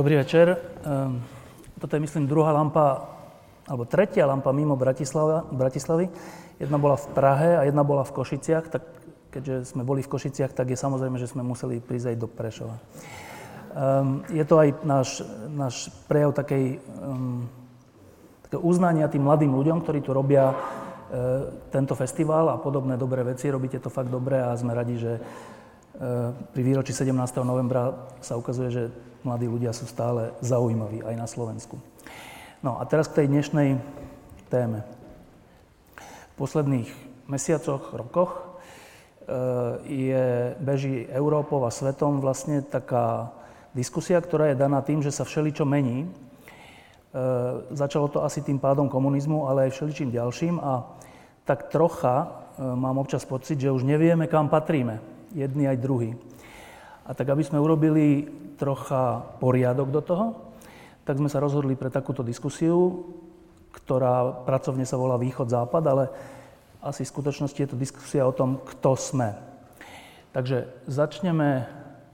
Dobrý večer. Ehm, Toto je, myslím, druhá lampa, alebo tretia lampa mimo Bratislava, Bratislavy. Jedna bola v Prahe a jedna bola v Košiciach, tak keďže sme boli v Košiciach, tak je samozrejme, že sme museli prísť aj do Prešova. Um, je to aj náš, náš prejav takej, um, takého uznania tým mladým ľuďom, ktorí tu robia uh, tento festival a podobné dobré veci. Robíte to fakt dobre a sme radi, že uh, pri výročí 17. novembra sa ukazuje, že mladí ľudia sú stále zaujímaví aj na Slovensku. No a teraz k tej dnešnej téme. V posledných mesiacoch, rokoch e, je, beží Európou a svetom vlastne taká diskusia, ktorá je daná tým, že sa všeličo mení. E, začalo to asi tým pádom komunizmu, ale aj všeličím ďalším a tak trocha e, mám občas pocit, že už nevieme, kam patríme, jedni aj druhí. A tak, aby sme urobili trocha poriadok do toho, tak sme sa rozhodli pre takúto diskusiu, ktorá pracovne sa volá Východ-Západ, ale asi v skutočnosti je to diskusia o tom, kto sme. Takže začneme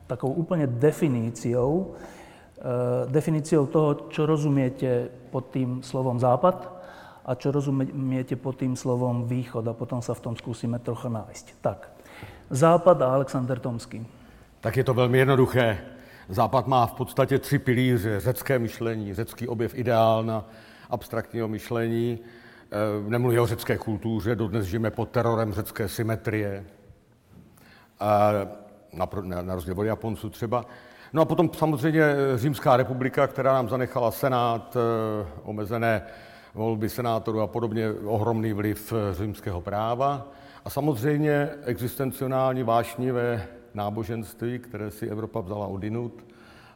takou úplne definíciou, e, definíciou toho, čo rozumiete pod tým slovom Západ a čo rozumiete pod tým slovom Východ a potom sa v tom skúsime trocha nájsť. Tak, Západ a Alexander Tomský. Tak je to velmi jednoduché. Západ má v podstatě tři pilíře. Řecké myšlení, řecký objev ideálna, abstraktního myšlení. E, nemluví o řecké kultuře, dodnes žijeme pod terorem řecké symetrie. A na, na, na rozdíl od Japonců třeba. No a potom samozřejmě Římská republika, která nám zanechala senát, omezené volby senátorů a podobně, ohromný vliv římského práva. A samozřejmě existencionální vášnivé náboženství, které si Evropa vzala odinut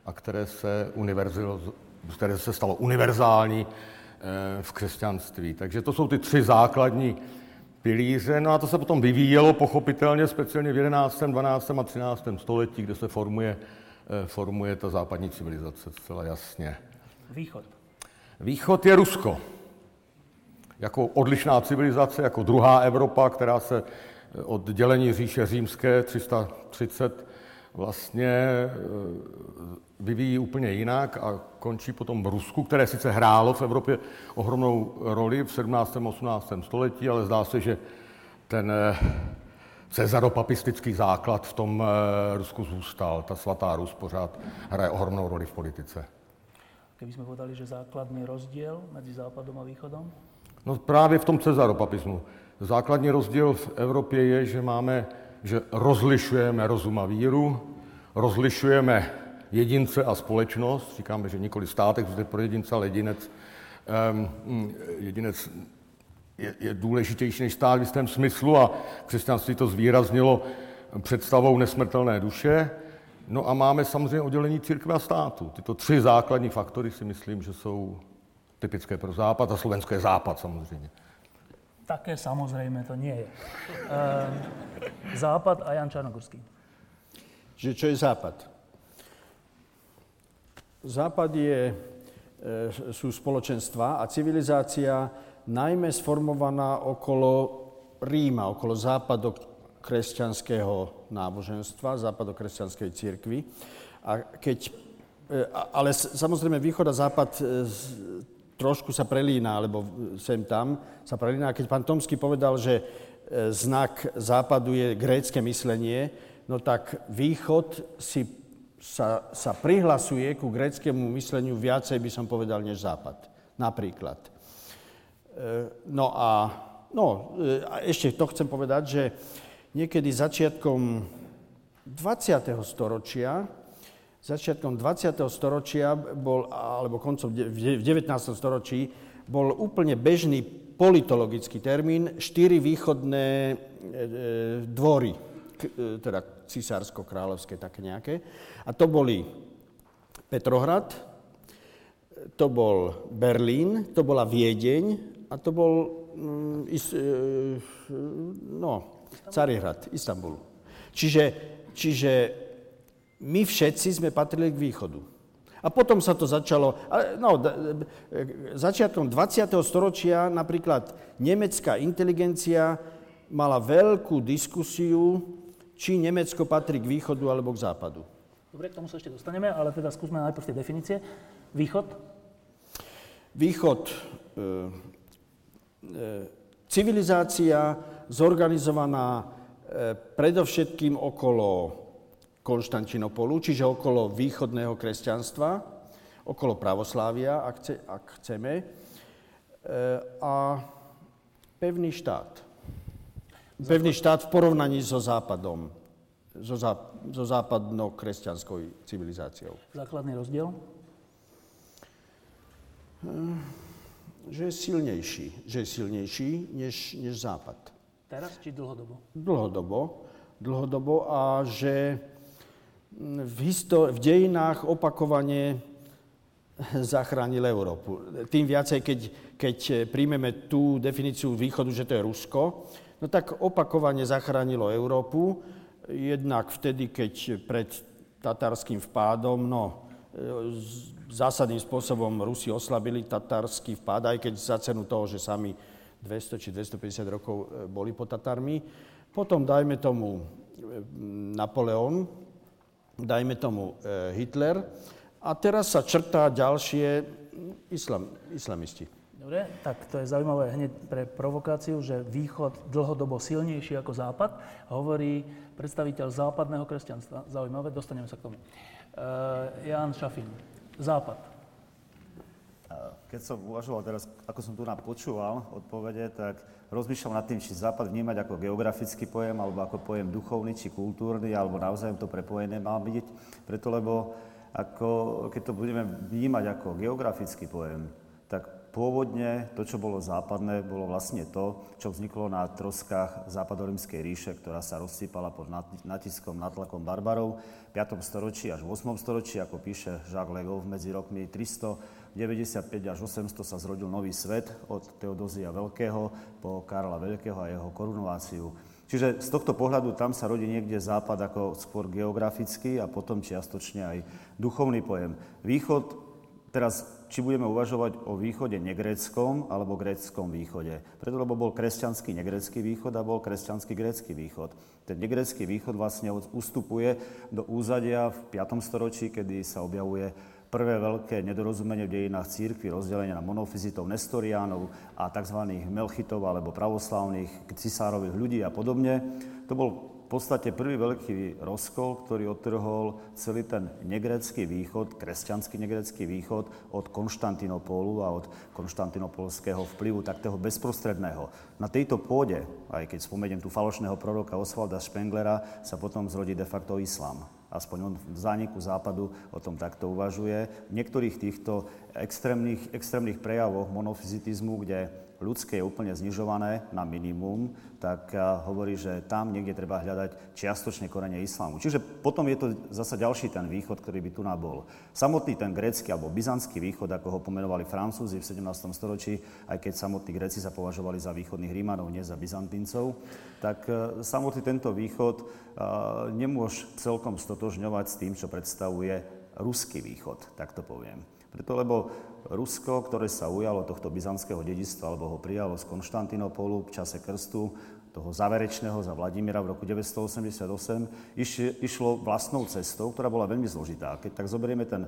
a které se, které se stalo univerzální eh, v křesťanství. Takže to jsou ty tři základní pilíře. No a to se potom vyvíjelo pochopitelně, speciálně v 11., 12. a 13. století, kde se formuje, eh, formuje ta západní civilizace zcela jasně. Východ. Východ je Rusko. Jako odlišná civilizace, jako druhá Evropa, která se od dělení říše římské 330 vlastně e, vyvíjí úplně jinak a končí potom v Rusku, které sice hrálo v Evropě ohromnou roli v 17. a 18. století, ale zdá se, že ten e, cezaropapistický základ v tom e, Rusku zůstal. Ta svatá Rus pořád hraje ohromnou roli v politice. Keby sme povedali, že základný rozdiel medzi Západom a Východom? No právě v tom cezaropapismu. Základní rozdíl v Evropě je, že máme, že rozlišujeme rozum a víru, rozlišujeme jedince a společnost. Říkáme, že nikoli státek zde pro jedince, ale jedinec, um, jedinec je, je důležitější než stát v jistém smyslu a křesťanství to zvýraznilo představou nesmrtelné duše. No a máme samozřejmě oddělení církve a státu. Tyto tři základní faktory si myslím, že jsou typické pro Západ a Slovensko je Západ samozřejmě. Také samozrejme to nie je. Ehm, západ a Jan Čarnogorský. Že čo je Západ? Západ je, e, sú spoločenstva a civilizácia najmä sformovaná okolo Ríma, okolo západokresťanského náboženstva, západokresťanskej církvy. A keď, e, ale samozrejme východ a západ e, trošku sa prelína, alebo sem tam sa prelína. keď pán Tomsky povedal, že e, znak západu je grécke myslenie, no tak východ si, sa, sa prihlasuje ku gréckému mysleniu viacej, by som povedal, než západ. Napríklad. E, no a no, e, ešte to chcem povedať, že niekedy začiatkom 20. storočia začiatkom 20. storočia bol, alebo koncom v 19. storočí bol úplne bežný politologický termín štyri východné e, e, dvory, e, teda cisársko-kráľovské také nejaké. A to boli Petrohrad, to bol Berlín, to bola Viedeň a to bol mm, is, no, Carihrad, Istanbul. Čiže, čiže my všetci sme patrili k východu. A potom sa to začalo, no, začiatkom 20. storočia napríklad nemecká inteligencia mala veľkú diskusiu, či Nemecko patrí k východu alebo k západu. Dobre, k tomu sa ešte dostaneme, ale teda skúsme najprv tie definície. Východ? Východ, e, e, civilizácia zorganizovaná e, predovšetkým okolo Konštantinopolu, čiže okolo východného kresťanstva, okolo pravoslávia, ak, chce, ak chceme, e, a pevný štát. Pevný štát v porovnaní so západom, so, zá, so západno-kresťanskou civilizáciou. Základný rozdiel? E, že je silnejší. Že je silnejší než, než západ. Teraz či dlhodobo? Dlhodobo. Dlhodobo a že v, histor- v dejinách opakovane zachránil Európu. Tým viacej, keď, keď príjmeme tú definíciu východu, že to je Rusko, no tak opakovane zachránilo Európu, jednak vtedy, keď pred tatarským vpádom, no, zásadným spôsobom Rusi oslabili tatarský vpád, aj keď za cenu toho, že sami 200 či 250 rokov e, boli pod Tatarmi. Potom, dajme tomu, e, Napoleon, dajme tomu e, Hitler, a teraz sa črtá ďalšie islam, islamisti. Dobre, tak to je zaujímavé hneď pre provokáciu, že východ dlhodobo silnejší ako západ, hovorí predstaviteľ západného kresťanstva. Zaujímavé, dostaneme sa k tomu. Uh, Jan Šafin, západ. Keď som uvažoval teraz, ako som tu nám počúval odpovede, tak rozmýšľam nad tým, či Západ vnímať ako geografický pojem, alebo ako pojem duchovný, či kultúrny, alebo naozaj to prepojené má byť. Preto, lebo ako, keď to budeme vnímať ako geografický pojem, tak pôvodne to, čo bolo západné, bolo vlastne to, čo vzniklo na troskách západorímskej ríše, ktorá sa rozsýpala pod natiskom, natlakom barbarov v 5. storočí až v 8. storočí, ako píše Jacques Legov medzi rokmi 300 95 až 800 sa zrodil nový svet od Teodozia Veľkého po Karla Veľkého a jeho korunováciu. Čiže z tohto pohľadu tam sa rodí niekde západ ako skôr geografický a potom čiastočne aj duchovný pojem. Východ, teraz či budeme uvažovať o východe negréckom alebo gréckom východe. Preto, lebo bol kresťanský negrécky východ a bol kresťanský grécky východ. Ten negrécky východ vlastne ustupuje do úzadia v 5. storočí, kedy sa objavuje prvé veľké nedorozumenie v dejinách církvy, rozdelenie na monofizitov, nestoriánov a tzv. melchitov alebo pravoslavných cisárových ľudí a podobne. To bol v podstate prvý veľký rozkol, ktorý odtrhol celý ten negrecký východ, kresťanský negrecký východ od Konštantinopolu a od konštantinopolského vplyvu takého bezprostredného. Na tejto pôde, aj keď spomeniem tu falošného proroka Osvalda Špenglera, sa potom zrodí de facto islám aspoň on v zániku západu o tom takto uvažuje. V niektorých týchto extrémnych, extrémnych prejavoch monofizitizmu, kde ľudské je úplne znižované na minimum, tak hovorí, že tam niekde treba hľadať čiastočne korene islámu. Čiže potom je to zasa ďalší ten východ, ktorý by tu bol. Samotný ten grécky alebo byzantský východ, ako ho pomenovali Francúzi v 17. storočí, aj keď samotní Gréci sa považovali za východných Rímanov, nie za Byzantíncov, tak e, samotný tento východ e, nemôže celkom stotožňovať s tým, čo predstavuje ruský východ, tak to poviem. Preto, lebo Rusko, ktoré sa ujalo tohto byzantského dedistva, alebo ho prijalo z Konštantinopolu v čase krstu, toho záverečného za Vladimíra v roku 988, išlo vlastnou cestou, ktorá bola veľmi zložitá. Keď tak zoberieme ten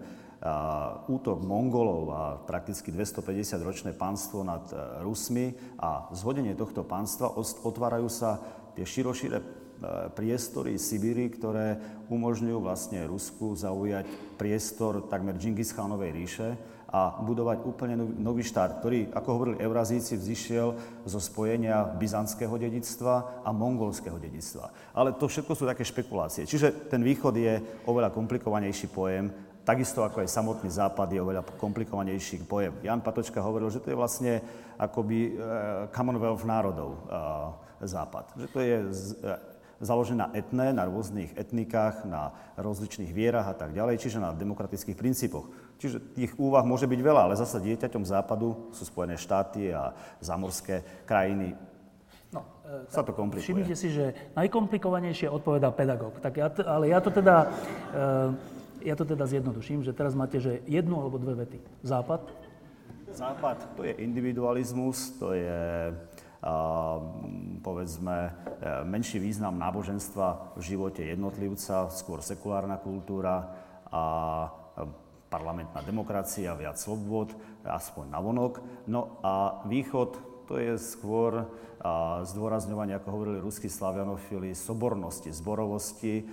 útok Mongolov a prakticky 250-ročné pánstvo nad a, Rusmi a zhodenie tohto pánstva, otvárajú sa tie širošíre priestory Sibíry, ktoré umožňujú vlastne Rusku zaujať priestor takmer Džingis-chánovej ríše a budovať úplne nový štát, ktorý, ako hovorili Eurazíci, vzýšiel zo spojenia byzantského dedictva a mongolského dedictva. Ale to všetko sú také špekulácie. Čiže ten východ je oveľa komplikovanejší pojem, takisto ako aj samotný západ je oveľa komplikovanejší pojem. Jan Patočka hovoril, že to je vlastne akoby uh, Commonwealth národov uh, západ. Že to je založená etné, na rôznych etnikách, na rozličných vierach a tak ďalej, čiže na demokratických princípoch. Čiže tých úvah môže byť veľa, ale zase dieťaťom západu sú Spojené štáty a zamorské krajiny. No, e, sa to komplikuje. Všimnite si, že najkomplikovanejšie odpovedá pedagóg. Tak ja, ale ja to teda, e, ja to teda zjednoduším, že teraz máte, že jednu alebo dve vety. Západ? Západ, to je individualizmus, to je povedzme, e, menší význam náboženstva v živote jednotlivca, skôr sekulárna kultúra a parlamentná demokracia, viac slobod, aspoň na vonok. No a východ to je skôr zdôrazňovanie, ako hovorili ruskí slavianofili, sobornosti, zborovosti,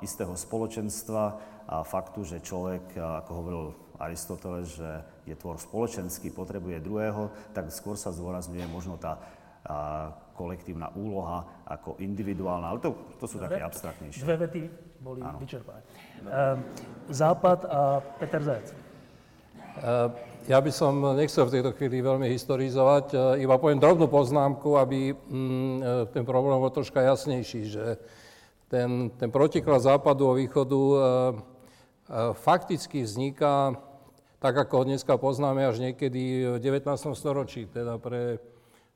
istého spoločenstva a faktu, že človek, ako hovoril Aristoteles, že je tvor spoločenský, potrebuje druhého, tak skôr sa zdôrazňuje možno tá a, kolektívna úloha ako individuálna, ale to, to sú Dobre. také abstraktnejšie. Dve vety boli ano. vyčerpané. Ehm, Západ a Peter Zajec. Ehm, ja by som nechcel v tejto chvíli veľmi historizovať, ehm, iba poviem drobnú poznámku, aby mm, ten problém bol troška jasnejší, že ten, ten protiklad západu a východu fakticky vzniká, tak ako ho dneska poznáme, až niekedy v 19. storočí. Teda pre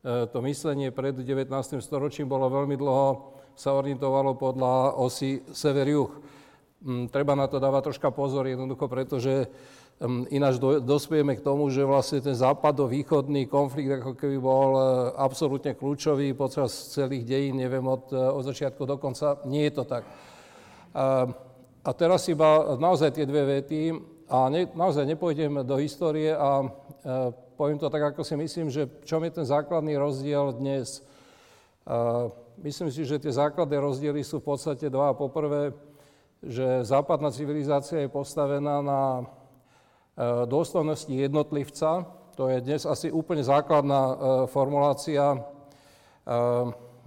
to myslenie pred 19. storočím bolo veľmi dlho, sa orientovalo podľa osy sever-juh. Mm, treba na to dávať troška pozor, jednoducho, pretože mm, ináč dospieme k tomu, že vlastne ten západo-východný konflikt ako keby bol e, absolútne kľúčový počas celých dejín, neviem, od, e, od začiatku do konca. Nie je to tak. A teraz iba naozaj tie dve vety a ne, naozaj nepôjdem do histórie a e, poviem to tak, ako si myslím, že čom je ten základný rozdiel dnes. E, myslím si, že tie základné rozdiely sú v podstate dva. Poprvé, že západná civilizácia je postavená na e, dôstojnosti jednotlivca. To je dnes asi úplne základná e, formulácia, e,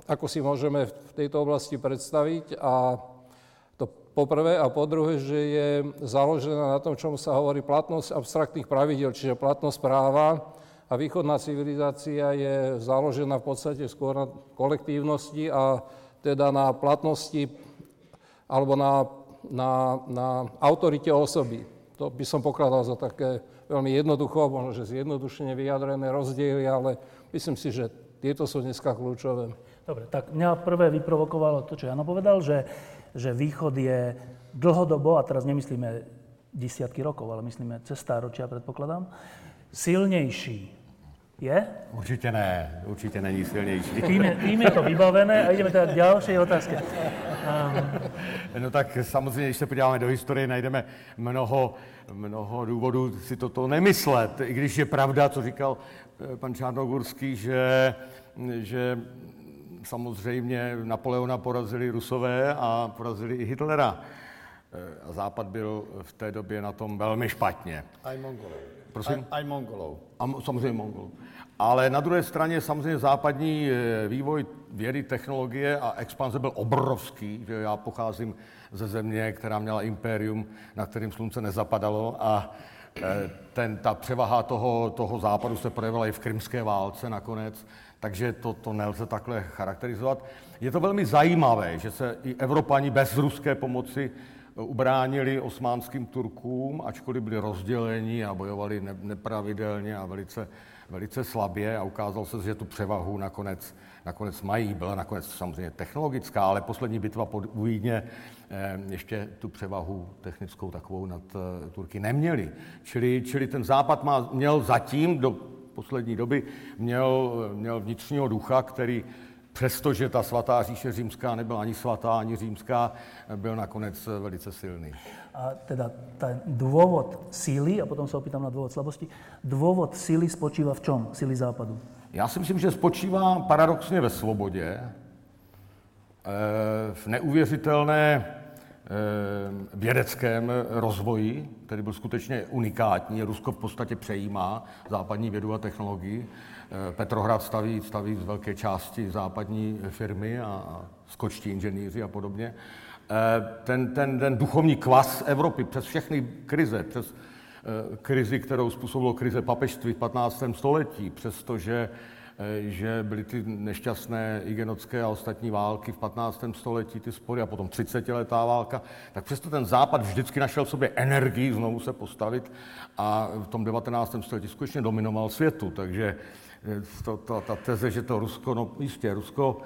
ako si môžeme v tejto oblasti predstaviť. A po prvé a po druhé, že je založená na tom, čomu sa hovorí platnosť abstraktných pravidel, čiže platnosť práva a východná civilizácia je založená v podstate skôr na kolektívnosti a teda na platnosti alebo na, na, na autorite osoby. To by som pokladal za také veľmi jednoducho, možno že zjednodušene vyjadrené rozdiely, ale myslím si, že tieto sú dneska kľúčové. Dobre, tak mňa prvé vyprovokovalo to, čo Jano povedal, že že východ je dlhodobo, a teraz nemyslíme desiatky rokov, ale myslíme cez stáročia, predpokladám, silnejší je? Určitě ne, určitě není silnější. Tým je, tým je to vybavené a ideme teda k ďalšej otázke. Um. No tak samozřejmě, když se podíváme do historie, najdeme mnoho, mnoho důvodů si toto nemyslet. I když je pravda, co říkal eh, pan Čárnogurský, že, že samozřejmě Napoleona porazili Rusové a porazili i Hitlera. Eh, a Západ byl v té době na tom velmi špatně. Aj Mongolov. Prosím? Aj, aj Mongolov. A samozřejmě Mongolů. Ale na druhé straně samozřejmě západní eh, vývoj vědy, technologie a expanze byl obrovský. Že já pocházím ze země, která měla impérium, na kterým slunce nezapadalo a eh, ten, ta převaha toho, toho západu se projevila i v krymské válce nakonec, takže to, to nelze takhle charakterizovat. Je to velmi zajímavé, že se i Evropani bez ruské pomoci ubránili osmánským Turkům, ačkoliv byli rozděleni a bojovali nepravidelně a velice, velice slabě a ukázalo se, že tu převahu nakonec, nakonec mají. Byla nakonec samozřejmě technologická, ale poslední bitva pod Vídně eh, ještě tu převahu technickou takovou nad eh, Turky neměli. Čili, čili ten západ má, měl zatím do poslední doby měl, měl vnitřního ducha, který přestože ta svatá říše římská nebyla ani svatá, ani římská, byl nakonec velice silný. A teda ten dôvod síly, a potom sa opýtam na dôvod slabosti, dôvod síly spočíva v čom, síly západu? Já si myslím, že spočívá paradoxně ve svobodě, eh, v neuvěřitelné vědeckém rozvoji, který byl skutečně unikátní. Rusko v podstatě přejímá západní vědu a technologii. Eh, Petrohrad staví, staví z velké části západní firmy a skočtí inženýři a podobně. Eh, ten, ten, ten duchovní kvas Evropy přes všechny krize, přes krizi, kterou způsobilo krize papežství v 15. století, přestože že byly ty nešťastné igenotské a ostatní války v 15. století, ty spory a potom 30-letá válka, tak přesto ten západ vždycky našel v sobě energii znovu se postavit a v tom 19. století skutečně dominoval světu. Takže to, to, ta teze, že to Rusko, no jistě, Rusko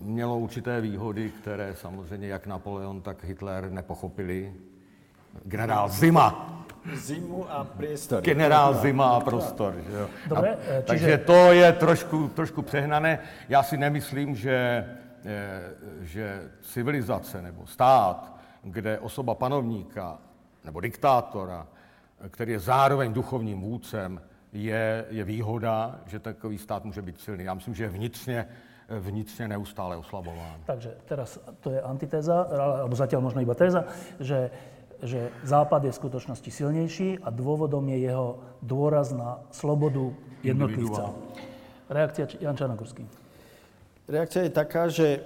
mělo určité výhody, které samozřejmě jak Napoleon, tak Hitler nepochopili. Generál Zima. Zimu a priestor. Generál Zima a prostor. Že jo. Dobre, a, čiže... Takže to je trošku, trošku přehnané. Já si nemyslím, že, že civilizace nebo stát, kde osoba panovníka nebo diktátora, který je zároveň duchovním vůdcem, je, je výhoda, že takový stát může být silný. Já myslím, že je vnitřně, vnitřně neustále oslabován. Takže teraz to je antitéza, alebo zatiaľ možno iba téza, že, že Západ je v skutočnosti silnejší a dôvodom je jeho dôraz na slobodu jednotlivca. Reakcia Jan Čarnogorský. Reakcia je taká, že e,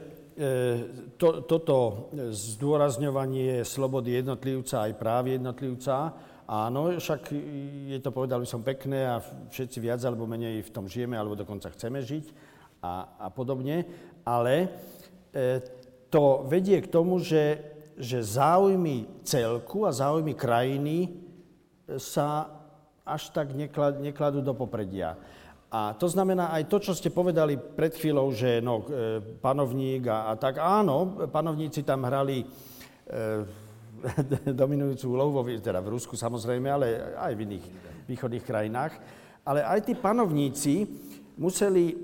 to, toto zdôrazňovanie slobody jednotlivca aj práv jednotlivca Áno, však je to, povedal by som, pekné a všetci viac alebo menej v tom žijeme, alebo dokonca chceme žiť a, a podobne, ale e, to vedie k tomu, že, že záujmy celku a záujmy krajiny sa až tak neklad, nekladú do popredia. A to znamená aj to, čo ste povedali pred chvíľou, že no, e, panovník a, a tak áno, panovníci tam hrali e, dominujúcu úlohu, teda v Rusku samozrejme, ale aj v iných východných krajinách. Ale aj tí panovníci museli, e,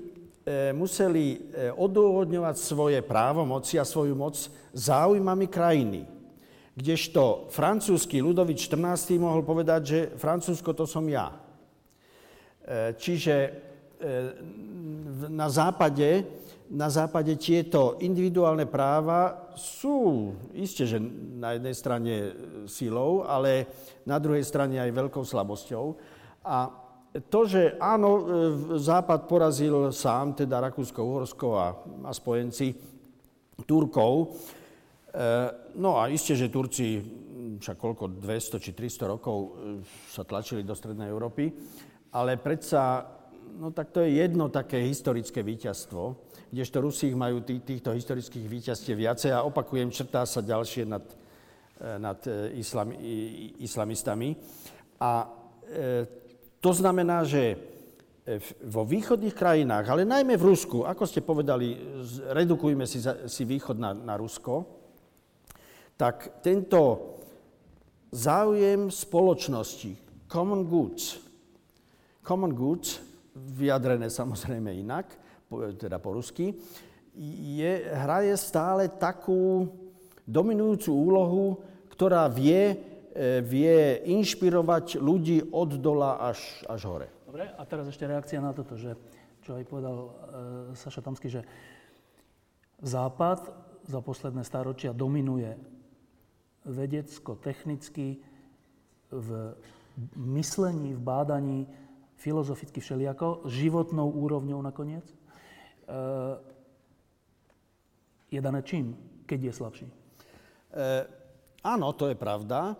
museli e, odôvodňovať svoje právomoci a svoju moc záujmami krajiny. Kdežto francúzsky Ludovič 14. mohol povedať, že Francúzsko to som ja. E, čiže e, na západe na západe tieto individuálne práva sú isté, že na jednej strane silou, ale na druhej strane aj veľkou slabosťou. A to, že áno, Západ porazil sám, teda Rakúsko, Uhorsko a, a spojenci Turkov, e, no a isté, že Turci však koľko, 200 či 300 rokov e, sa tlačili do Strednej Európy, ale predsa, no tak to je jedno také historické víťazstvo, kdežto Rusi majú tý, týchto historických víťazstiev viacej a opakujem, črtá sa ďalšie nad, e, nad e, islam, islamistami. A e, to znamená, že e, vo východných krajinách, ale najmä v Rusku, ako ste povedali, redukujme si, si východ na, na Rusko, tak tento záujem spoločnosti, common goods. Common goods, vyjadrené samozrejme inak, teda po rusky, je, hraje stále takú dominujúcu úlohu, ktorá vie, vie inšpirovať ľudí od dola až, až hore. Dobre, a teraz ešte reakcia na toto, že, čo aj povedal e, Saša Tomsky, že Západ za posledné stáročia dominuje vedecko-technicky v myslení, v bádaní, filozoficky všelijako, životnou úrovňou nakoniec. E, je dané čím, keď je slabší? E, áno, to je pravda,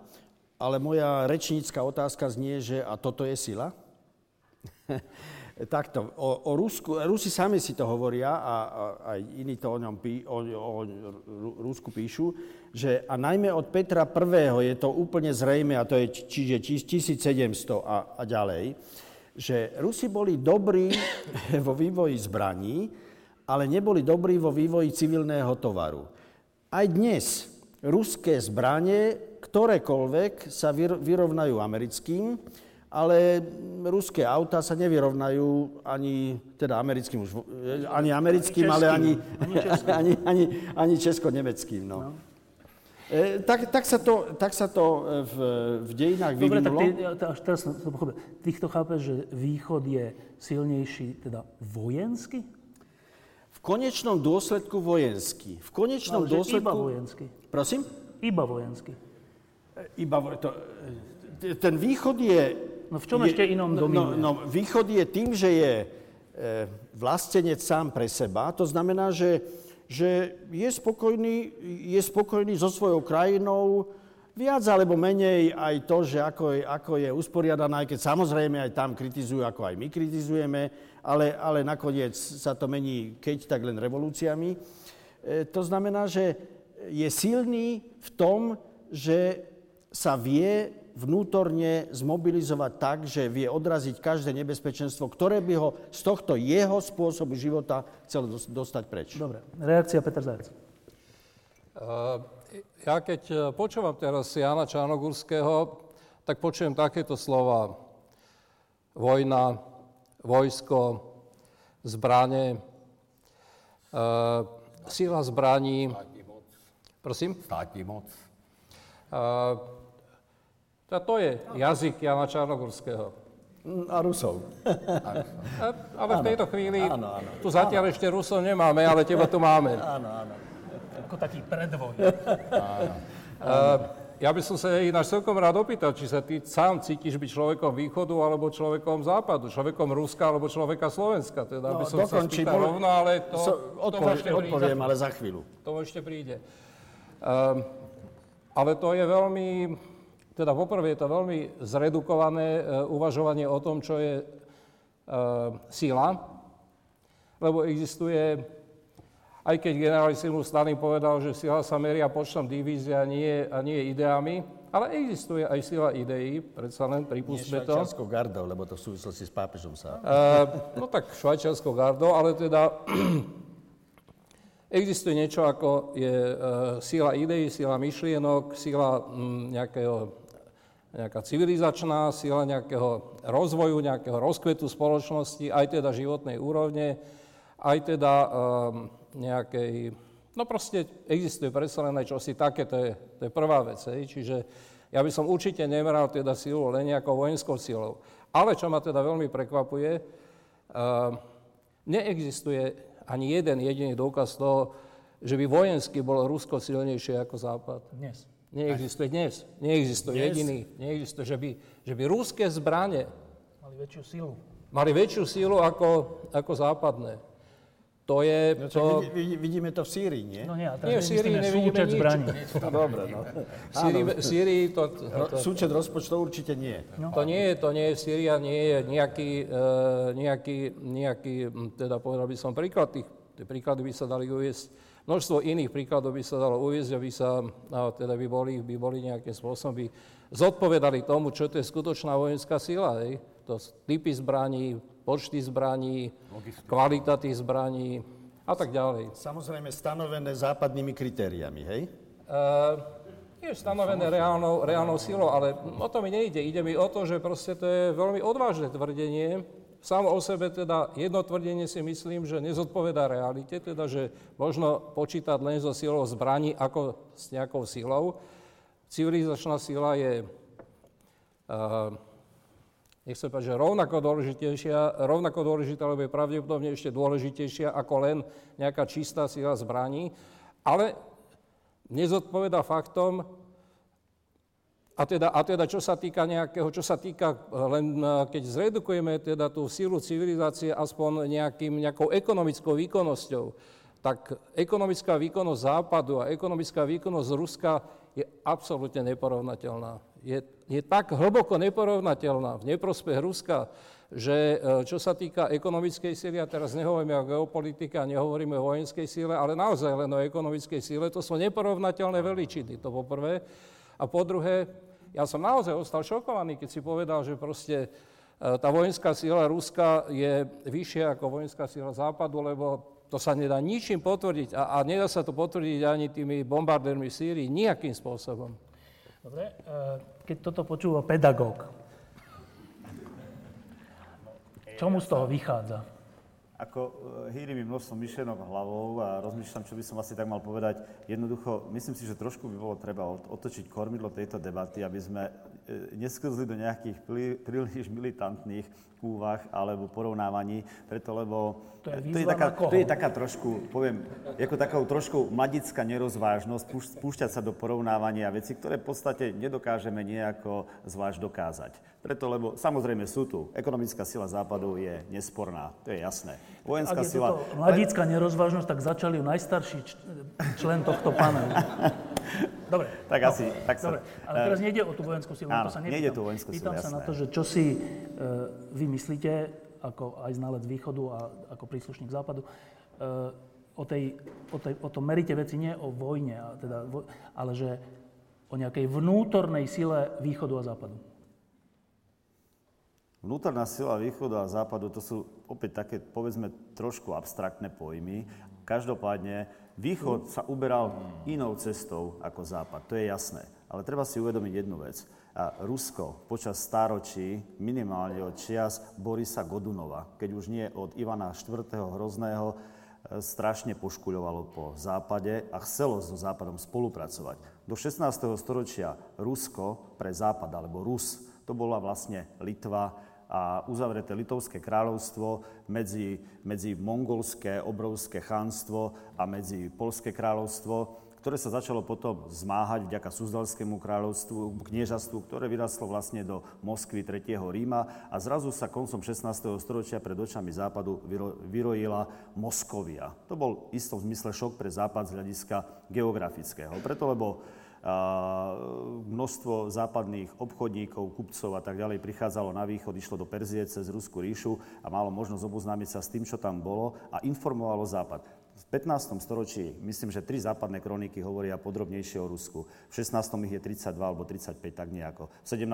ale moja rečnícka otázka znie, že a toto je sila? Takto, o, o Rusku, Rusi sami si to hovoria a, a aj iní to o ňom pí, o, o Rusku píšu, že a najmä od Petra I. je to úplne zrejme, a to je čiže 1700 a, a ďalej, že Rusi boli dobrí vo vývoji zbraní, ale neboli dobrí vo vývoji civilného tovaru. Aj dnes ruské zbranie, ktorékoľvek, sa vyrovnajú americkým, ale ruské auta sa nevyrovnajú ani, teda americkým už, ani americkým, ani ale ani, ani, ani, ani česko-nemeckým. No. no. E, tak, tak, sa to, tak sa to e, v, v dejinách Dobre, vyvinulo. Dobre, tak ty, teraz som pochopil. Ty to chápeš, že východ je silnejší teda vojensky? V konečnom dôsledku vojenský. V konečnom ale dôsledku... iba vojensky. Prosím? Iba vojensky. E, iba, to, ten východ je No v čom je, ešte inom no, dominuje? No, no, východ je tým, že je e, vlastenec sám pre seba. To znamená, že, že je, spokojný, je spokojný so svojou krajinou, viac alebo menej aj to, že ako je, ako je usporiadaná, aj keď samozrejme aj tam kritizujú, ako aj my kritizujeme, ale, ale nakoniec sa to mení, keď tak len revolúciami. E, to znamená, že je silný v tom, že sa vie vnútorne zmobilizovať tak, že vie odraziť každé nebezpečenstvo, ktoré by ho z tohto jeho spôsobu života chcel dostať preč. Dobre, reakcia Peter Zajac. Uh, ja keď e, počúvam teraz Jana Čarnogurského, tak počujem takéto slova. Vojna, vojsko, zbranie, uh, sila zbraní. Prosím? Státní moc. Uh, a to je jazyk Jana Čarnogurského. A Rusov. A, ale v tejto chvíli, áno, áno. tu zatiaľ áno. ešte Rusov nemáme, ale teba tu máme. Áno, áno. Ako taký predvoj. Áno. Uh, ja by som sa ináč celkom rád opýtal, či sa ty sám cítiš byť človekom východu alebo človekom západu, človekom Ruska alebo človeka Slovenska. Teda no, by som sa spýtal bol... rovno, ale to, so, odpovie, to odpoviem, ale za chvíľu. To ešte príde. Uh, ale to je veľmi teda poprvé je to veľmi zredukované e, uvažovanie o tom, čo je e, sila, lebo existuje, aj keď generalissimus Stalin povedal, že sila sa meria počtom divízie a nie, a nie ideami, ale existuje aj sila ideí, predsa len pripustme to. švajčiarskou gardou, lebo to v súvislosti s pápežom sa... Uh, no tak švajčiarskou gardou, ale teda existuje niečo ako je uh, sila ideí, sila myšlienok, sila um, nejakého nejaká civilizačná sila nejakého rozvoju, nejakého rozkvetu spoločnosti, aj teda životnej úrovne, aj teda um, nejakej, no proste existuje predsa len aj čosi také, to je, to je prvá vec. Hej. Čiže ja by som určite nemeral teda silu len nejakou vojenskou silou. Ale čo ma teda veľmi prekvapuje, uh, neexistuje ani jeden jediný dôkaz toho, že by vojensky bolo Rusko silnejšie ako Západ. Dnes. Neexistuje dnes. Neexistuje dnes? jediný. Neexistuje, že by, že by ruské zbranie mali väčšiu silu. Mali väčšiu silu ako, ako západné. To je... No, to... Vidí, vidíme to v Sýrii, nie? No nie, a nie, v Sýrii nevidíme nič. Zbraní. Dobre, no. V Sýrii, v Sýrii to, to, to... Súčet rozpočtov určite nie. No. To nie je, to nie je, Sýria nie je nejaký, uh, nejaký, nejaký, teda povedal by som príklad, tých, tie príklady by sa dali uviesť Množstvo iných príkladov by sa dalo uviezť, aby sa, teda by boli, by boli nejakým spôsobom, by zodpovedali tomu, čo to je skutočná vojenská sila. Hej? To typy zbraní, počty zbraní, kvalita tých zbraní a tak ďalej. Samozrejme stanovené západnými kritériami, hej? Uh, je stanovené reálnou, reálnou silou, ale o to mi nejde. Ide mi o to, že proste to je veľmi odvážne tvrdenie. Samo o sebe teda jedno tvrdenie si myslím, že nezodpoveda realite, teda že možno počítať len so silou zbraní ako s nejakou silou. Civilizačná sila je, uh, nechcem povedať, že rovnako dôležitejšia, rovnako dôležitá, alebo je pravdepodobne ešte dôležitejšia ako len nejaká čistá sila zbraní. Ale nezodpoveda faktom, a teda, a teda čo sa týka nejakého, čo sa týka, len keď zredukujeme teda tú sílu civilizácie aspoň nejakým, nejakou ekonomickou výkonnosťou, tak ekonomická výkonnosť Západu a ekonomická výkonnosť Ruska je absolútne neporovnateľná. Je, je tak hlboko neporovnateľná v neprospech Ruska, že e, čo sa týka ekonomickej síly, a teraz nehovoríme o geopolitike a nehovoríme o vojenskej síle, ale naozaj len o ekonomickej síle, to sú neporovnateľné veličiny, to po prvé. A po druhé, ja som naozaj ostal šokovaný, keď si povedal, že proste e, tá vojenská síla Ruska je vyššia ako vojenská síla Západu, lebo to sa nedá ničím potvrdiť a, a nedá sa to potvrdiť ani tými bombardérmi v Sýrii, nejakým spôsobom. Dobre, e, keď toto počúva pedagóg, čo mu z toho vychádza? Ako e, hýri mi množstvo myšlenok hlavou a rozmýšľam, čo by som asi tak mal povedať. Jednoducho, myslím si, že trošku by bolo treba otočiť kormidlo tejto debaty, aby sme e, nesklzli do nejakých príliš militantných úvah alebo porovnávaní, preto lebo to je, to je, taká, to je taká trošku, poviem, ako takou trošku mladická nerozvážnosť, púšťať sa do porovnávania veci, ktoré v podstate nedokážeme nejako zvlášť dokázať. Preto, lebo samozrejme sú tu. Ekonomická sila západu je nesporná, to je jasné. Vojenská Ak je sila... mladická nerozvážnosť, tak začali ju najstarší člen tohto panelu. Dobre. Tak no, asi. Tak dobre, ale teraz nejde o tú vojenskú silu. Áno, to sa nepýtam. nejde tú vojenskú silu, Pýtam jasné. sa na to, že čo si uh, vy myslíte, ako aj znalec východu a ako príslušník západu, uh, o, tej, o, tej, o tom merite veci nie o vojne, teda, ale že o nejakej vnútornej sile východu a západu. Vnútorná sila východu a západu to sú opäť také, povedzme, trošku abstraktné pojmy. Každopádne východ sa uberal inou cestou ako západ, to je jasné. Ale treba si uvedomiť jednu vec. A Rusko počas stáročí, minimálne od čias Borisa Godunova, keď už nie od Ivana IV. Hrozného, e, strašne poškuľovalo po západe a chcelo so západom spolupracovať. Do 16. storočia Rusko pre západ, alebo Rus, to bola vlastne Litva, a uzavreté Litovské kráľovstvo medzi, medzi mongolské obrovské chánstvo a medzi Polské kráľovstvo, ktoré sa začalo potom zmáhať vďaka Suzdalskému kráľovstvu, kniežastvu, ktoré vyrastlo vlastne do Moskvy 3. Ríma a zrazu sa koncom 16. storočia pred očami západu vyro, vyrojila Moskovia. To bol istom zmysle šok pre západ z hľadiska geografického. Preto, lebo množstvo západných obchodníkov, kupcov a tak ďalej prichádzalo na východ, išlo do Perzie cez Ruskú ríšu a malo možnosť oboznámiť sa s tým, čo tam bolo a informovalo Západ. V 15. storočí, myslím, že tri západné kroniky hovoria podrobnejšie o Rusku. V 16. ich je 32 alebo 35, tak nejako. V 17.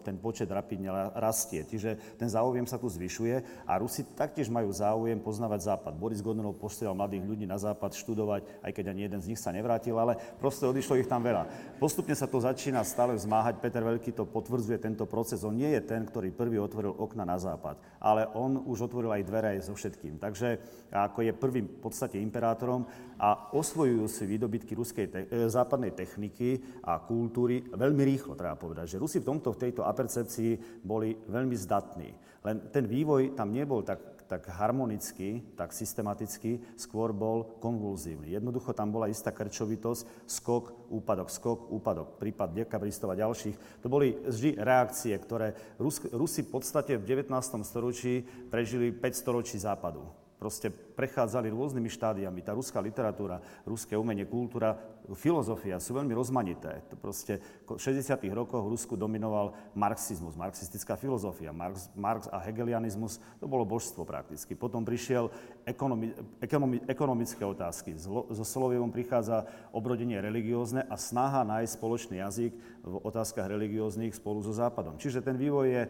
ten počet rapidne rastie, čiže ten záujem sa tu zvyšuje a Rusi taktiež majú záujem poznávať Západ. Boris Godunov posielal mladých ľudí na Západ študovať, aj keď ani jeden z nich sa nevrátil, ale proste odišlo ich tam veľa. Postupne sa to začína stále vzmáhať. Peter Veľký to potvrdzuje tento proces. On nie je ten, ktorý prvý otvoril okna na Západ, ale on už otvoril aj dvere aj so všetkým. Takže ako je prvým v podstate imperátorom a osvojujú si výdobytky ruskej te- e, západnej techniky a kultúry veľmi rýchlo, treba povedať, že Rusi v tomto, v tejto apercepcii boli veľmi zdatní. Len ten vývoj tam nebol tak, tak harmonicky, tak systematicky, skôr bol konvulzívny. Jednoducho tam bola istá krčovitosť, skok, úpadok, skok, úpadok, prípad dekabristov a ďalších. To boli vždy reakcie, ktoré Rus- Rusi v podstate v 19. storočí prežili 5 storočí západu proste prechádzali rôznymi štádiami. Tá ruská literatúra, ruské umenie, kultúra, filozofia sú veľmi rozmanité. To proste v 60. rokoch v Rusku dominoval marxizmus, marxistická filozofia. Marx, Marx a hegelianizmus, to bolo božstvo prakticky. Potom prišiel ekonomi, ekonomi, ekonomické otázky. So Solovievom prichádza obrodenie religiózne a snaha nájsť spoločný jazyk v otázkach religióznych spolu so Západom. Čiže ten vývoj je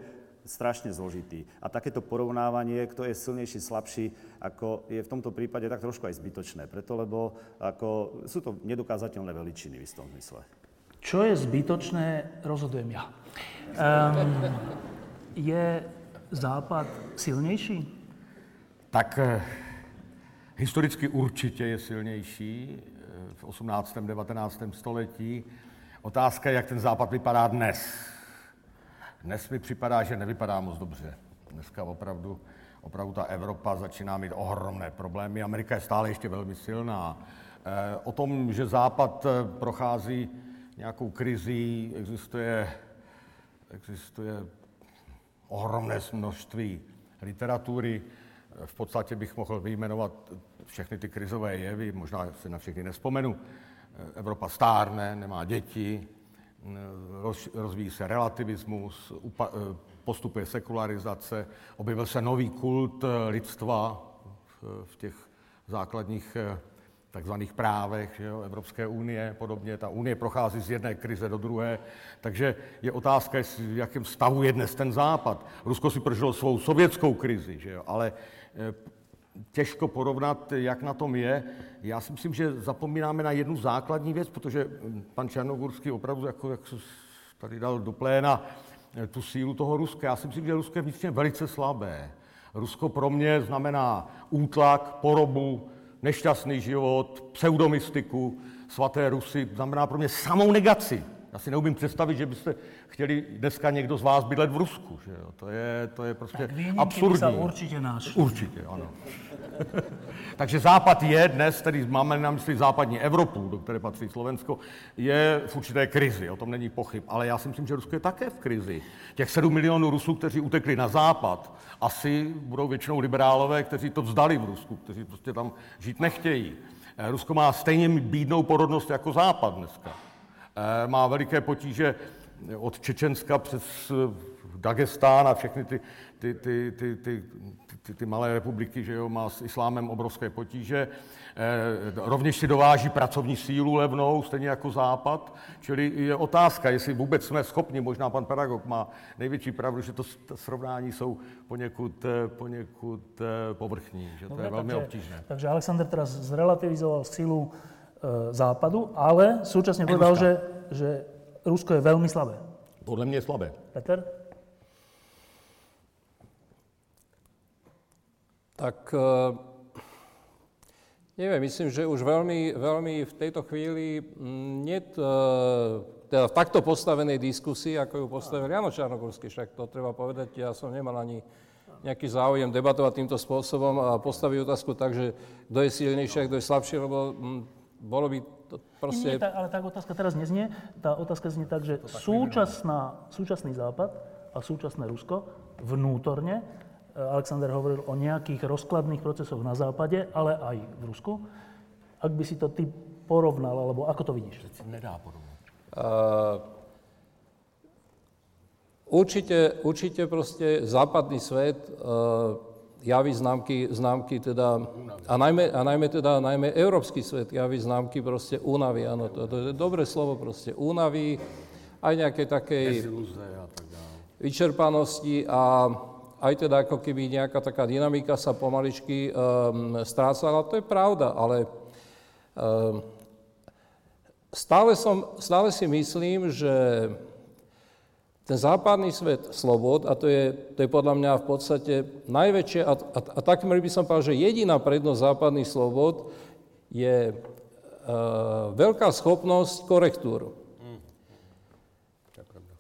strašne zložitý. A takéto porovnávanie, kto je silnejší, slabší, ako je v tomto prípade tak trošku aj zbytočné. Preto, lebo ako, sú to nedokázateľné veličiny v istom zmysle. Čo je zbytočné, rozhodujem ja. Um, je Západ silnější? Tak eh, historicky určitě je silnější eh, v 18. 19. století. Otázka je, jak ten Západ vypadá dnes. Dnes mi připadá, že nevypadá moc dobře. Dneska opravdu, opravdu ta Evropa začíná mít ohromné problémy. Amerika je stále ještě velmi silná. Eh, o tom, že Západ eh, prochází nějakou krizí, existuje, existuje ohromné množství literatury. V podstatě bych mohl vyjmenovat všechny ty krizové jevy, možná si na všechny nespomenu. Evropa stárne, nemá děti, rozvíjí se relativismus, postupuje sekularizace, objevil se nový kult lidstva v těch základních takzvaných právech že jo, Evropské unie podobně. Ta unie prochází z jedné krize do druhé, takže je otázka, v jakém stavu je dnes ten západ. Rusko si prožilo svou sovětskou krizi, že jo, ale těžko porovnat, jak na tom je. Já si myslím, že zapomínáme na jednu základní věc, protože pan Černogurský opravdu, jako, jak se tady dal do pléna, tu sílu toho Ruska. Já si myslím, že Rusko je vnitřně velice slabé. Rusko pro mě znamená útlak, porobu, nešťastný život, pseudomystiku, svaté Rusy, znamená pro mě samou negaci. Já si neumím představit, že byste chtěli dneska někdo z vás bydlet v Rusku. Že jo? To, je, to je prostě tak absurdní. určitě náš. Určitě, ano. Takže Západ je dnes, tedy máme na mysli západní Evropu, do které patří Slovensko, je v určité krizi, o tom není pochyb. Ale já si myslím, že Rusko je také v krizi. Těch 7 milionů Rusů, kteří utekli na západ, asi budou většinou liberálové, kteří to vzdali v Rusku, kteří prostě tam žít nechtějí. Eh, Rusko má stejně bídnou porodnost jako Západ dneska. Eh, má veliké potíže od Čečenska přes eh, Dagestán a všechny ty, ty, ty, ty, ty, ty, ty malé republiky, že jo, má s islámem obrovské potíže. Eh, rovněž si dováží pracovní sílu levnou, stejně jako Západ. Čili je otázka, jestli vůbec jsme schopni, možná pan pedagog má největší pravdu, že to, srovnání jsou poněkud, poněkud povrchní, že to Dobre, je velmi takže, obtížné. Takže Alexander teraz zrelativizoval sílu Západu, ale současně povedal, že, že Rusko je velmi slabé. Podle mě je slabé. Peter? Tak eh, neviem, myslím, že už veľmi, veľmi v tejto chvíli nie mm, eh, teda v takto postavenej diskusii, ako ju postavil Jano Čarnogórsky, však to treba povedať, ja som nemal ani nejaký záujem debatovať týmto spôsobom a postaviť otázku tak, že kto je silnejší a kto je slabší, lebo mm, bolo by to proste... Nie, ale tá otázka teraz neznie. Tá otázka znie tak, že súčasná, súčasný Západ a súčasné Rusko vnútorne Alexander hovoril o nejakých rozkladných procesoch na západe, ale aj v Rusku. Ak by si to ty porovnal, alebo ako to vidíš? Nedá porovnať. Uh, určite, určite proste západný svet uh, javí známky, známky teda, a najmä, a najmä teda, najmä európsky svet javí známky proste únavy, áno, to, to je dobré slovo proste, únavy, aj nejaké takej vyčerpanosti a aj teda ako keby nejaká taká dynamika sa pomaličky um, strácala. To je pravda, ale um, stále, som, stále si myslím, že ten západný svet slobod, a to je, to je podľa mňa v podstate najväčšia, a, a, a takmer by som povedal, že jediná prednosť západných slobod je uh, veľká schopnosť korektúr.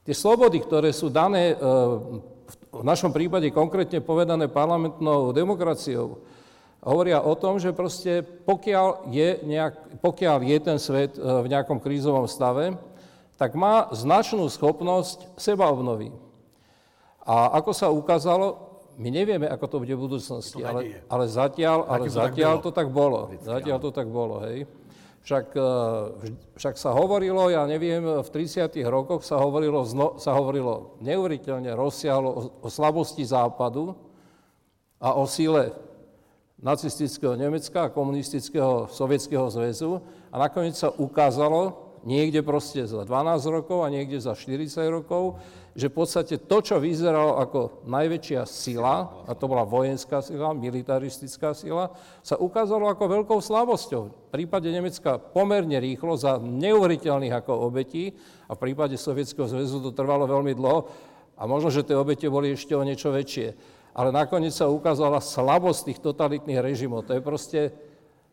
Tie slobody, ktoré sú dané uh, v našom prípade konkrétne povedané parlamentnou demokraciou, hovoria o tom, že proste pokiaľ je, nejak, pokiaľ je ten svet e, v nejakom krízovom stave, tak má značnú schopnosť sebaobnovy. A ako sa ukázalo, my nevieme, ako to bude v budúcnosti, ale, ale zatiaľ, ale zatiaľ to tak bolo. Zatiaľ to tak bolo, hej. Však, e, však sa hovorilo, ja neviem, v 30. rokoch sa hovorilo, sa hovorilo neuveriteľne rozsiahlo o, o slabosti Západu a o síle nacistického Nemecka a komunistického Sovietskeho zväzu a nakoniec sa ukázalo, niekde proste za 12 rokov a niekde za 40 rokov, že v podstate to, čo vyzeralo ako najväčšia sila, a to bola vojenská sila, militaristická sila, sa ukázalo ako veľkou slabosťou. V prípade Nemecka pomerne rýchlo, za neuveriteľných ako obetí, a v prípade Sovietskeho zväzu to trvalo veľmi dlho, a možno, že tie obete boli ešte o niečo väčšie. Ale nakoniec sa ukázala slabosť tých totalitných režimov. To je proste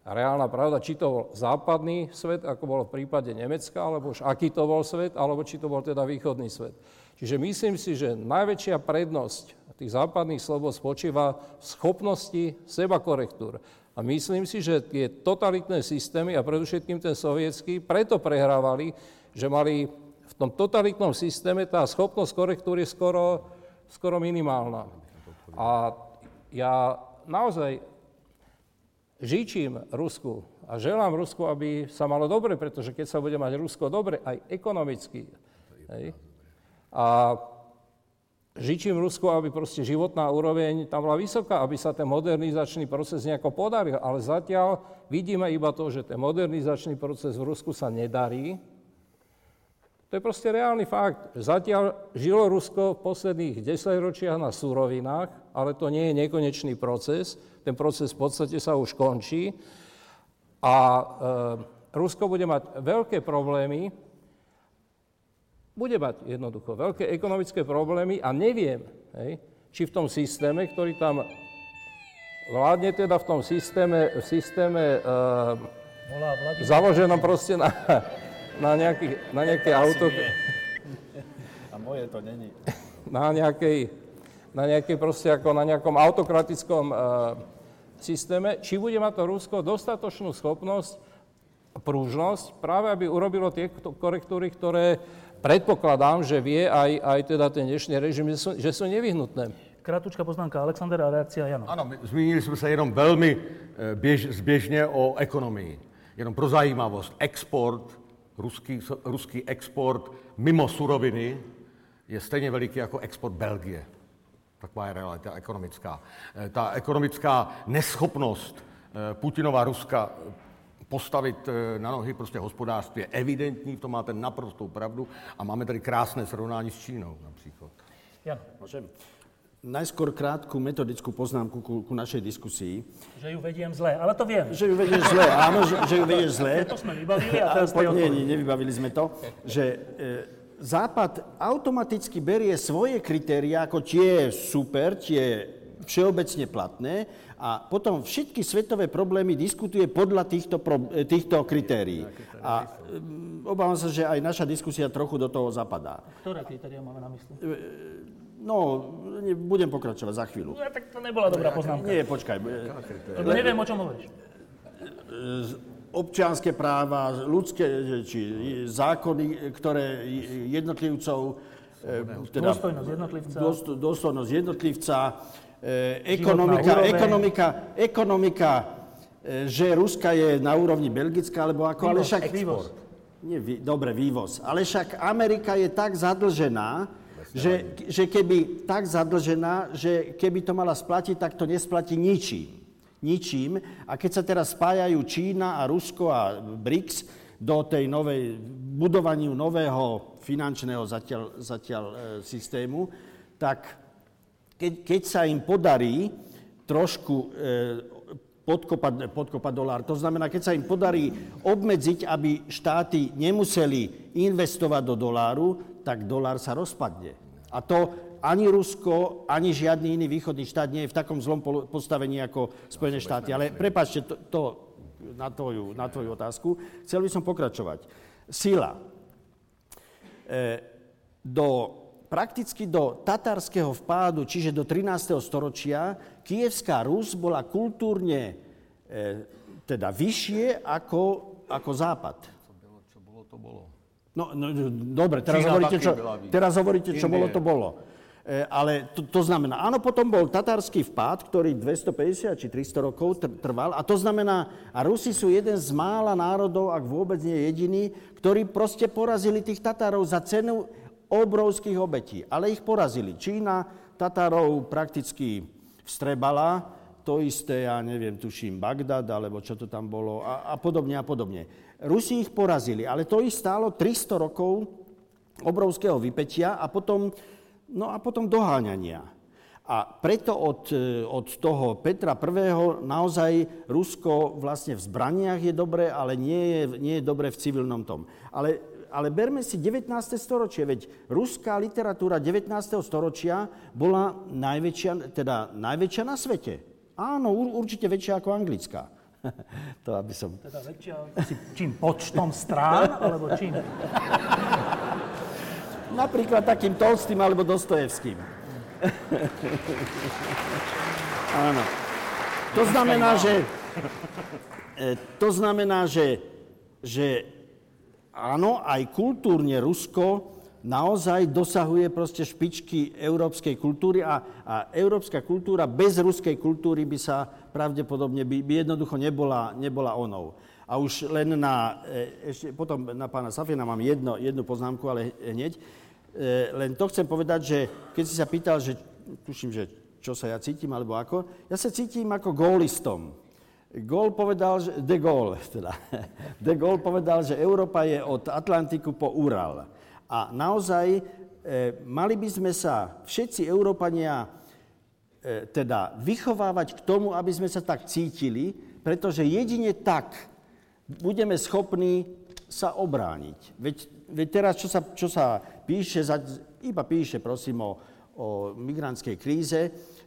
reálna pravda, či to bol západný svet, ako bolo v prípade Nemecka, alebo už aký to bol svet, alebo či to bol teda východný svet. Čiže myslím si, že najväčšia prednosť tých západných slobod spočíva v schopnosti seba korektúr. A myslím si, že tie totalitné systémy, a predovšetkým ten sovietský, preto prehrávali, že mali v tom totalitnom systéme tá schopnosť korektúry skoro, skoro minimálna. A ja naozaj žičím Rusku a želám Rusku, aby sa malo dobre, pretože keď sa bude mať Rusko dobre, aj ekonomicky, hej, a žičím Rusku, aby proste životná úroveň tam bola vysoká, aby sa ten modernizačný proces nejako podaril, ale zatiaľ vidíme iba to, že ten modernizačný proces v Rusku sa nedarí, to je proste reálny fakt. Zatiaľ žilo Rusko v posledných desaťročiach na surovinách, ale to nie je nekonečný proces. Ten proces v podstate sa už končí. A e, Rusko bude mať veľké problémy, bude mať jednoducho veľké ekonomické problémy a neviem, hej, či v tom systéme, ktorý tam vládne teda v tom systéme, v systéme e, založenom proste na, na, nejaký, na nejaké auto... A moje to není. Na nejakej, na nejakej proste ako na nejakom autokratickom uh, systéme, či bude mať to Rusko dostatočnú schopnosť, prúžnosť, práve aby urobilo tie korektúry, ktoré predpokladám, že vie aj, aj teda ten dnešný režim, že sú, že sú nevyhnutné. Kratučka poznámka Alexander a reakcia Jana. Ano, zmínili jsme se jenom velmi eh, běž, zběžně o ekonomii. Jenom pro zajímavost, export ruský, ruský export mimo suroviny je stejně veliký jako export Belgie. Taková je realita ekonomická. Eh, ta ekonomická neschopnost eh, Putinova Ruska postavit eh, na nohy prostě hospodářství je evidentní, v tom máte naprostou pravdu a máme tady krásné srovnání s Čínou například. Jan. Môžem? Najskôr krátku metodickú poznámku ku, ku našej diskusii. Že ju vediem zle, ale to viem. Že ju vedieš zle, áno, že, že ju vedieš zle. To sme vybavili a teraz po, nie, nie, nevybavili sme to. Že e, Západ automaticky berie svoje kritéria ako tie super, tie všeobecne platné a potom všetky svetové problémy diskutuje podľa týchto, pro, e, týchto kritérií. A e, obávam sa, že aj naša diskusia trochu do toho zapadá. Ktoré kritéria máme na mysli? E, No, ne, budem pokračovať za chvíľu. No, tak to nebola dobrá poznámka. Nie, počkaj. Lebo neviem, o čom hovoríš. Občianské práva, ľudské či zákony, ktoré jednotlivcov... e, Teda, Dôstojnosť jednotlivca. Dôsto, dôstojnosť jednotlivca, e, ekonomika, ekonomika, ekonomika, e, že Ruska je na úrovni Belgická, alebo ako, ale Vývoz, však... vývoz. Nie, vý, dobre, vývoz. Ale však Amerika je tak zadlžená, že, že keby tak zadlžená, že keby to mala splatiť, tak to nesplatí ničím. Ničím. A keď sa teraz spájajú Čína a Rusko a BRICS do tej novej, budovaniu nového finančného zatiaľ, zatiaľ e, systému, tak keď, keď sa im podarí trošku e, podkopať, podkopať dolár. To znamená, keď sa im podarí obmedziť, aby štáty nemuseli investovať do doláru, tak dolár sa rozpadne. A to ani Rusko, ani žiadny iný východný štát nie je v takom zlom postavení ako Spojené štáty. Ale prepáčte to, to na, tvoju, na tvoju otázku. Chcel by som pokračovať. Sila. E, do, prakticky do tatarského vpádu, čiže do 13. storočia, Kievská Rus bola kultúrne e, teda vyššie ako, ako Západ. Čo bolo, to bolo. No, no dobre, teraz Čína hovoríte, čo, teraz hovoríte, čo bolo, to bolo. E, ale to, to znamená, áno, potom bol tatársky vpád, ktorý 250 či 300 rokov tr- trval. A to znamená, a Rusi sú jeden z mála národov, ak vôbec nie jediný, ktorí proste porazili tých Tatárov za cenu obrovských obetí. Ale ich porazili. Čína Tatárov prakticky vstrebala, to isté, ja neviem, tuším, Bagdad, alebo čo to tam bolo a, a podobne a podobne. Rusi ich porazili, ale to ich stálo 300 rokov obrovského vypetia a potom, no a potom doháňania. A preto od, e, od toho Petra I. naozaj Rusko vlastne v zbraniach je dobré, ale nie je, nie je dobré v civilnom tom. Ale, ale berme si 19. storočie, veď ruská literatúra 19. storočia bola najväčšia, teda najväčšia na svete. Áno, určite väčšia ako anglická. to aby som... Teda väčšia čím počtom strán, alebo čím? Napríklad takým Tolstým alebo Dostojevským. Áno. To znamená, že, e, to znamená, že, že áno, aj kultúrne Rusko naozaj dosahuje proste špičky európskej kultúry a, a európska kultúra bez ruskej kultúry by sa pravdepodobne by, by jednoducho nebola, nebola onou. A už len na, e, ešte potom na pána Safina mám jedno, jednu poznámku, ale hneď. E, len to chcem povedať, že keď si sa pýtal, že tuším, že čo sa ja cítim, alebo ako, ja sa cítim ako gólistom. Gól povedal, že, de Gaulle, teda, de Gaulle povedal, že Európa je od Atlantiku po Ural. A naozaj e, mali by sme sa všetci Európania e, teda vychovávať k tomu, aby sme sa tak cítili, pretože jedine tak budeme schopní sa obrániť. Veď, veď teraz, čo sa, čo sa píše, iba píše, prosím, o, o migrantskej kríze,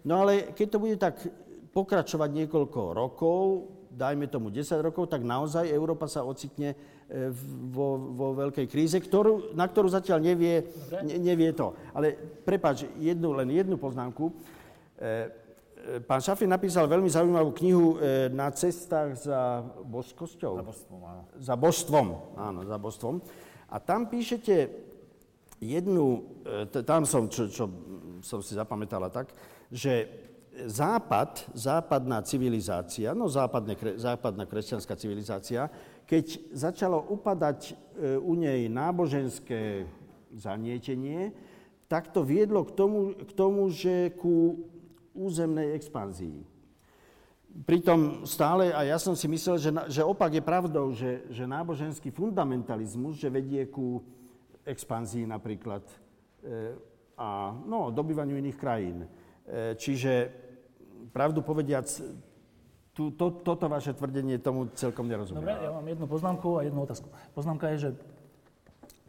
no ale keď to bude tak pokračovať niekoľko rokov, dajme tomu 10 rokov, tak naozaj Európa sa ocitne e, vo, vo veľkej kríze, ktorú, na ktorú zatiaľ nevie, ne, nevie to. Ale prepáč, jednu, len jednu poznámku. E, pán Šafin napísal veľmi zaujímavú knihu e, na cestách za božskosťou. Za božstvom, áno. Za božstvom, áno, za božstvom. A tam píšete jednu, e, tam som, čo, čo som si zapamätala tak, že západ, západná civilizácia, no západné, západná kresťanská civilizácia, keď začalo upadať u nej náboženské zanietenie, tak to viedlo k tomu, k tomu že ku územnej expanzii. Pritom stále, a ja som si myslel, že, že opak je pravdou, že, že náboženský fundamentalizmus, že vedie ku expanzii napríklad e, a no, dobývaniu iných krajín. E, čiže, pravdu povediac, tu, to, toto vaše tvrdenie tomu celkom nerozumiem. Dobre, ja mám jednu poznámku a jednu otázku. Poznámka je, že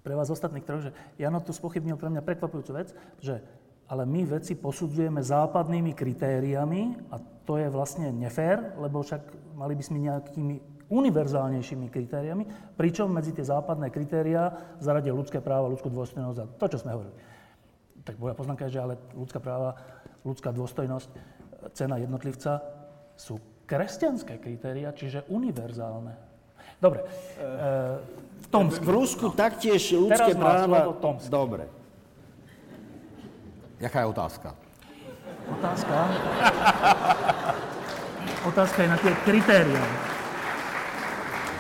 pre vás ostatných troch, že Jano tu spochybnil pre mňa prekvapujúcu vec, že ale my veci posudzujeme západnými kritériami a to je vlastne nefér, lebo však mali by sme nejakými univerzálnejšími kritériami, pričom medzi tie západné kritériá zaradil ľudské práva, ľudskú dôstojnosť a to, čo sme hovorili. Tak moja poznámka je, že ale ľudská práva, ľudská dôstojnosť, cena jednotlivca sú kresťanské kritéria, čiže univerzálne. Dobre. E, v, tom, v Rusku taktiež ľudské práva... Dobre. Jaká je otázka? Otázka? Otázka je na tie kritéria.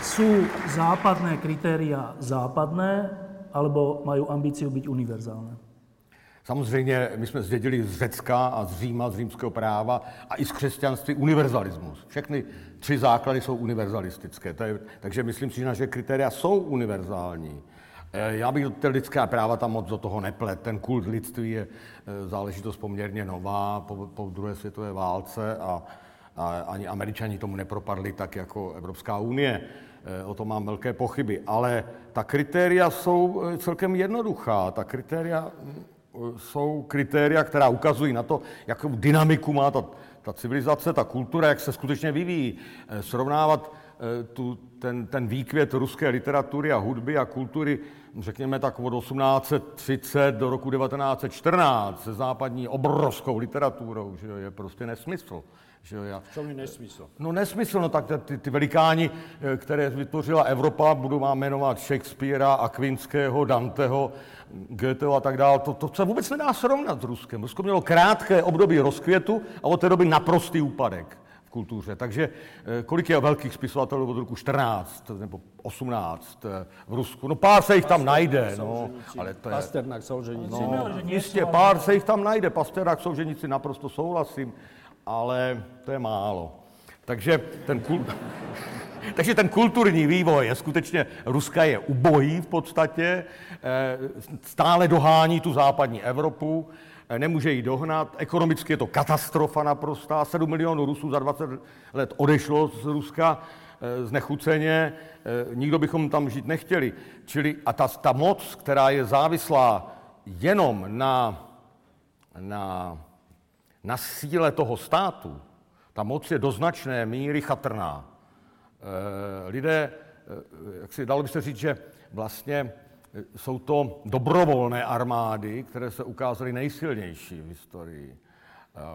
Sú západné kritéria západné, alebo majú ambíciu byť univerzálne? Samozřejmě my jsme zdědili z Řecka a z Říma, z římského práva a i z křesťanství univerzalismus. Všechny tři základy jsou univerzalistické. Je, takže myslím si, že naše kritéria jsou univerzální. Eh, já bych ty lidská práva tam moc do toho neplet. Ten kult lidství je eh, záležitost poměrně nová po, po druhé světové válce a, a ani američani tomu nepropadli tak jako Evropská unie. Eh, o tom mám velké pochyby. Ale ta kritéria jsou celkem jednoduchá. Ta kritéria jsou kritéria, která ukazují na to, jakou dynamiku má ta, ta civilizace, ta kultura, jak se skutečně vyvíjí. Srovnávat tu, ten, ten výkvět ruské literatury a hudby a kultury řekněme tak od 1830 do roku 1914 se západní obrovskou literaturou, že je prostě nesmysl. Že jo, já... Co mi nesmysl? No nesmysl, no tak ty, ty velikáni, eh, které vytvořila Evropa, budu vám jmenovat Shakespearea, Aquinského, Danteho, Goetheho a tak dále, to, to se vůbec nedá srovnat s Ruskem. Rusko mělo krátké období rozkvětu a od té doby naprostý úpadek kultuře. Takže eh, kolik je velkých spisovatelů od roku 14 nebo 18 eh, v Rusku? No pár se jich tam najde, no, ale to je... Pasternak, Solženici. No, jistě, pár se jich tam najde, Pasternak, Solženici, naprosto souhlasím. ale to je málo. Takže ten, kul... Takže ten kulturní vývoj je skutečně, Ruska je ubohý v podstatě, eh, stále dohání tu západní Evropu, nemůže ji dohnat, ekonomicky je to katastrofa naprostá, 7 milionů Rusů za 20 let odešlo z Ruska, eh, znechuceně, nikdo bychom tam žít nechtěli. Čili a ta, ta moc, která je závislá jenom na, na, na síle toho státu, ta moc je do značné míry chatrná. Eh, lidé, eh, jak si dalo by se říct, že vlastně eh, jsou to dobrovolné armády, které se ukázaly nejsilnější v historii.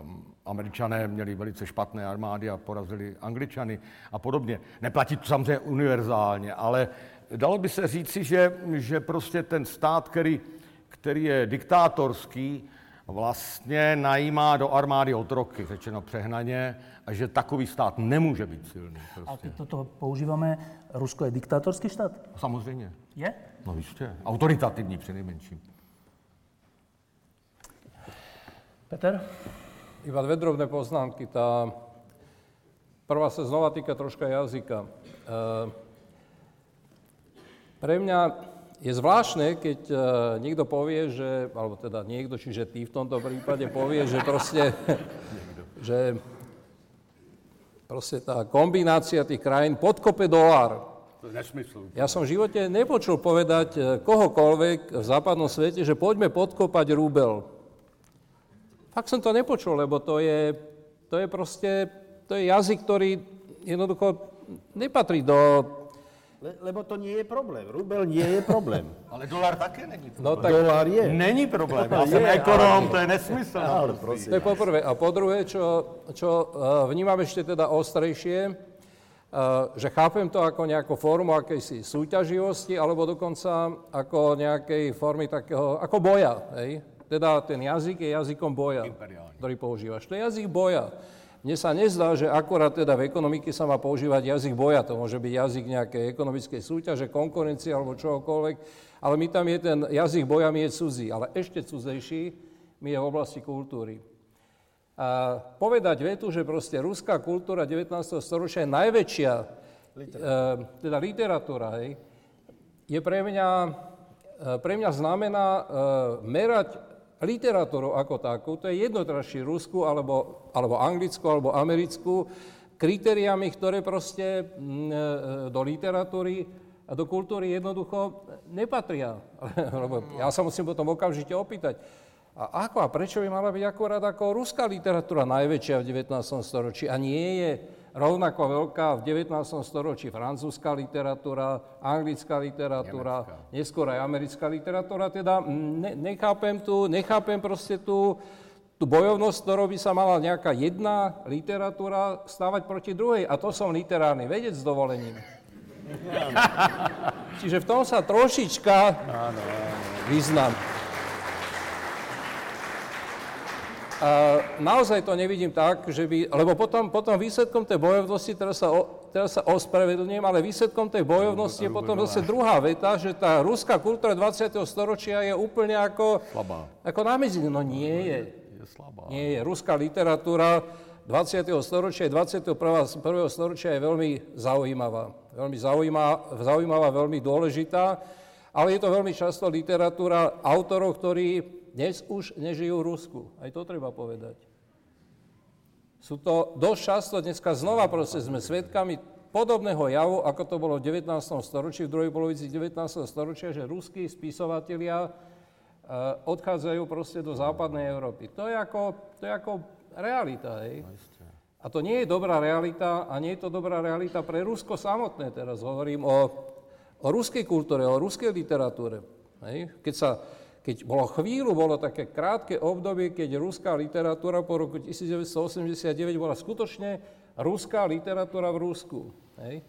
Um, američané měli velice špatné armády a porazili angličany a podobně. Neplatí to samozřejmě univerzálně, ale dalo by se říci, že, že prostě ten stát, který, který je diktátorský, vlastně najímá do armády otroky, řečeno přehnaně, a že takový stát nemůže být silný. Prostě. A keď toto používáme, Rusko je diktátorský štát? Samozřejmě. Je? No jistě. Autoritativní přinejmenším. Peter? Iba dve drobné poznámky. Tá prvá sa znova týka troška jazyka. E, pre mňa je zvláštne, keď e, niekto povie, že, alebo teda niekto, čiže ty v tomto prípade povie, že proste, že proste tá kombinácia tých krajín podkope dolár. To je nesmysl. Ja som v živote nepočul povedať eh, kohokoľvek v západnom svete, že poďme podkopať rúbel. Fakt som to nepočul, lebo to je, to je proste, to je jazyk, ktorý jednoducho nepatrí do Le, lebo to nie je problém. Rubel nie je problém. Ale dolar také není problém. No tak Dolár je. Není problém. Jsem ale- ekonom, to je nesmysl. Ale prosím. To je poprvé. A po druhé, čo, čo eh, vnímam ešte teda ostrejšie, že chápem to ako nejakú formu akejsi súťaživosti, alebo dokonca ako nejakej formy takého, ako boja. Hej? Teda ten jazyk je jazykom boja, ktorý používaš. To je jazyk boja. Mne sa nezdá, že akorát teda v ekonomike sa má používať jazyk boja. To môže byť jazyk nejakej ekonomickej súťaže, konkurencie alebo čohokoľvek. Ale my tam je ten jazyk boja, mi je cudzí. Ale ešte cudzejší mi je v oblasti kultúry. A povedať vetu, že proste ruská kultúra 19. storočia je najväčšia, literatúra, e, teda literatúra, hej, je pre mňa, e, pre mňa znamená e, merať literatúru ako takú, to je jedno teda, či Rusku, alebo, alebo Anglicku, alebo Americkú, kritériami, ktoré proste e, do literatúry a do kultúry jednoducho nepatria. Ja sa musím potom okamžite opýtať, a ako a prečo by mala byť akorát ako ruská literatúra najväčšia v 19. storočí a nie je rovnako veľká v 19. storočí francúzska literatúra, anglická literatúra, neskôr aj americká literatúra. Teda ne, nechápem tu, nechápem proste tú, tú bojovnosť, ktorou by sa mala nejaká jedna literatúra stávať proti druhej. A to som literárny vedec s dovolením. Čiže v tom sa trošička vyznam. A naozaj to nevidím tak, že by, lebo potom, potom výsledkom tej bojovnosti, teraz sa, o, teraz sa ospravedlňujem, ale výsledkom tej bojovnosti je potom zase druhá veta, že tá ruská kultúra 20. storočia je úplne ako, Slabá. ako na No nie je. Je slabá. Nie je. Ruská literatúra 20. storočia, 21. storočia je veľmi zaujímavá. Veľmi zaujímavá, zaujímavá, veľmi dôležitá, ale je to veľmi často literatúra autorov, ktorí dnes už nežijú v Rusku. Aj to treba povedať. Sú to dosť často, dneska znova proste sme svedkami podobného javu, ako to bolo v 19. storočí, v druhej polovici 19. storočia, že ruskí spisovatelia e, odchádzajú proste do západnej Európy. To je ako, to je ako realita, hej. A to nie je dobrá realita a nie je to dobrá realita pre Rusko samotné. Teraz hovorím o, o ruskej kultúre, o ruskej literatúre. Hej. Keď sa keď bolo chvíľu, bolo také krátke obdobie, keď ruská literatúra po roku 1989 bola skutočne ruská literatúra v Rusku. Hej.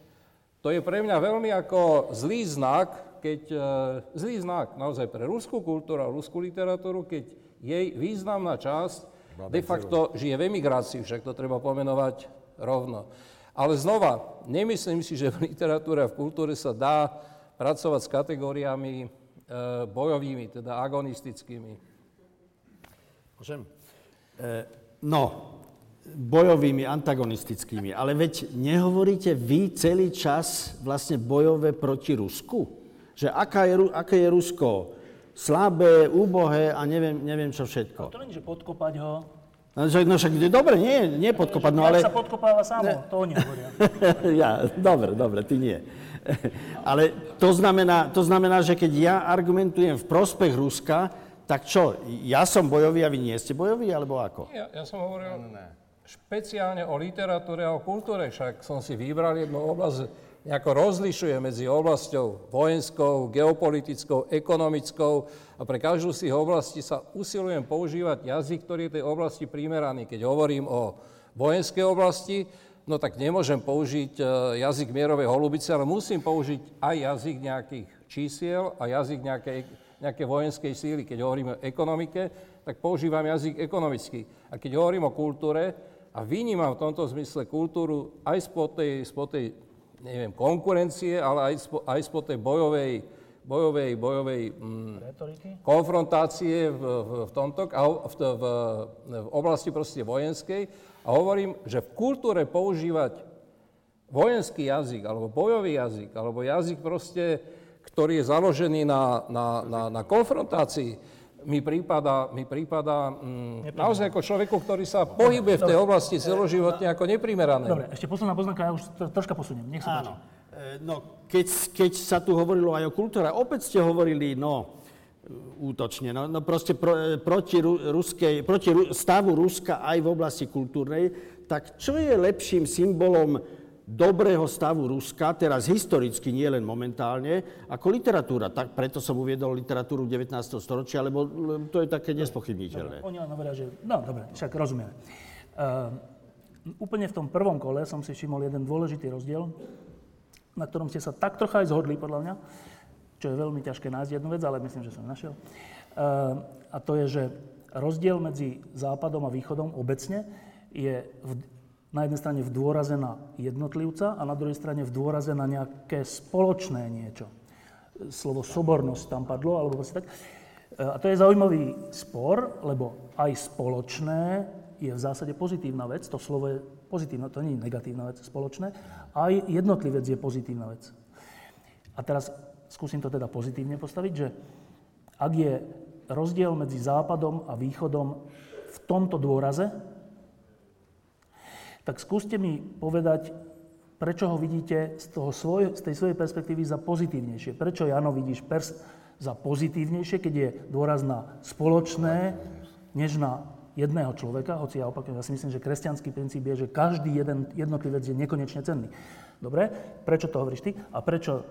To je pre mňa veľmi ako zlý znak, keď, e, zlý znak naozaj pre ruskú kultúru a ruskú literatúru, keď jej významná časť de facto žije v emigrácii, však to treba pomenovať rovno. Ale znova, nemyslím si, že v literatúre a v kultúre sa dá pracovať s kategóriami bojovými, teda agonistickými. Môžem? E, no, bojovými, antagonistickými. Ale veď nehovoríte vy celý čas vlastne bojové proti Rusku? Že aká je, aké je Rusko slabé, úbohé a neviem, neviem čo všetko. A to není, že podkopať ho. No, že, no však dobre, nie, nie podkopať, no ale... sa podkopáva samo, to oni hovoria. ja, dobre, dobre, ty nie. ale to znamená, to znamená, že keď ja argumentujem v prospech Ruska, tak čo, ja som bojový a vy nie ste bojoví, alebo ako? Ja, ja som hovoril špeciálne o literatúre a o kultúre, však som si vybral jednu oblasť, nejako rozlišuje medzi oblasťou vojenskou, geopolitickou, ekonomickou a pre každú z tých oblastí sa usilujem používať jazyk, ktorý je tej oblasti primeraný. Keď hovorím o vojenskej oblasti, no tak nemôžem použiť e, jazyk mierovej holubice, ale musím použiť aj jazyk nejakých čísiel a jazyk nejakej, nejakej vojenskej síly. Keď hovorím o ekonomike, tak používam jazyk ekonomický. A keď hovorím o kultúre, a vynímam v tomto zmysle kultúru aj spod tej, spod tej neviem, konkurencie, ale aj, spo, aj spod tej bojovej, bojovej, bojovej mm, konfrontácie v, v, v tomto, a v, v, v, v oblasti proste vojenskej. A hovorím, že v kultúre používať vojenský jazyk, alebo bojový jazyk, alebo jazyk proste, ktorý je založený na, na, na, na konfrontácii, mi prípada, mi prípada mm, naozaj ako človeku, ktorý sa pohybuje v tej oblasti celoživotne ako neprimerané. Dobre, ešte posledná poznámka, ja už to, troška posuniem. Nech sa Áno. E, no, keď, keď sa tu hovorilo aj o kultúre, opäť ste hovorili, no, útočne, no, no proste pro, proti, ruskej, proti stavu Ruska aj v oblasti kultúrnej, tak čo je lepším symbolom dobrého stavu Ruska, teraz historicky, nie len momentálne, ako literatúra. Tak preto som uviedol literatúru 19. storočia, lebo to je také nespochybniteľné. Oni len hovoria, že... No, dobre, však rozumieme. Uh, úplne v tom prvom kole som si všimol jeden dôležitý rozdiel, na ktorom ste sa tak trocha aj zhodli, podľa mňa, čo je veľmi ťažké nájsť jednu vec, ale myslím, že som našiel. Uh, a to je, že rozdiel medzi Západom a Východom obecne je v na jednej strane v dôraze na jednotlivca a na druhej strane v dôraze na nejaké spoločné niečo. Slovo sobornosť tam padlo, alebo tak. E, a to je zaujímavý spor, lebo aj spoločné je v zásade pozitívna vec, to slovo je pozitívna, to nie je negatívna vec, spoločné, aj jednotlivec je pozitívna vec. A teraz skúsim to teda pozitívne postaviť, že ak je rozdiel medzi západom a východom v tomto dôraze, tak skúste mi povedať, prečo ho vidíte z, toho svoj, z tej svojej perspektívy za pozitívnejšie. Prečo, Jano, vidíš pers za pozitívnejšie, keď je dôraz na spoločné, než na jedného človeka, hoci ja opakujem, ja si myslím, že kresťanský princíp je, že každý jeden jednotlivec je nekonečne cenný. Dobre, prečo to hovoríš ty? A prečo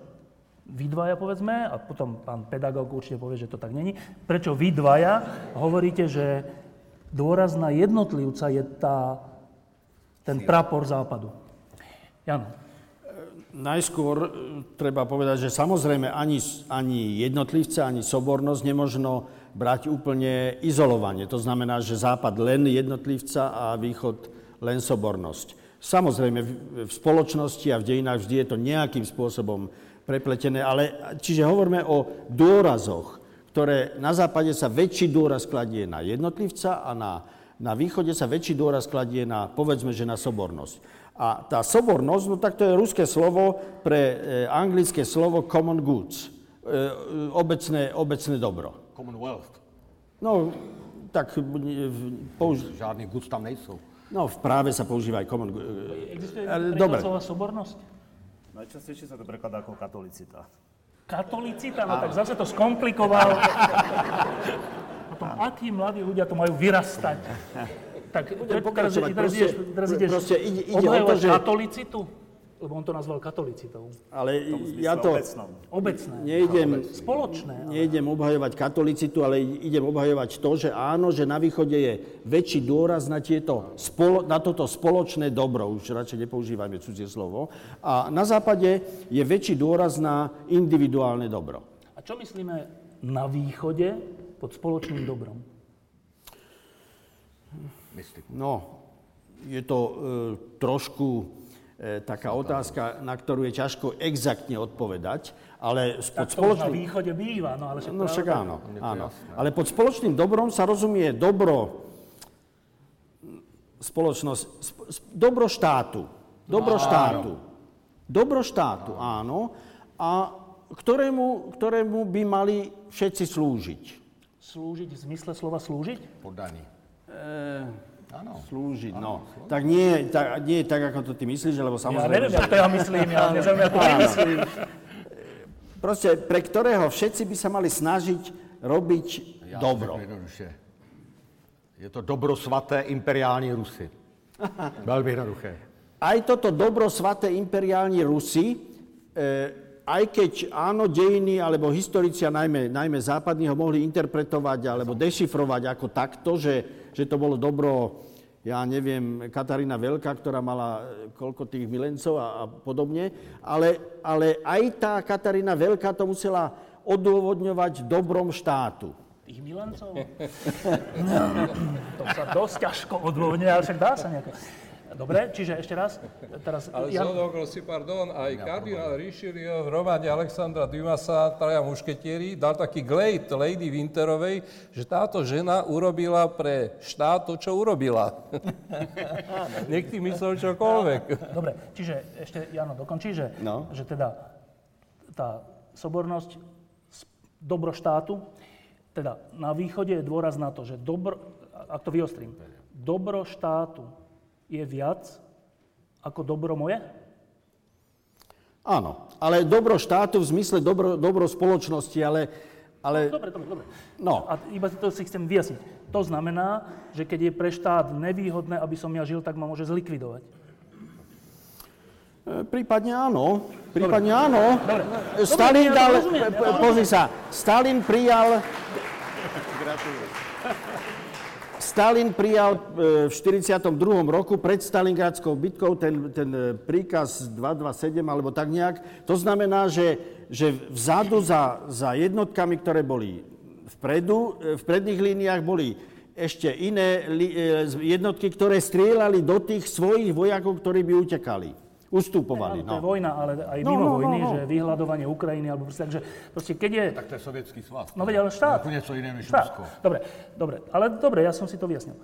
vy dvaja, povedzme, a potom pán pedagóg určite povie, že to tak není, prečo vy dvaja hovoríte, že dôraz na jednotlivca je tá ten prapor západu. Jano. Najskôr e, treba povedať, že samozrejme ani, ani jednotlivca, ani sobornosť nemožno brať úplne izolovanie. To znamená, že západ len jednotlivca a východ len sobornosť. Samozrejme, v spoločnosti a v dejinách vždy je to nejakým spôsobom prepletené, ale čiže hovoríme o dôrazoch, ktoré na západe sa väčší dôraz kladie na jednotlivca a na na východe sa väčší dôraz kladie na, povedzme, že na sobornosť. A tá sobornosť, no tak to je ruské slovo pre e, anglické slovo common goods, e, obecné, obecné dobro. Commonwealth. No, tak... E, použ... Žádny goods tam nejsou. No, v práve sa používa aj common goods. Existuje preklad slova sobornosť? Najčastejšie sa to prekladá ako katolicita. Katolicita? No tak zase to skomplikoval. Potom, akí mladí ľudia to majú vyrastať? Tak teraz, teraz, ideš, teraz ideš ide, ide o to, že... katolicitu? Lebo on to nazval katolicitou. Ale ja to... Obecnom. Obecné. Nejdem, Spoločné. Ale... Nejdem obhajovať katolicitu, ale idem obhajovať to, že áno, že na východe je väčší dôraz na, tieto, spolo, na toto spoločné dobro, už radšej nepoužívajme cudzie slovo, a na západe je väčší dôraz na individuálne dobro. A čo myslíme na východe, pod spoločným dobrom? No, je to e, trošku taká otázka, na ktorú je ťažko exaktne odpovedať, ale pod tak spoločným... na východe býva, no ale však, no, však áno, áno. Ale pod spoločným dobrom sa rozumie dobro spoločnosť, sp- sp- dobro štátu. Dobro štátu. Dobro štátu, áno. A ktorému, ktorému by mali všetci slúžiť. Slúžiť v zmysle slova slúžiť? Podaní. Áno. Slúžiť, no. Tak nie, tak, nie tak, ako to ty myslíš, lebo Ja samozrejme... neviem, že- ako to ja myslím, ja nezaujímam, ako ty myslíš. Proste, pre ktorého všetci by sa mali snažiť robiť Já dobro. Je to dobro svaté imperiální Rusy. Velmi jednoduché. Aj toto dobro svaté imperiálni Rusi, e, aj keď áno, dejiny alebo historici a najmä, najmä západní ho mohli interpretovať alebo dešifrovať ako takto, že, že to bolo dobro, ja neviem, Katarína Veľká, ktorá mala e, koľko tých milencov a, a podobne, ale, ale aj tá Katarína Veľká to musela odôvodňovať dobrom štátu. Tých milencov? to sa dosť ťažko odôvodňuje, ale však dá sa nejako. Dobre, čiže ešte raz. Teraz, Ale ja, z okolností, pardon, aj kardinál Richelieu v romane Alexandra Dumasa, traja mušketieri, dal taký glejt Lady Winterovej, že táto žena urobila pre štát to, čo urobila. Nech ty myslel čokoľvek. dobre, čiže ešte Jano dokončí, že, No. že teda tá sobornosť, dobro štátu, teda na východe je dôraz na to, že dobro, ak to vyostrím, dobro štátu je viac ako dobro moje? Áno, ale dobro štátu v zmysle dobro, dobro spoločnosti, ale, ale Dobre, dobre, dobre. no, A iba to si chcem vyjasniť. To znamená, že keď je pre štát nevýhodné, aby som ja žil, tak ma môže zlikvidovať. E, Prípadne áno. Prípadne áno. Dobre. Stalin Dobre, dal... rozumiem, ja Pozri sa. Stalin prijal... Stalin prijal e, v 42. roku pred Stalingradskou bitkou ten, ten e, príkaz 227 alebo tak nejak. To znamená, že, že vzadu za, za jednotkami, ktoré boli vpredu, e, v predných líniách boli ešte iné jednotky, ktoré strieľali do tých svojich vojakov, ktorí by utekali. Ustupovali. Áno, to je No. vojna, ale aj No, mimo no, no, vojny, no. že vyhľadovanie Ukrajiny, alebo proste, takže proste keď je... Tak to je sovětský svaz. No veď ale štát. To něco jiného než. Rusko. Dobre, dobre, ale dobre, ja som si to vyjasnil.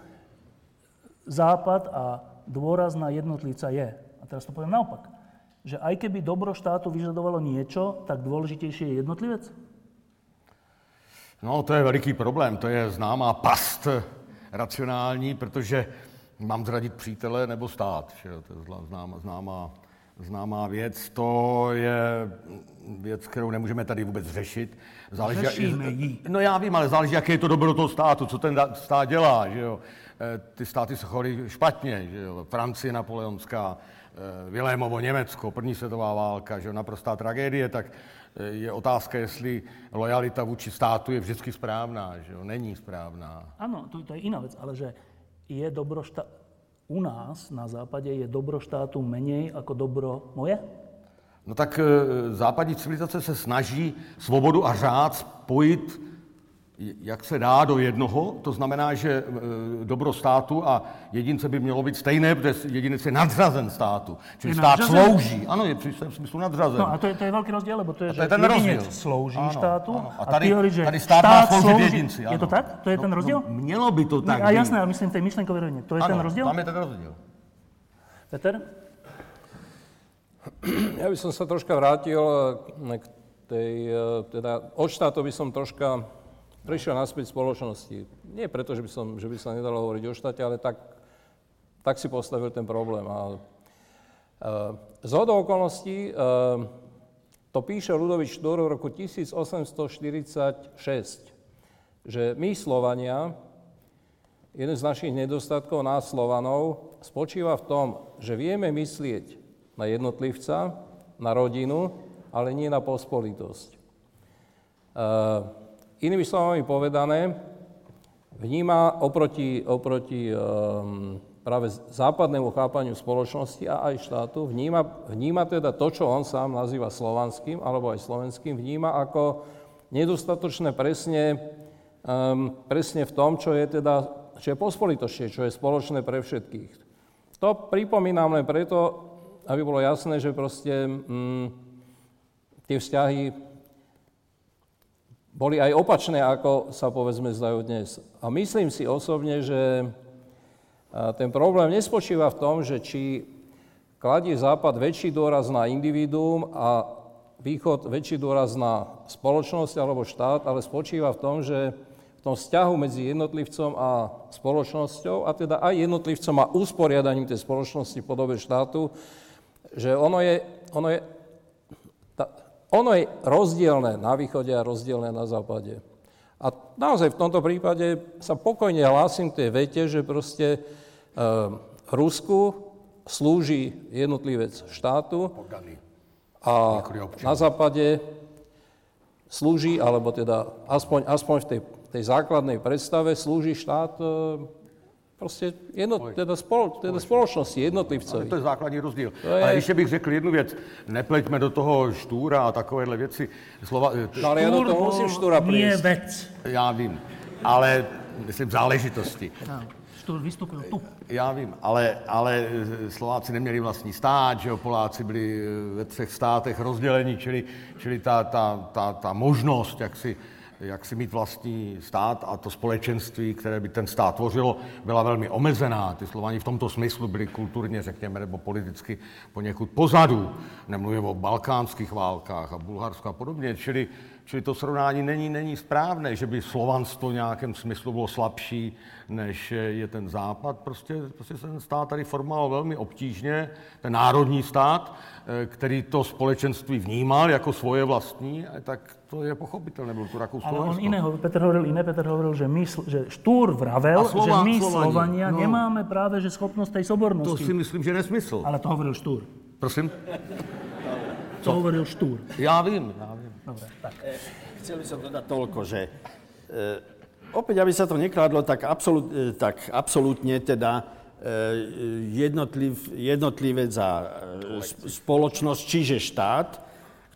Západ a dôraz na jednotlivca je, a teraz to poviem naopak, že aj keby dobro štátu vyžadovalo niečo, tak dôležitejšie je jednotlivec? No, to je veliký problém, to je známá past racionální, protože mám zradit přítele nebo stát. Že? To je známá, známá, známá věc. To je věc, kterou nemůžeme tady vůbec řešit. Záleží, Řešíme ji. No já vím, ale záleží, jaké je to dobro toho státu, co ten stát dělá. Že jo? Eh, Ty státy se chovaly špatně. Že jo? Francie napoleonská, eh, Vilémovo Německo, první světová válka, že jo? naprostá tragédie, tak eh, je otázka, jestli lojalita vůči státu je vždycky správná. Že jo? Není správná. Áno, to, to je iná vec, ale že je dobro štá... U nás na západe je dobro štátu menej ako dobro moje? No tak eh, západní civilizace se snaží svobodu a řád spojit, jak se dá, do jednoho. To znamená, že eh, dobro státu a jedince by mělo být stejné, protože jedinec je nadřazen státu. Čili Je stát nadřazen? slouží. Ano, je při svém smyslu nadřazen. No a to je, to je veľký rozdiel, lebo to je, A to že je ten rozdiel. slouží Áno, štátu áno. A a, tady- ty hovoríš, že tady štát má sloužit jedinci, Je áno. to tak? To je ten No, rozdiel? no, mělo by to tak a být. jasné, ale myslím v tej myšlenkovej rovine. To je ano, ten rozdiel? tam je ten rozdíl. Peter? Ja by som sa troška vrátil eh, k tej, eh, teda od štátu by som troška prešiel naspäť spoločnosti. Nie preto, že by, som, že by sa nedalo hovoriť o štáte, ale tak, tak si postavil ten problém. A, uh, z hodou okolností uh, to píše Ludovič Štúr v roku 1846, že my Slovania, jeden z našich nedostatkov nás Slovanov spočíva v tom, že vieme myslieť na jednotlivca, na rodinu, ale nie na pospolitosť. Uh, inými slovami povedané, vníma oproti, oproti um, práve západnému chápaniu spoločnosti a aj štátu, vníma, vníma teda to, čo on sám nazýva slovanským alebo aj slovenským, vníma ako nedostatočné presne, um, presne v tom, čo je teda čo je pospolitočne, čo je spoločné pre všetkých. To pripomínam len preto, aby bolo jasné, že proste mm, tie vzťahy boli aj opačné, ako sa povedzme zdajú dnes. A myslím si osobne, že ten problém nespočíva v tom, že či kladie Západ väčší dôraz na individuum a Východ väčší dôraz na spoločnosť alebo štát, ale spočíva v tom, že v tom vzťahu medzi jednotlivcom a spoločnosťou, a teda aj jednotlivcom a usporiadaním tej spoločnosti v podobe štátu, že ono je, ono je, ono je rozdielne na východe a rozdielne na západe. A naozaj v tomto prípade sa pokojne hlásim k tej vete, že proste e, Rusku slúži jednotlivec štátu a na západe slúži, alebo teda aspoň, aspoň v tej, tej základnej predstave slúži štát e, prostě jedno, teda, spolo, teda spoločnosti, jednotlivcovi. Ale to je základní rozdíl. To je... Ale ještě bych řekl jednu věc. Nepleťme do toho štúra a takovéhle věci. Slova... No, ale já do toho musím štúra. Nie vec. Já vím. Ale myslím záležitosti. No. Štúr vystúpil tu. Já vím, ale, ale Slováci neměli vlastní stát, že jo, Poláci byli ve třech státech rozdělení, čili, čili ta, ta, ta, ta možnost, jak si, jak si mít vlastní stát a to společenství, které by ten stát tvořilo, byla velmi omezená. Ty Slováni v tomto smyslu byli kulturně, řekněme, nebo politicky poněkud pozadu. Nemluvím o balkánských válkách a Bulharsku a podobně. Čili, čili to srovnání není, není správné, že by slovanstvo v nějakém smyslu bylo slabší než je ten západ. Prostě, prostě se ten stát tady formoval velmi obtížně, ten národní stát, eh, který to společenství vnímal jako svoje vlastní, tak to je pochopitelné, byl to Rakousko. Ale on iného, Petr hovoril iné, Petr hovoril, že, my, že Štúr vravel, Slova, že my Slovani, Slovania no, nemáme práve že schopnosť tej sobornosti. To si myslím, že nesmysl. Ale to hovoril Štúr. Prosím? To hovoril Štúr. Já vím, já vím. Dobre, tak. Chcel by som dodať toľko, že e, opäť, aby sa to nekladlo tak, absolút, e, tak absolútne, teda e, jednotliv, jednotlivec a e, spoločnosť, čiže štát,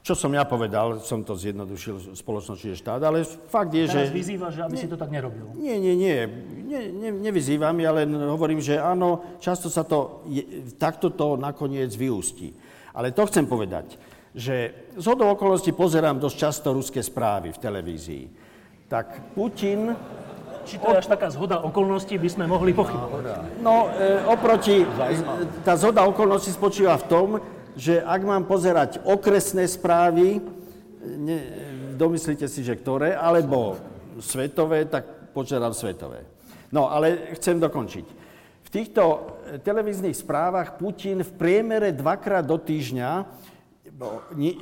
čo som ja povedal, som to zjednodušil, spoločnosť, čiže štát, ale fakt je, Teraz že... vyzývaš, aby nie, si to tak nerobil. Nie, nie, nie, nie, nie nevyzývam, ja len hovorím, že áno, často sa to, je, takto to nakoniec vyústí. Ale to chcem povedať, že z hodou okolností pozerám dosť často ruské správy v televízii tak Putin... Či to je až taká zhoda okolností, by sme mohli pochybovať? No, e, oproti, tá zhoda okolností spočíva v tom, že ak mám pozerať okresné správy, ne, domyslíte si, že ktoré, alebo svetové, tak pozerám svetové. No, ale chcem dokončiť. V týchto televíznych správach Putin v priemere dvakrát do týždňa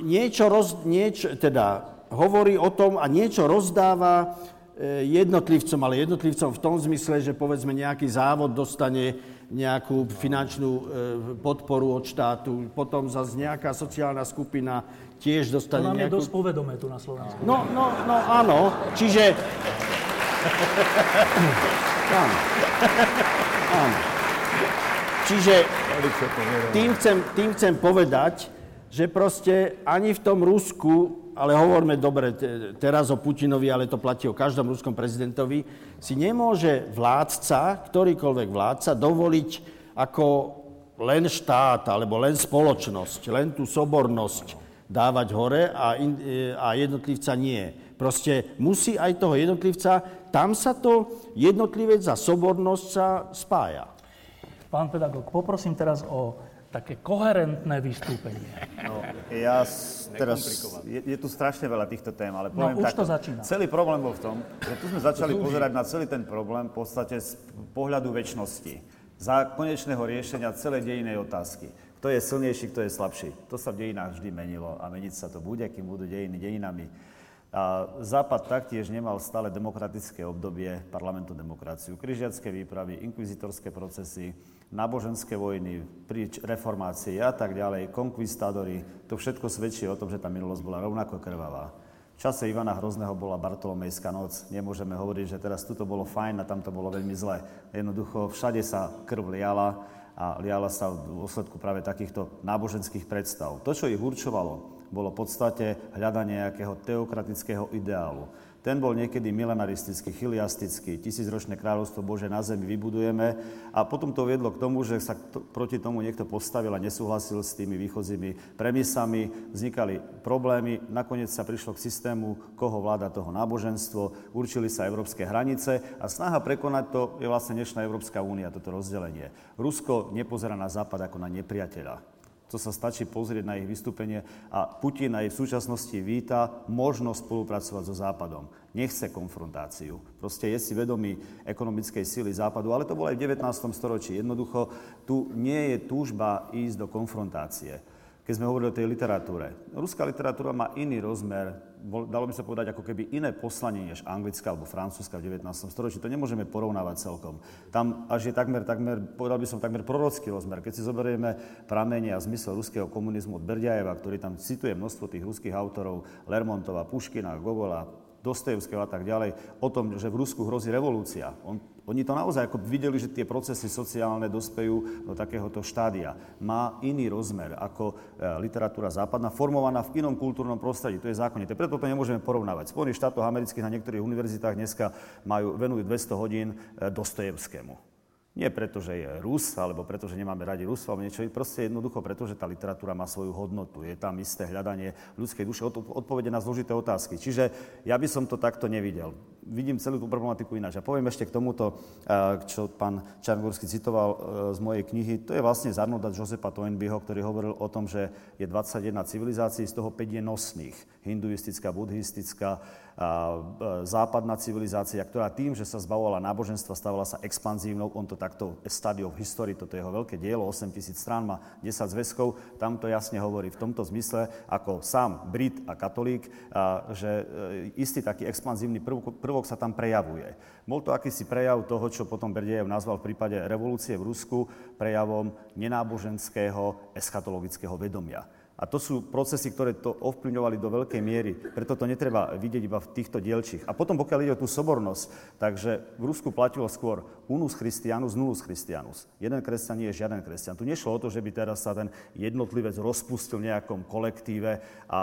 niečo, roz, niečo teda hovorí o tom a niečo rozdáva e, jednotlivcom, ale jednotlivcom v tom zmysle, že povedzme nejaký závod dostane nejakú finančnú e, podporu od štátu, potom zase nejaká sociálna skupina tiež dostane to nám nejakú... je dosť povedomé tu na Slovensku. No, no, no áno, čiže... áno. áno. Čiže tým chcem, tým chcem povedať, že proste ani v tom Rusku ale hovorme dobre teraz o Putinovi, ale to platí o každom ruskom prezidentovi, si nemôže vládca, ktorýkoľvek vládca, dovoliť ako len štát alebo len spoločnosť, len tú sobornosť dávať hore a, in, e, a jednotlivca nie. Proste musí aj toho jednotlivca, tam sa to jednotlivec za sobornosť sa spája. Pán pedagóg, poprosím teraz o také koherentné vystúpenie. No, ja teraz, je, je tu strašne veľa týchto tém, ale no, poviem no, už takto. to začína. Celý problém bol v tom, že tu sme začali pozerať na celý ten problém v podstate z pohľadu väčšnosti. Za konečného riešenia celej dejinej otázky. Kto je silnejší, kto je slabší. To sa v dejinách vždy menilo a meniť sa to bude, kým budú dejiny dejinami. A Západ taktiež nemal stále demokratické obdobie, parlamentu demokraciu, križiacké výpravy, inkvizitorské procesy, náboženské vojny, pri reformácii a tak ďalej, konkvistadory, to všetko svedčí o tom, že tá minulosť bola rovnako krvavá. V čase Ivana Hrozného bola Bartolomejská noc. Nemôžeme hovoriť, že teraz tuto bolo fajn a tam to bolo veľmi zle. Jednoducho všade sa krv liala a liala sa v dôsledku práve takýchto náboženských predstav. To, čo ich určovalo, bolo v podstate hľadanie nejakého teokratického ideálu. Ten bol niekedy milenaristický, chiliastický, tisícročné kráľovstvo Bože na zemi vybudujeme. A potom to viedlo k tomu, že sa to, proti tomu niekto postavil a nesúhlasil s tými východzími premisami, vznikali problémy, nakoniec sa prišlo k systému, koho vláda toho náboženstvo, určili sa európske hranice a snaha prekonať to je vlastne dnešná Európska únia, toto rozdelenie. Rusko nepozerá na Západ ako na nepriateľa. To sa stačí pozrieť na ich vystúpenie a Putin aj v súčasnosti víta možnosť spolupracovať so Západom. Nechce konfrontáciu. Proste je si vedomý ekonomickej síly Západu, ale to bolo aj v 19. storočí. Jednoducho, tu nie je túžba ísť do konfrontácie keď sme hovorili o tej literatúre. Ruská literatúra má iný rozmer, dalo by sa povedať ako keby iné poslanie než anglická alebo francúzska v 19. storočí. To nemôžeme porovnávať celkom. Tam až je takmer, takmer, povedal by som takmer prorocký rozmer. Keď si zoberieme pramenie a zmysel ruského komunizmu od Berdiajeva, ktorý tam cituje množstvo tých ruských autorov, Lermontova, Puškina, Gogola, Dostojevského a tak ďalej, o tom, že v Rusku hrozí revolúcia. On, oni to naozaj ako videli, že tie procesy sociálne dospejú do takéhoto štádia. Má iný rozmer ako e, literatúra západná, formovaná v inom kultúrnom prostredí. To je zákonité. Preto to nemôžeme porovnávať. Spojených štátoch amerických na niektorých univerzitách dneska majú, venujú 200 hodín e, Dostojevskému. Nie preto, že je Rus, alebo preto, že nemáme radi Rusov, alebo niečo, proste jednoducho preto, že tá literatúra má svoju hodnotu. Je tam isté hľadanie ľudskej duše, odpovede na zložité otázky. Čiže ja by som to takto nevidel. Vidím celú tú problematiku ináč. A poviem ešte k tomuto, eh, čo pán Čarnogórsky citoval eh, z mojej knihy. To je vlastne zarnúdať Josepa Toynbeeho, ktorý hovoril o tom, že je 21 civilizácií, z toho 5 je nosných. Hinduistická, buddhistická, západná civilizácia, ktorá tým, že sa zbavovala náboženstva, stávala sa expanzívnou. On to takto Study of History, toto je jeho veľké dielo, 8 tisíc strán, má 10 zväzkov, tam to jasne hovorí v tomto zmysle, ako sám Brit a katolík, že e, istý taký expanzívny prvok, prvok sa tam prejavuje. Bol to akýsi prejav toho, čo potom Berdiev nazval v prípade revolúcie v Rusku prejavom nenáboženského eschatologického vedomia. A to sú procesy, ktoré to ovplyvňovali do veľkej miery. Preto to netreba vidieť iba v týchto dielčích. A potom, pokiaľ ide o tú sobornosť, takže v Rusku platilo skôr unus christianus, nullus christianus. Jeden kresťan nie je žiaden kresťan. Tu nešlo o to, že by teraz sa ten jednotlivec rozpustil v nejakom kolektíve a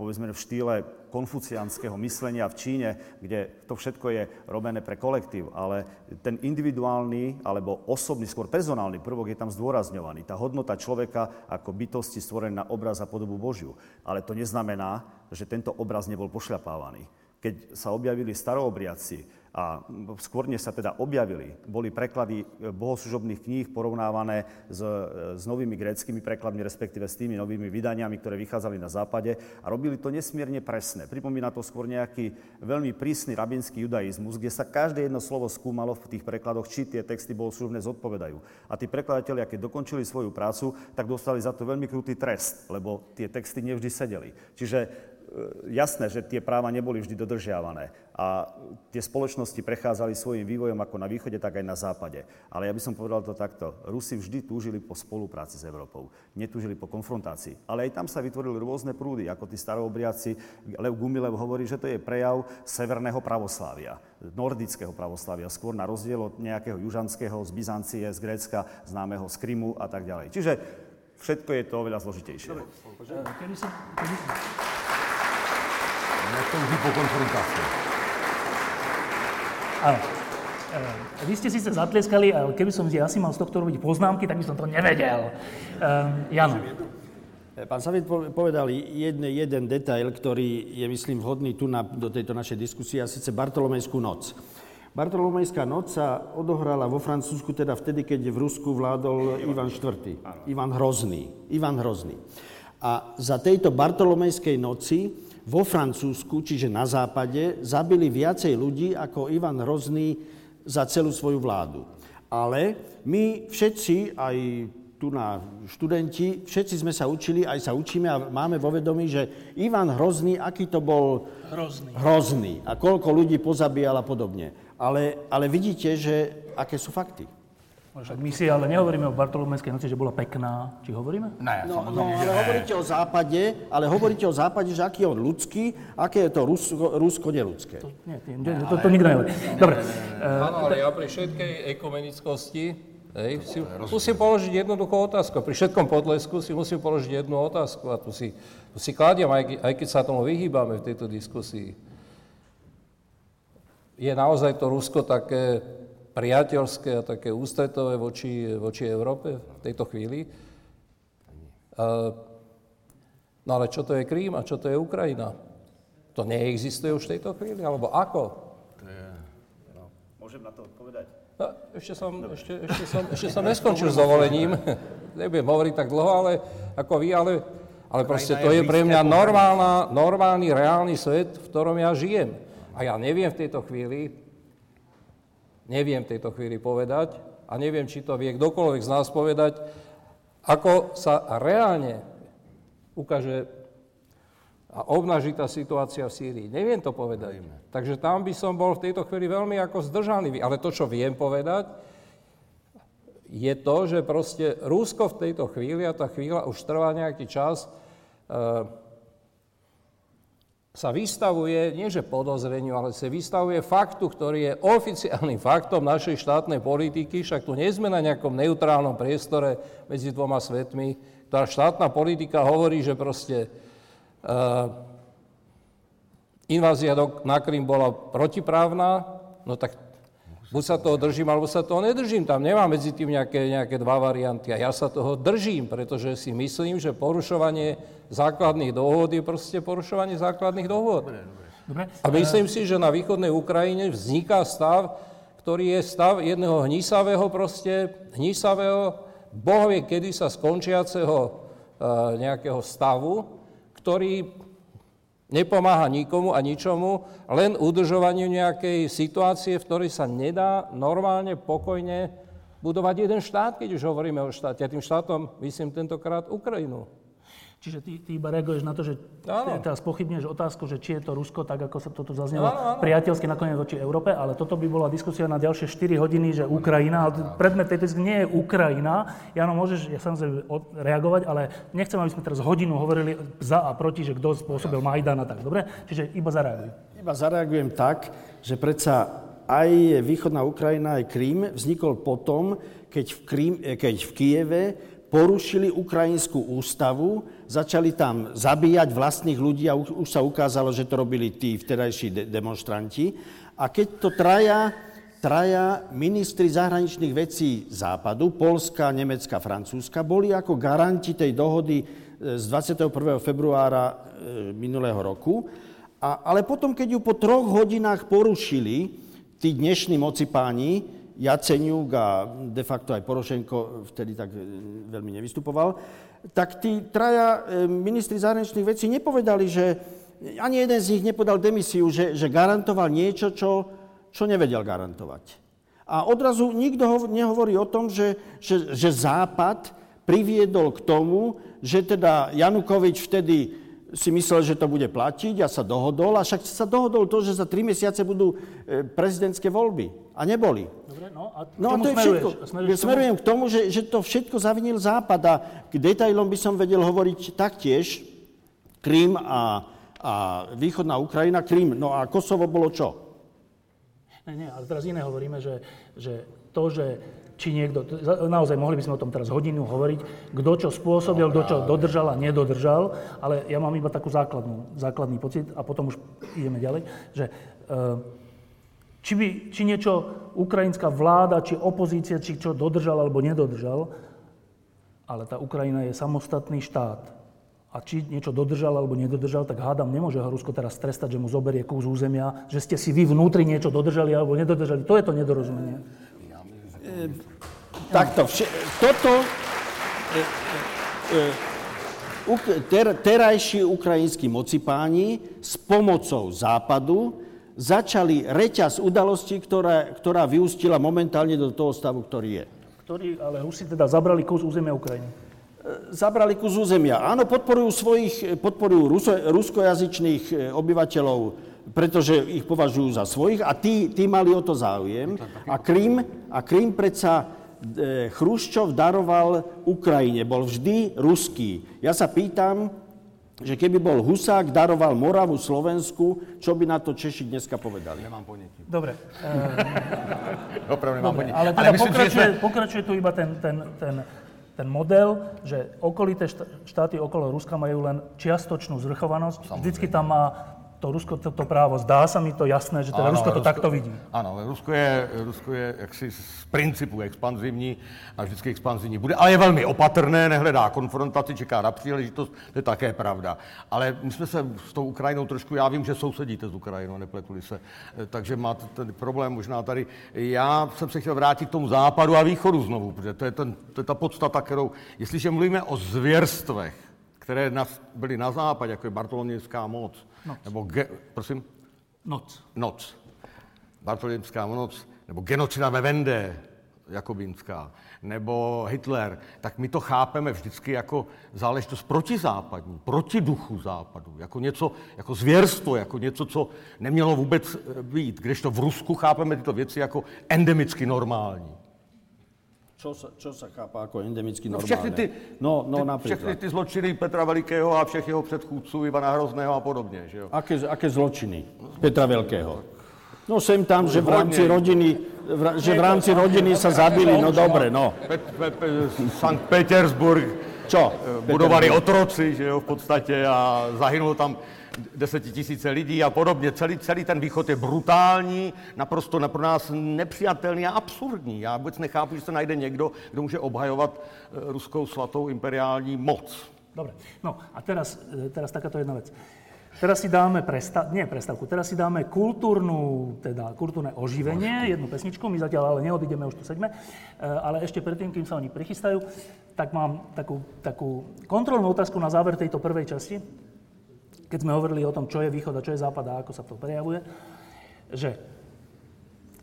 povedzme v štýle konfuciánskeho myslenia v Číne, kde to všetko je robené pre kolektív, ale ten individuálny alebo osobný, skôr personálny prvok je tam zdôrazňovaný. Tá hodnota človeka ako bytosti stvorená na obraz a podobu Božiu. Ale to neznamená, že tento obraz nebol pošľapávaný. Keď sa objavili staroobriaci, a skôr sa teda objavili, boli preklady e, bohoslužobných kníh porovnávané s, e, s novými gréckými prekladmi, respektíve s tými novými vydaniami, ktoré vychádzali na západe a robili to nesmierne presné. Pripomína to skôr nejaký veľmi prísny rabinský judaizmus, kde sa každé jedno slovo skúmalo v tých prekladoch, či tie texty bohoslužobné zodpovedajú. A tí prekladatelia, keď dokončili svoju prácu, tak dostali za to veľmi krutý trest, lebo tie texty nevždy sedeli. Čiže jasné, že tie práva neboli vždy dodržiavané a tie spoločnosti prechádzali svojim vývojom ako na východe, tak aj na západe. Ale ja by som povedal to takto. Rusi vždy túžili po spolupráci s Európou. Netúžili po konfrontácii. Ale aj tam sa vytvorili rôzne prúdy, ako tí staroobriaci. Lev Gumilev hovorí, že to je prejav severného pravoslávia, nordického pravoslávia, skôr na rozdiel od nejakého južanského z Byzancie, z Grécka, známeho z Krymu a tak ďalej. Čiže všetko je to oveľa zložitejšie. Dobre. Kedy som, kedy netouží po konfrontácii. Áno. E, vy ste síce zatlieskali, ale keby som si asi mal z tohto robiť poznámky, tak by som to nevedel. Um, Jano. Pán Saviet povedal jeden, jeden detail, ktorý je, myslím, vhodný tu na, do tejto našej diskusie, a síce Bartolomejskú noc. Bartolomejská noc sa odohrala vo Francúzsku teda vtedy, keď v Rusku vládol Ivan IV. Ivan Hrozný. Ivan Hrozný. A za tejto Bartolomejskej noci vo Francúzsku, čiže na západe, zabili viacej ľudí ako Ivan Hrozný za celú svoju vládu. Ale my všetci, aj tu na študenti, všetci sme sa učili, aj sa učíme a máme vo vedomí, že Ivan Hrozný, aký to bol hrozný, hrozný a koľko ľudí pozabíjal a podobne. Ale, ale vidíte, že aké sú fakty. Však my si ale nehovoríme o Bartolomejskej noci, že bola pekná. Či hovoríme? Ne, no, no, ale hovoríte o západe, ale hovoríte o západe, že aký je on ľudský, aké je to Rusko, Rusko neludské. To, nie, nie, to, to, to nikto nehovorí. Dobre. Áno, ale ja pri všetkej ekumenickosti hej, si, musím položiť jednoduchú otázku. Pri všetkom podlesku si musím položiť jednu otázku a tu si, tu si kladiem, aj, aj keď sa tomu vyhýbame v tejto diskusii. je naozaj to Rusko také priateľské a také ústretové voči, voči Európe v tejto chvíli. No ale čo to je Krím a čo to je Ukrajina? To neexistuje už v tejto chvíli? Alebo ako? Môžem na to odpovedať? No, ešte, som, ešte, ešte, som, ešte som neskončil s dovolením. Nebudem hovoriť tak dlho, ale ako vy, ale, ale proste to je pre mňa normálna, normálny, reálny svet, v ktorom ja žijem. A ja neviem v tejto chvíli, neviem v tejto chvíli povedať, a neviem, či to vie kdokoľvek z nás povedať, ako sa reálne ukáže a obnaží tá situácia v Sýrii. Neviem to povedať. Takže tam by som bol v tejto chvíli veľmi ako zdržaný. Ale to, čo viem povedať, je to, že proste Rusko v tejto chvíli, a tá chvíľa už trvá nejaký čas, e, sa vystavuje, nie že podozreniu, ale sa vystavuje faktu, ktorý je oficiálnym faktom našej štátnej politiky, však tu nie sme na nejakom neutrálnom priestore medzi dvoma svetmi. Tá štátna politika hovorí, že proste uh, invázia na Krym bola protiprávna, no tak buď sa toho držím, alebo sa toho nedržím. Tam nemá medzi tým nejaké, nejaké dva varianty. A ja sa toho držím, pretože si myslím, že porušovanie základných dohôd je proste porušovanie základných dohôd. Dobre. A myslím si, že na východnej Ukrajine vzniká stav, ktorý je stav jedného hnisavého proste, hnisavého, bohovie kedy sa skončiaceho uh, nejakého stavu, ktorý nepomáha nikomu a ničomu, len udržovaniu nejakej situácie, v ktorej sa nedá normálne, pokojne budovať jeden štát, keď už hovoríme o štáte. A tým štátom myslím tentokrát Ukrajinu. Čiže ty, ty iba reaguješ na to, že ano. teraz pochybneš otázku, že či je to Rusko, tak ako sa toto zaznelo, priateľsky nakoniec voči Európe, ale toto by bola diskusia na ďalšie 4 hodiny, že Ukrajina, ale predmet tejto diskusie nie je Ukrajina. Jano, môžeš ja samozrejme reagovať, ale nechcem, aby sme teraz hodinu hovorili za a proti, že kto spôsobil Majdan a tak, dobre? Čiže iba zareaguj. Iba zareagujem tak, že predsa aj východná Ukrajina, aj Krím vznikol potom, keď v, Krím, keď v Kieve porušili ukrajinskú ústavu, začali tam zabíjať vlastných ľudí a už sa ukázalo, že to robili tí vtedajší de- demonstranti. A keď to traja, traja ministri zahraničných vecí Západu, Polska, Nemecka, Francúzska, boli ako garanti tej dohody e, z 21. februára e, minulého roku. A, ale potom, keď ju po troch hodinách porušili, tí dnešní mocipáni, Jaceniuk a de facto aj Porošenko vtedy tak e, veľmi nevystupoval, tak tí traja e, ministri zahraničných vecí nepovedali, že ani jeden z nich nepodal demisiu, že, že garantoval niečo, čo, čo nevedel garantovať. A odrazu nikto ho, nehovorí o tom, že, že, že Západ priviedol k tomu, že teda Janukovič vtedy si myslel, že to bude platiť a sa dohodol. A však sa dohodol to, že za tri mesiace budú e, prezidentské voľby. A neboli. No a no a to je všetko. Smerujem k tomu, že, že to všetko zavinil Západ. A k detailom by som vedel hovoriť taktiež. Krím a, a východná Ukrajina. Krím, no a Kosovo bolo čo? Nie, nie, ale teraz iné hovoríme, že, že to, že či niekto, naozaj mohli by sme o tom teraz hodinu hovoriť, kto čo spôsobil, kto čo dodržal a nedodržal, ale ja mám iba takú základnú, základný pocit a potom už ideme ďalej, že eh, či, by, či niečo ukrajinská vláda, či opozícia, či čo dodržal alebo nedodržal, ale tá Ukrajina je samostatný štát. A či niečo dodržal alebo nedodržal, tak hádam, nemôže ho Rusko teraz trestať, že mu zoberie kus územia, že ste si vy vnútri niečo dodržali alebo nedodržali. To je to nedorozumenie. E, takto, vše, toto e, e, ter, terajší ukrajinskí mocipáni s pomocou Západu začali reťaz udalostí, ktorá, ktorá vyústila momentálne do toho stavu, ktorý je. Ktorý, ale Rusi teda zabrali kus územia Ukrajiny. Zabrali kus územia. Áno, podporujú svojich, podporujú ruso, ruskojazyčných obyvateľov pretože ich považujú za svojich a tí, tí mali o to záujem. A Krym, a Krym predsa e, Chruščov daroval Ukrajine, bol vždy ruský. Ja sa pýtam, že keby bol Husák, daroval Moravu Slovensku, čo by na to Češi dneska povedali? Nemám ponietie. Dobre. Uh, Opravdu nemám ponietie. Ale teda ale myslím, pokračuje, sme... pokračuje tu iba ten, ten, ten, ten model, že okolité štáty okolo Ruska majú len čiastočnú zvrchovanosť. Samozrejme. Vždycky tam má to Rusko to, to právo. Zdá sa mi to jasné, že teda Rusko to Rusko, takto vidí. Ano, Rusko je, Rusko je jaksi z principu expanzivní a vždycky expanzivní bude, ale je velmi opatrné, nehledá konfrontaci, čeká na příležitost, to je také pravda. Ale my jsme se s tou Ukrajinou trošku, já vím, že sousedíte s Ukrajinou, nepletuli se, eh, takže máte ten problém možná tady. Já jsem se chtěl vrátit k tomu západu a východu znovu, protože to je, ten, to je ta podstata, kterou, jestliže mluvíme o zvěrstvech, které byly na západě, jako je Bartolomějská moc, Noc. nebo, ge, prosím? Noc. Noc. Bartolomějská noc, nebo genocida ve Vendé, Jakobinská, nebo Hitler, tak my to chápeme vždycky jako záležitost protizápadní, proti duchu západu, jako něco, jako zvěrstvo, jako něco, co nemělo vůbec eh, být, kdežto v Rusku chápeme tyto věci jako endemicky normální. Čo sa, čo sa chápa ako endemicky No normálne? všechny ty, no, no ty, napríklad. všechny ty zločiny Petra Velikého a všech jeho předchůdců, Ivana Hrozného a podobně, že jo? Aké, aké zločiny Petra Veľkého? No sem tam, že v rámci rodiny, v, že v rámci rodiny sa zabili, no dobre, no. Pet, pe, pe, Sankt Petersburg, Čo? budovali otroci, že jo, v podstatě a zahynulo tam desetitisíce lidí a podobně. Celý, celý ten východ je brutální, naprosto na- pro nás nepřijatelný a absurdní. Já vůbec nechápu, že se najde někdo, kdo může obhajovat eh, ruskou svatou imperiální moc. Dobre. No a teraz, e, teraz takáto jedna vec. Teraz si dáme presta- nie prestavku, teraz si dáme kultúrnu, teda kultúrne oživenie, jednu pesničku, my zatiaľ ale neodídeme, už tu sedíme, E, ale ešte predtým, kým sa oni prichystajú, tak mám takú, takú kontrolnú otázku na záver tejto prvej časti, keď sme hovorili o tom, čo je východ a čo je západ a ako sa to prejavuje, že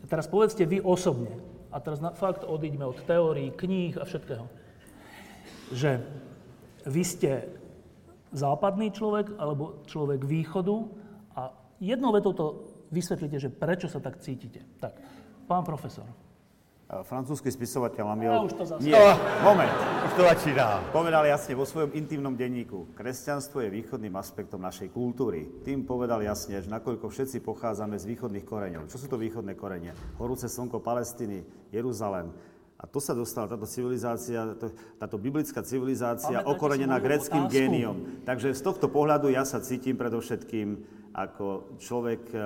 teraz povedzte vy osobne, a teraz na, fakt odíďme od teórií, kníh a všetkého, že vy ste západný človek alebo človek východu a jednou vetou to vysvetlíte, že prečo sa tak cítite. Tak, pán profesor. A Francúzsky spisovateľ Amiel... Ja už to zase- Nie, moment. Už to začíná. Povedal jasne vo svojom intimnom denníku, kresťanstvo je východným aspektom našej kultúry. Tým povedal jasne, že nakoľko všetci pochádzame z východných koreňov. Čo sú to východné korene? Horúce slnko Palestíny, Jeruzalem. A to sa dostala táto civilizácia, to, táto biblická civilizácia Pamätajte si okorenená greckým géniom. Takže z tohto pohľadu ja sa cítim predovšetkým ako človek, e,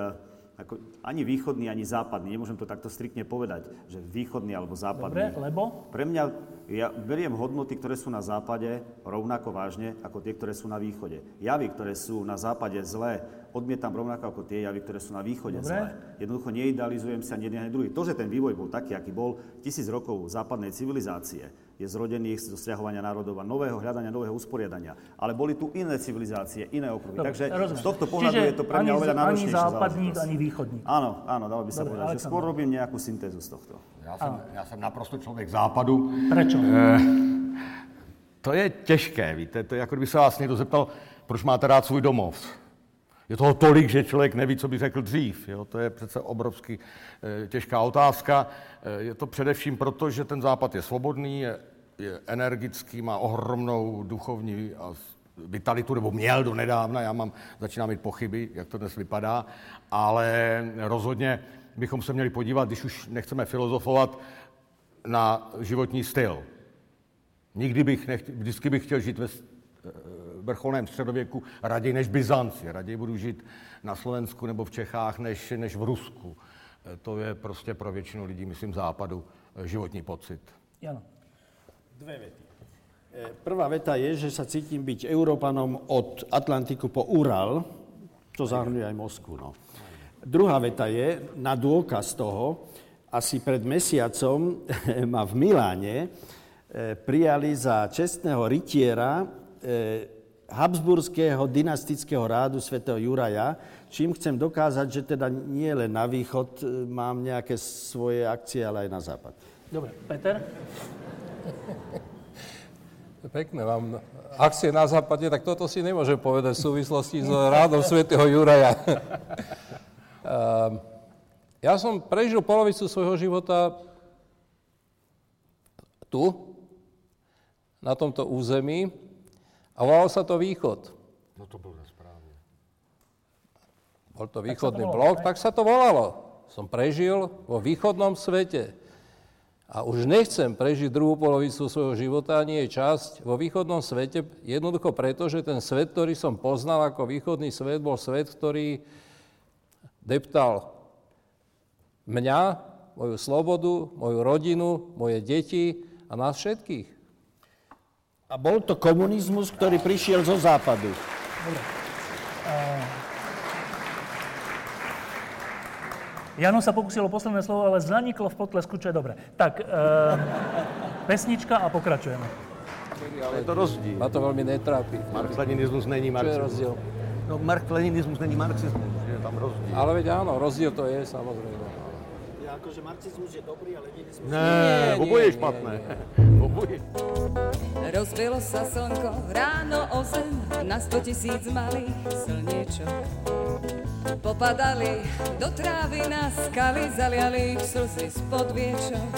ako ani východný, ani západný. Nemôžem to takto striktne povedať, že východný alebo západný. Dobre, lebo? Pre mňa, ja beriem hodnoty, ktoré sú na západe rovnako vážne ako tie, ktoré sú na východe. Javy, ktoré sú na západe zlé, odmietam rovnako ako tie javy, ktoré sú na východe Dobre. zlé. Jednoducho neidealizujem sa ani jeden ani druhý. To, že ten vývoj bol taký, aký bol, tisíc rokov západnej civilizácie, je zrodených z dosiahovania národov a nového hľadania, nového usporiadania. Ale boli tu iné civilizácie, iné okruhy. Dobre, Takže rozumiem. z tohto pohľadu Čiže je to pre mňa ani- oveľa ani náročnejšia západník, ani východník. Áno, áno, dalo by sa Dobre, povedať, že skôr robím nejakú syntézu z tohto. Já jsem, já jsem naprosto člověk západu. Prečo? To je těžké, víte, to je jako kdyby se vás někdo zeptal, proč máte rád svůj domov. Je toho tolik, že člověk neví, co by řekl dřív. Jo? To je přece obrovsky e, těžká otázka. E, je to především proto, že ten západ je svobodný, je, je energický, má ohromnou duchovní a vitalitu, nebo měl do nedávna, já mám, začínám mít pochyby, jak to dnes vypadá, ale rozhodně bychom se měli podívat, když už nechceme filozofovat, na životní styl. Nikdy bych nechtěl, vždycky bych chtěl žít ve eh, vrcholném středověku raději než Byzanci. Raději budu žít na Slovensku nebo v Čechách než, než v Rusku. Eh, To je prostě pro většinu lidí, myslím, západu eh, životní pocit. Jano. Dve vety. E, Prvá veta je, že sa cítim byť Európanom od Atlantiku po Ural, to zahrňuje aj Moskvu. No. Druhá veta je, na dôkaz toho, asi pred mesiacom ma v Miláne e, prijali za čestného rytiera e, Habsburského dynastického rádu svätého Juraja, čím chcem dokázať, že teda nie len na východ e, mám nejaké svoje akcie, ale aj na západ. Dobre, Peter? Pekné vám akcie na západe, tak toto si nemôžem povedať v súvislosti s rádom svätého Juraja. Ehm, ja som prežil polovicu svojho života tu, na tomto území, a volalo sa to Východ. No to bylo nesprávně. Bol to východný blok, tak sa to volalo. Som prežil vo východnom svete. a už nechcem prežiť druhú polovicu svojho života, nie je časť vo východnom svete, jednoducho preto, že ten svet, ktorý som poznal ako východný svet, bol svet, ktorý deptal mňa, moju slobodu, moju rodinu, moje deti a nás všetkých. A bol to komunizmus, ktorý prišiel zo západu. Dobre. Jano sa pokusil o posledné slovo, ale zaniklo v potlesku, čo je dobre. Tak, e, pesnička a pokračujeme. Ale je to rozdiel. Ma to veľmi netrápi. Marx-leninizmus není Čo je rozdiel? No, Marx-leninizmus není marxizmus, je tam rozdiel. Ale veď áno, rozdiel to je, samozrejme. Akože marxizmus je dobrý, ale leninizmus... Ne, oboje je špatné. Oboje. Rozbilo sa slnko ráno o zem na sto tisíc malých slniečok. Popadali do trávy na skaly, zaliali ich slzy spod viečok.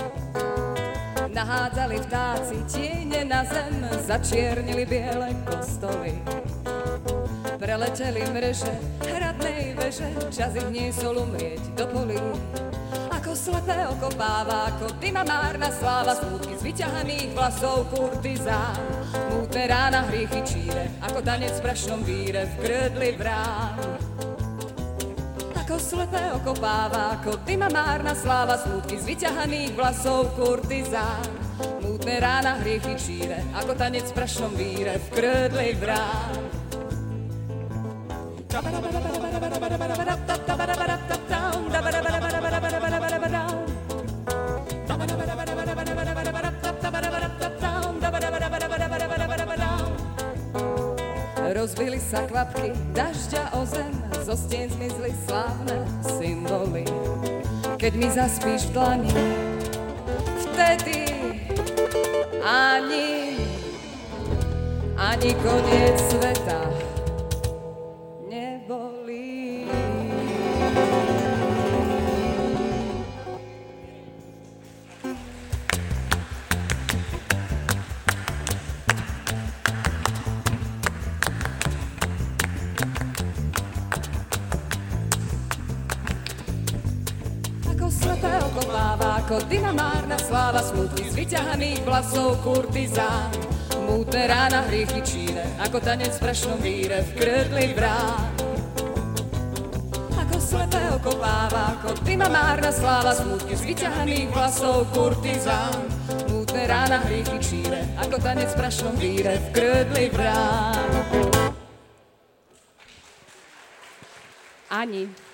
Nahádzali vtáci tiene na zem, začiernili biele kostoly. Preleteli mreže hradnej veže, čas ich niesol umrieť do polí. Ako slepé okopáva, ako dyma márna sláva, smutky z vyťahaných vlasov kurtizán. Mútne rána hriechy číre, ako tanec v prašnom víre v krdli brán. Ako slepé okopáva, ako dyma márna sláva, smutky z vyťahaných vlasov kurtizán. Mútne rána hriechy číre, ako tanec v prašnom víre v krdli brán. Rozbili sa kvapky dažďa o zem, zo stien zmizli slávne symboly. Keď mi zaspíš v dlani, vtedy ani, ani koniec sveta vyťahaných vlasov kurtizán. Mútne rána hriechy číre, ako tanec v prašnom víre v krdli brán. Ako slepé okopáva, ako dynamárna sláva, smutky z vyťahaných vlasov kurtizán. Mútne rána hriechy číre, ako tanec v prašnom víre v krdli brán. Ani.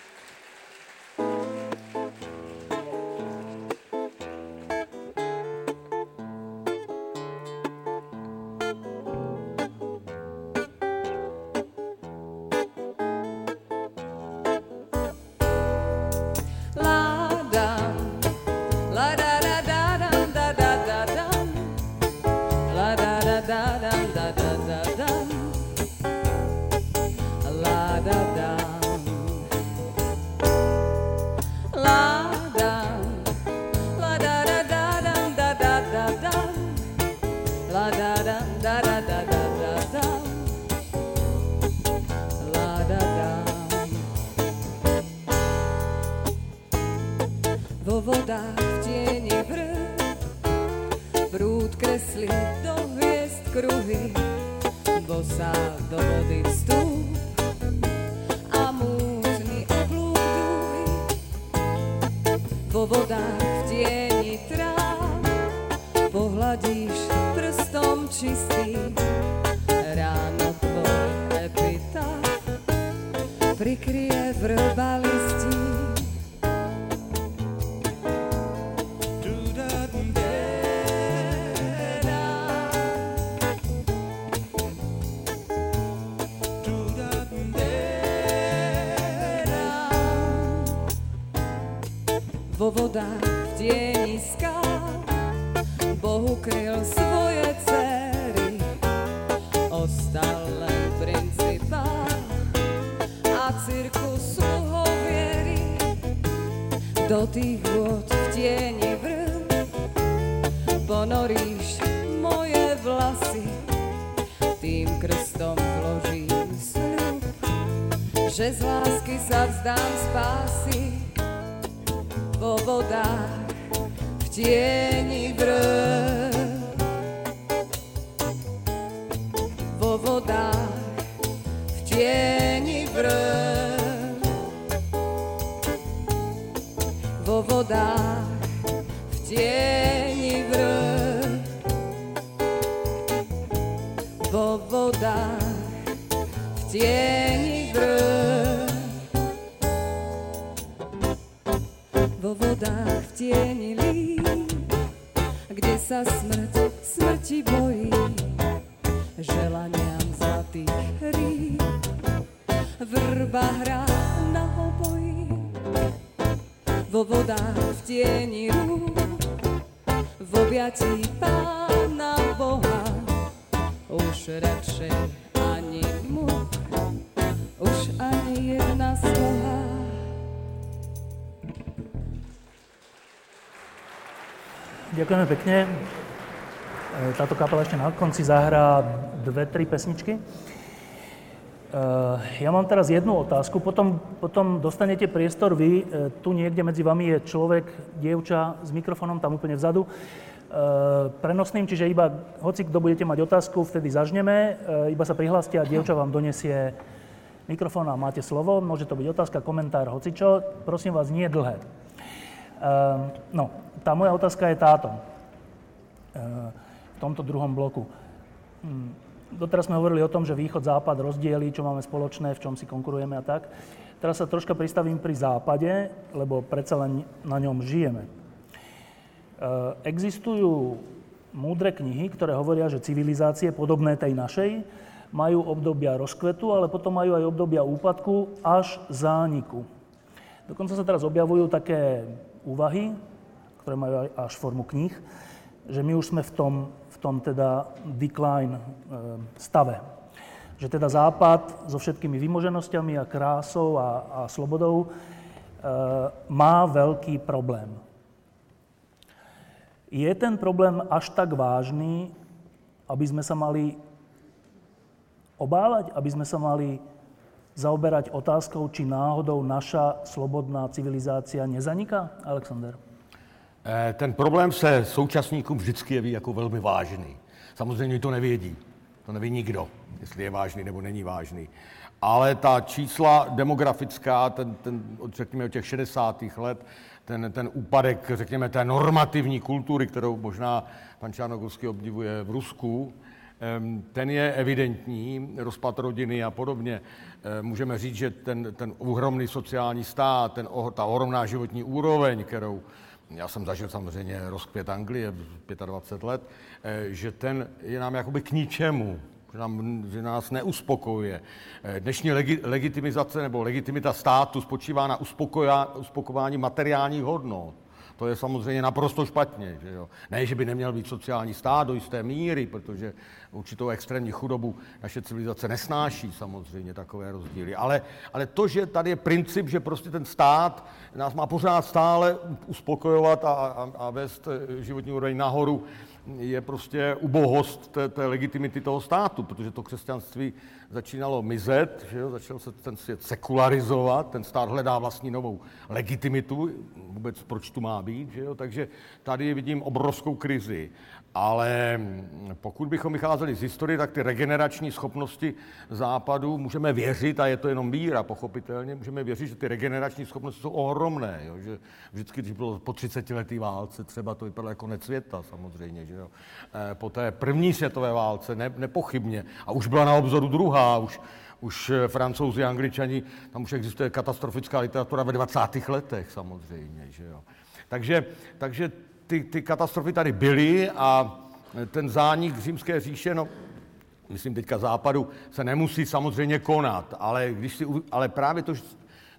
Ďakujeme pekne. E, Táto kapela ešte na konci zahrá dve, tri pesničky. E, Ja mám teraz jednu otázku, potom, potom dostanete priestor vy. E, Tu niekde medzi vami je človek, dievča s mikrofónom tam úplne vzadu. Prenosným, čiže iba, hoci kto budete mať otázku, vtedy zažneme, iba sa prihláste a dievča vám donesie mikrofón a máte slovo. Môže to byť otázka, komentár, hocičo. Prosím vás, nie dlhé. Ehm, No, tá moja otázka je táto. Ehm, V tomto druhom bloku. Hm, Doteraz sme hovorili o tom, že východ-západ rozdiely, čo máme spoločné, v čom si konkurujeme a tak. Teraz sa troška pristavím pri západe, lebo predsa len na ňom žijeme. Ehm, Existujú múdre knihy, ktoré hovoria, že civilizácie podobné tej našej majú obdobia rozkvetu, ale potom majú aj obdobia úpadku až zániku. Dokonca sa teraz objavujú také úvahy, ktoré majú aj až formu kníh, že my už sme v tom, v tom teda decline e, stave. Že teda Západ so všetkými vymoženosťami a krásou a, a slobodou e, má veľký problém. Je ten problém až tak vážny, aby sme sa mali obávať, aby sme sa mali zaoberať otázkou, či náhodou naša slobodná civilizácia nezaniká? Alexander. Eh, Ten problém se současníkům vždycky jeví jako velmi vážný. Samozřejmě to nevědí. To neví nikdo, jestli je vážný nebo není vážný. Ale ta čísla demografická, ten, ten, řekněme, od těch 60. let, ten, ten úpadek, řekněme, té normativní kultury, kterou možná pan Čánokovský obdivuje v Rusku, ten je evidentní, rozpad rodiny a podobně. Můžeme říct, že ten, ten ohromný sociální stát, ten, ta ohromná životní úroveň, kterou já jsem zažil samozřejmě rozkvět Anglie 25 let, eh, že ten je nám jakoby k ničemu, že, nám, že nás neuspokojuje. Eh, Dnešní legi, legitimizace nebo legitimita státu spočívá na uspokoja, uspokojování materiálních hodnot. To je samozřejmě naprosto špatně. Že jo? Ne, že by neměl být sociální stát do jisté míry, protože určitou extrémní chudobu naše civilizace nesnáší samozřejmě takové rozdíly. Ale, ale to, že tady je princip, že prostě ten stát nás má pořád stále uspokojovat a, a, a vést eh, životní úroveň nahoru, je prostě ubohost té, té legitimity toho státu, protože to křesťanství začínalo mizet, že jo? začal se ten svět sekularizovat, ten stát hledá vlastní novou legitimitu, vůbec proč tu má být, že jo? takže tady vidím obrovskou krizi. Ale pokud bychom vycházeli z historie, tak ty regenerační schopnosti západu můžeme věřit, a je to jenom víra, pochopitelně, můžeme věřit, že ty regenerační schopnosti jsou ohromné. Jo? Že vždycky, když bylo po 30 letý válce, třeba to vypadalo jako konec světa samozřejmě. Že jo? Eh, Po té první světové válce, ne, nepochybně, a už byla na obzoru druhá, už, už eh, francouzi, angličani, tam už existuje katastrofická literatura ve 20. letech samozřejmě. Že jo? Takže, takže ty, ty katastrofy tady byly a ten zánik římské říše, no, myslím teďka západu, se nemusí samozřejmě konat, ale, když si, ale právě to, že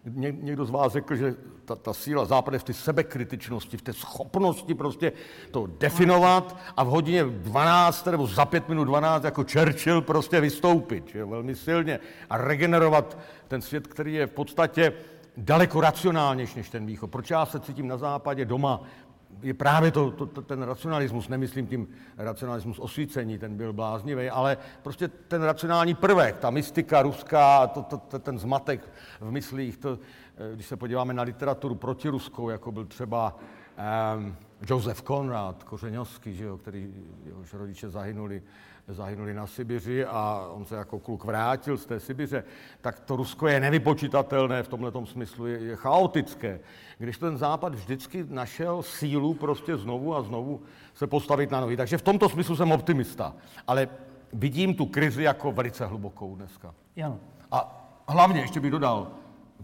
ně, někdo z vás řekl, že ta, ta síla západu je v té sebekritičnosti, v té schopnosti prostě to definovat a v hodině 12 nebo za pět minut 12 jako Churchill prostě vystoupit, že velmi silně a regenerovat ten svět, který je v podstatě daleko racionálnější než ten východ. Proč já se cítím na západě doma je právě to, to, to, ten racionalismus, nemyslím tím racionalismus osvícení, ten byl bláznivý, ale prostě ten racionální prvek, ta mystika ruská, to, to, to, ten zmatek v myslích, to, eh, když se podíváme na literaturu protiruskou, jako byl třeba Um, Joseph Conrad, Kořeňovský, že jo, který, jehož rodiče zahynuli, zahynuli na Sibiři a on se jako kluk vrátil z té Sibiře, tak to Rusko je nevypočitatelné v tomhle smyslu, je, je chaotické. Když ten Západ vždycky našel sílu prostě znovu a znovu se postavit na nohy. Takže v tomto smyslu jsem optimista. Ale vidím tu krizi jako velice hlubokou dneska. Jano. A hlavně, ještě bych dodal,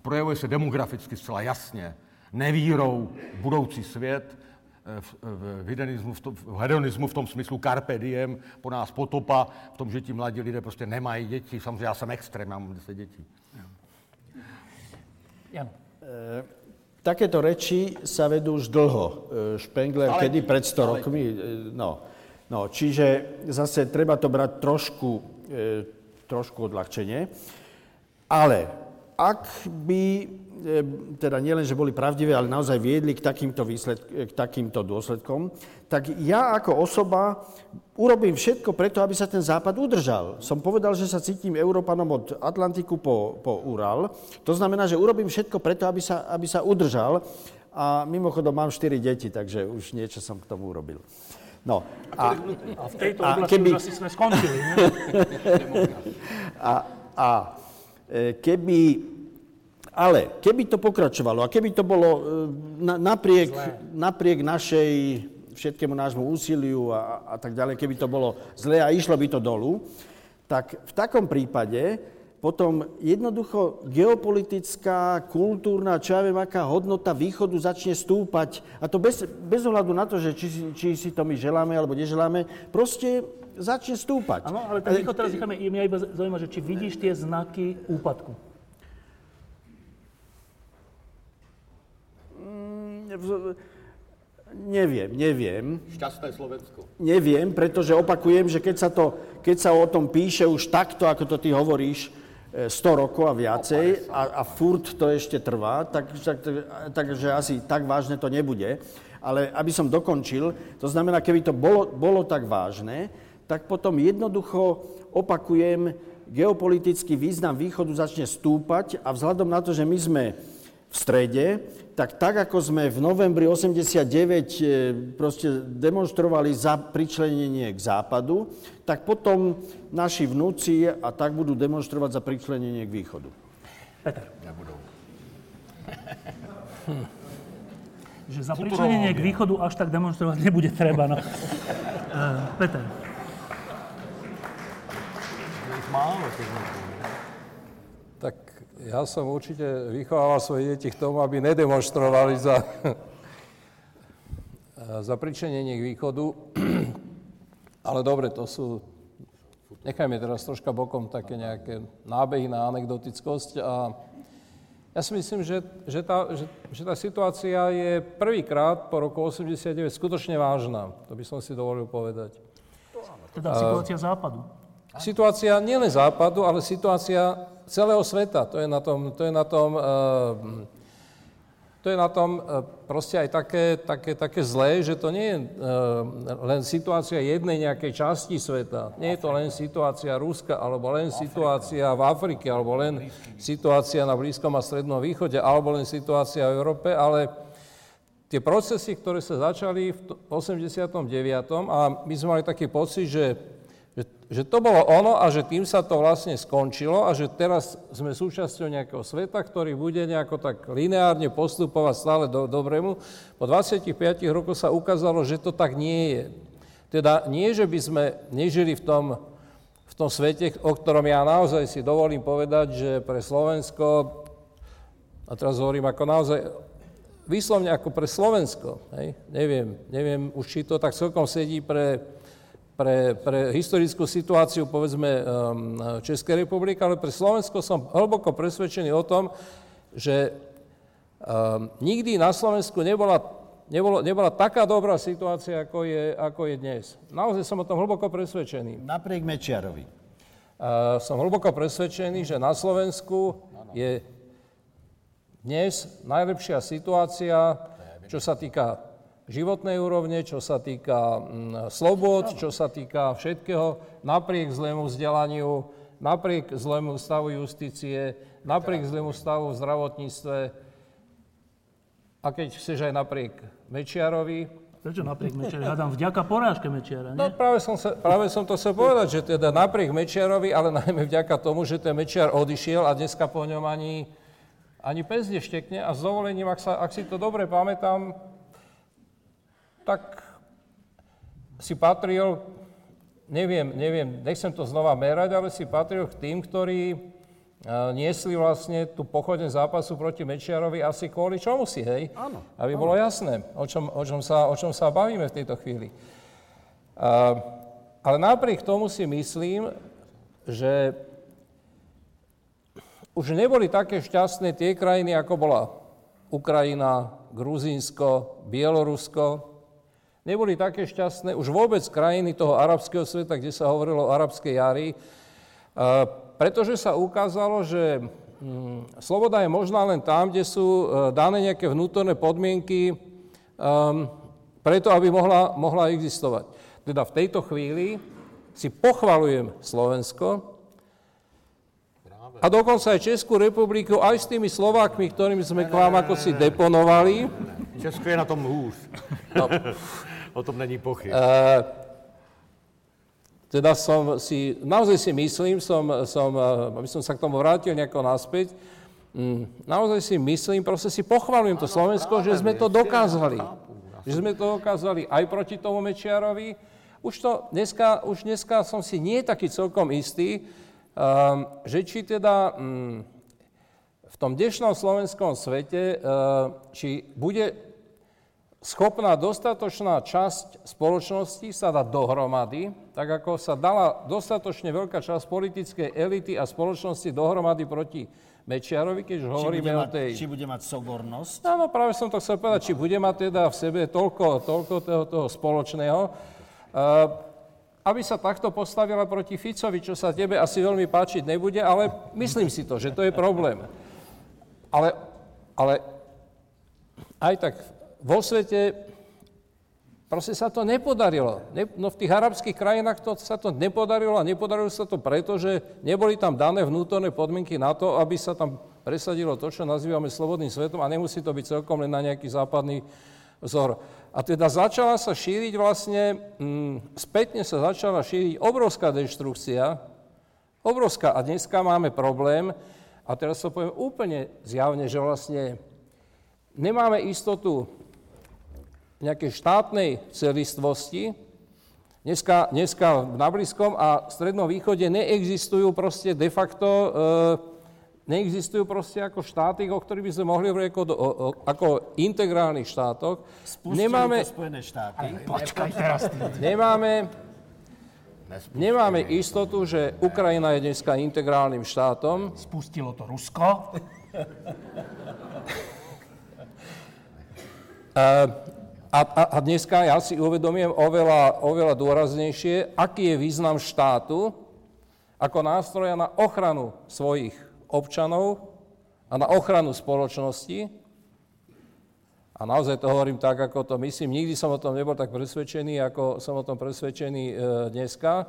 projevuje se demograficky zcela jasně nevírou budoucí svět, v, v, hedonismu, v, tom, v hedonismu v tom smyslu carpe diem, po nás potopa, v tom, že ti mladí lidé prostě nemají děti. Samozřejmě já jsem extrém, mám 10 dětí. Jan. E, takéto reči sa vedú už dlho. E, Špengler, ale, kedy pred 100 ale... rokmi. E, no, no, čiže zase treba to brať trošku, e, trošku odľahčenie. Ale ak by teda nielen, že boli pravdivé, ale naozaj viedli k takýmto, výsled, k takýmto dôsledkom, tak ja ako osoba urobím všetko preto, aby sa ten západ udržal. Som povedal, že sa cítim Európanom od Atlantiku po, po Ural. To znamená, že urobím všetko preto, aby sa, aby sa udržal. A mimochodom mám štyri deti, takže už niečo som k tomu urobil. No, a, a v tejto oblasti keby, už asi sme skončili. Ne? a, a e, keby ale keby to pokračovalo a keby to bolo e, na, napriek, napriek našej všetkému nášmu úsiliu a, a tak ďalej, keby to bolo zlé a išlo by to dolu, tak v takom prípade potom jednoducho geopolitická, kultúrna, čo ja viem, aká hodnota východu začne stúpať. A to bez, bez ohľadu na to, že či, či si to my želáme alebo neželáme, proste začne stúpať. Áno, ale ten východ teraz necháme, mňa iba zaujíma, že či vidíš tie znaky úpadku. Neviem, neviem. Šťastné Slovensko. Neviem, pretože opakujem, že keď sa, to, keď sa o tom píše už takto, ako to ty hovoríš, 100 e, rokov a viacej a, a furt to ešte trvá, tak, tak, takže asi tak vážne to nebude. Ale aby som dokončil, to znamená, keby to bolo, bolo tak vážne, tak potom jednoducho opakujem, geopolitický význam východu začne stúpať a vzhľadom na to, že my sme v strede, tak tak, ako sme v novembri 89 e, proste demonstrovali za pričlenenie k západu, tak potom naši vnúci a tak budú demonstrovať za pričlenenie k východu. Peter. Nebudú. Hm. Že za pričlenenie k východu až tak demonstrovať nebude treba. No. uh, Peter. Málo, ja som určite vychovával svoje deti k tomu, aby nedemonstrovali za, za pričenenie k východu. Ale dobre, to sú... Nechajme teraz troška bokom také nejaké nábehy na anekdotickosť. A ja si myslím, že, že, tá, že, že tá situácia je prvýkrát po roku 89 skutočne vážna. To by som si dovolil povedať. Teda situácia západu. Situácia nielen západu, ale situácia celého sveta. To je na tom, to je na tom, uh, to je na tom uh, proste aj také, také, také zlé, že to nie je uh, len situácia jednej nejakej časti sveta. Nie je to len situácia Ruska, alebo len situácia v Afrike, alebo len situácia na Blízkom a Strednom východe, alebo len situácia v Európe, ale tie procesy, ktoré sa začali v 89. a my sme mali taký pocit, že že, že to bolo ono a že tým sa to vlastne skončilo a že teraz sme súčasťou nejakého sveta, ktorý bude nejako tak lineárne postupovať stále do, dobrému. Po 25 rokoch sa ukázalo, že to tak nie je. Teda nie, že by sme nežili v tom, v tom svete, o ktorom ja naozaj si dovolím povedať, že pre Slovensko, a teraz hovorím ako naozaj výslovne ako pre Slovensko, hej? Neviem, neviem už, či to tak celkom sedí pre pre, pre historickú situáciu, povedzme, um, Českej republiky, ale pre Slovensko som hlboko presvedčený o tom, že um, nikdy na Slovensku nebola, nebolo, nebola taká dobrá situácia, ako je, ako je dnes. Naozaj som o tom hlboko presvedčený. Napriek Mečiarovi. Uh, som hlboko presvedčený, že na Slovensku je dnes najlepšia situácia, čo sa týka životnej úrovne, čo sa týka mm, slobod, čo sa týka všetkého, napriek zlému vzdelaniu, napriek zlému stavu justície, napriek zlému stavu v zdravotníctve. A keď chceš aj napriek Mečiarovi, Prečo napriek Mečiarovi? Hádam vďaka porážke Mečiara, No nie? práve som, sa, práve som to chcel povedať, že teda napriek Mečiarovi, ale najmä vďaka tomu, že ten Mečiar odišiel a dneska po ňom ani, ani pes neštekne a s dovolením, ak, sa, ak si to dobre pamätám, tak si patril, neviem, neviem, nechcem to znova merať, ale si patril k tým, ktorí a, niesli vlastne tú pochodne zápasu proti Mečiarovi asi kvôli čomu si, hej? Áno, Aby bolo jasné, o čom, o, čom sa, o čom sa bavíme v tejto chvíli. A, ale napriek tomu si myslím, že už neboli také šťastné tie krajiny, ako bola Ukrajina, Gruzínsko, Bielorusko. Neboli také šťastné už vôbec krajiny toho arabského sveta, kde sa hovorilo o arabskej jari, a, pretože sa ukázalo, že mm, sloboda je možná len tam, kde sú e, dané nejaké vnútorné podmienky um, preto, aby mohla, mohla existovať. Teda v tejto chvíli si pochvalujem Slovensko a dokonca aj Českú republiku aj s tými Slovákmi, ktorými sme k vám ako si deponovali. Česko je na tom hůř. No, O tom není pochyb. Eh, teda som si, naozaj si myslím, som, som, eh, aby som sa k tomu vrátil nejako naspäť, mm, naozaj si myslím, proste si pochvalujem to Slovensko, že sme to dokázali. Že sme to dokázali aj proti tomu Mečiarovi. Už to dneska, už dneska som si nie taký celkom istý, um, že či teda um, v tom dnešnom slovenskom svete, uh, či bude schopná dostatočná časť spoločnosti sa dať dohromady, tak ako sa dala dostatočne veľká časť politickej elity a spoločnosti dohromady proti Mečiarovi, keď hovoríme o tej... či bude mať sobornosť? Áno, práve som to chcel povedať, či bude mať teda v sebe toľko, toľko toho, toho spoločného, uh, aby sa takto postavila proti Ficovi, čo sa tebe asi veľmi páčiť nebude, ale myslím si to, že to je problém. Ale, ale aj tak vo svete proste sa to nepodarilo. Ne, no v tých arabských krajinách to, sa to nepodarilo a nepodarilo sa to preto, že neboli tam dané vnútorné podmienky na to, aby sa tam presadilo to, čo nazývame slobodným svetom a nemusí to byť celkom len na nejaký západný vzor. A teda začala sa šíriť vlastne, mm, spätne sa začala šíriť obrovská deštrukcia, obrovská. A dneska máme problém, a teraz to poviem úplne zjavne, že vlastne nemáme istotu nejakej štátnej celistvosti. Dneska, dneska na Blízkom a Strednom východe neexistujú proste de facto, e, neexistujú proste ako štáty, o ktorých by sme mohli hovoriť ako, o, o, ako integrálnych štátoch. Spustili Nemáme, to Spojené štáty. Počkaj teraz nemáme, nemáme istotu, že Ukrajina je dneska integrálnym štátom. Spustilo to Rusko. A, a, a dneska ja si uvedomím oveľa, oveľa dôraznejšie, aký je význam štátu ako nástroja na ochranu svojich občanov a na ochranu spoločnosti. A naozaj to hovorím tak, ako to myslím. Nikdy som o tom nebol tak presvedčený, ako som o tom presvedčený e, dneska.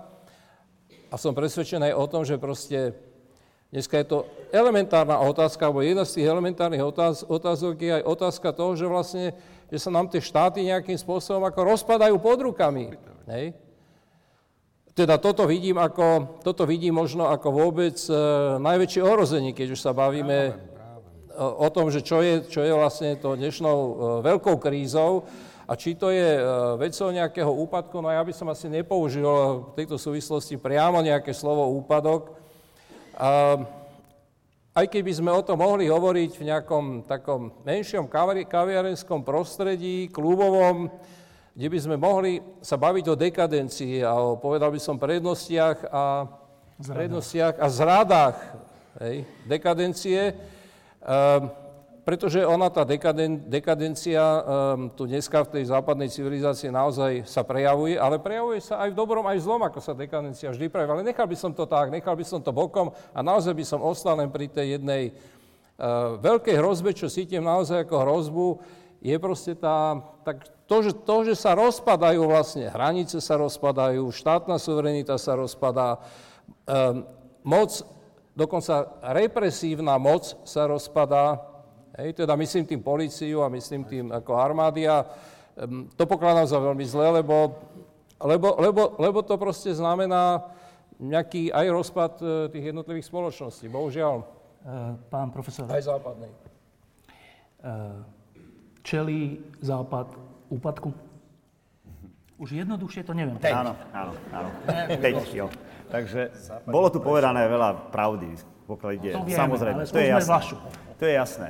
A som presvedčený aj o tom, že proste dneska je to elementárna otázka, alebo jedna z tých elementárnych otáz, otázok je aj otázka toho, že vlastne že sa nám tie štáty nejakým spôsobom ako rozpadajú pod rukami. Hej? Teda toto vidím, ako, toto vidím možno ako vôbec e, najväčšie ohrozenie, keď už sa bavíme o, o tom, že čo je, čo je vlastne to dnešnou e, veľkou krízou a či to je e, vecou nejakého úpadku, no ja by som asi nepoužil v tejto súvislosti priamo nejaké slovo úpadok. Aj keby sme o tom mohli hovoriť v nejakom takom menšom kavi- kaviarenskom prostredí, klubovom, kde by sme mohli sa baviť o dekadencii a o, povedal by som, prednostiach a, prednostiach a zradách hej, dekadencie, um, pretože ona, tá dekaden, dekadencia um, tu dneska v tej západnej civilizácii naozaj sa prejavuje, ale prejavuje sa aj v dobrom, aj v zlom, ako sa dekadencia vždy prejavuje. Ale nechal by som to tak, nechal by som to bokom a naozaj by som ostal len pri tej jednej uh, veľkej hrozbe, čo cítim naozaj ako hrozbu, je proste tá, tak to že, to, že sa rozpadajú vlastne, hranice sa rozpadajú, štátna suverenita sa rozpadá, um, moc, dokonca represívna moc sa rozpadá, Hej, teda myslím tým policiu a myslím tým ako armády a um, to pokladám za veľmi zlé, lebo, lebo, lebo, lebo to proste znamená nejaký aj rozpad uh, tých jednotlivých spoločností, bohužiaľ. Uh, pán profesor. Aj západnej. Uh, čelí západ úpadku? Už jednoduchšie to neviem. Áno, áno, áno. Teď, jo. Takže bolo tu povedané veľa pravdy, pokiaľ ide. To vieme, Samozrejme, ale to je jasné. vašu. To je jasné.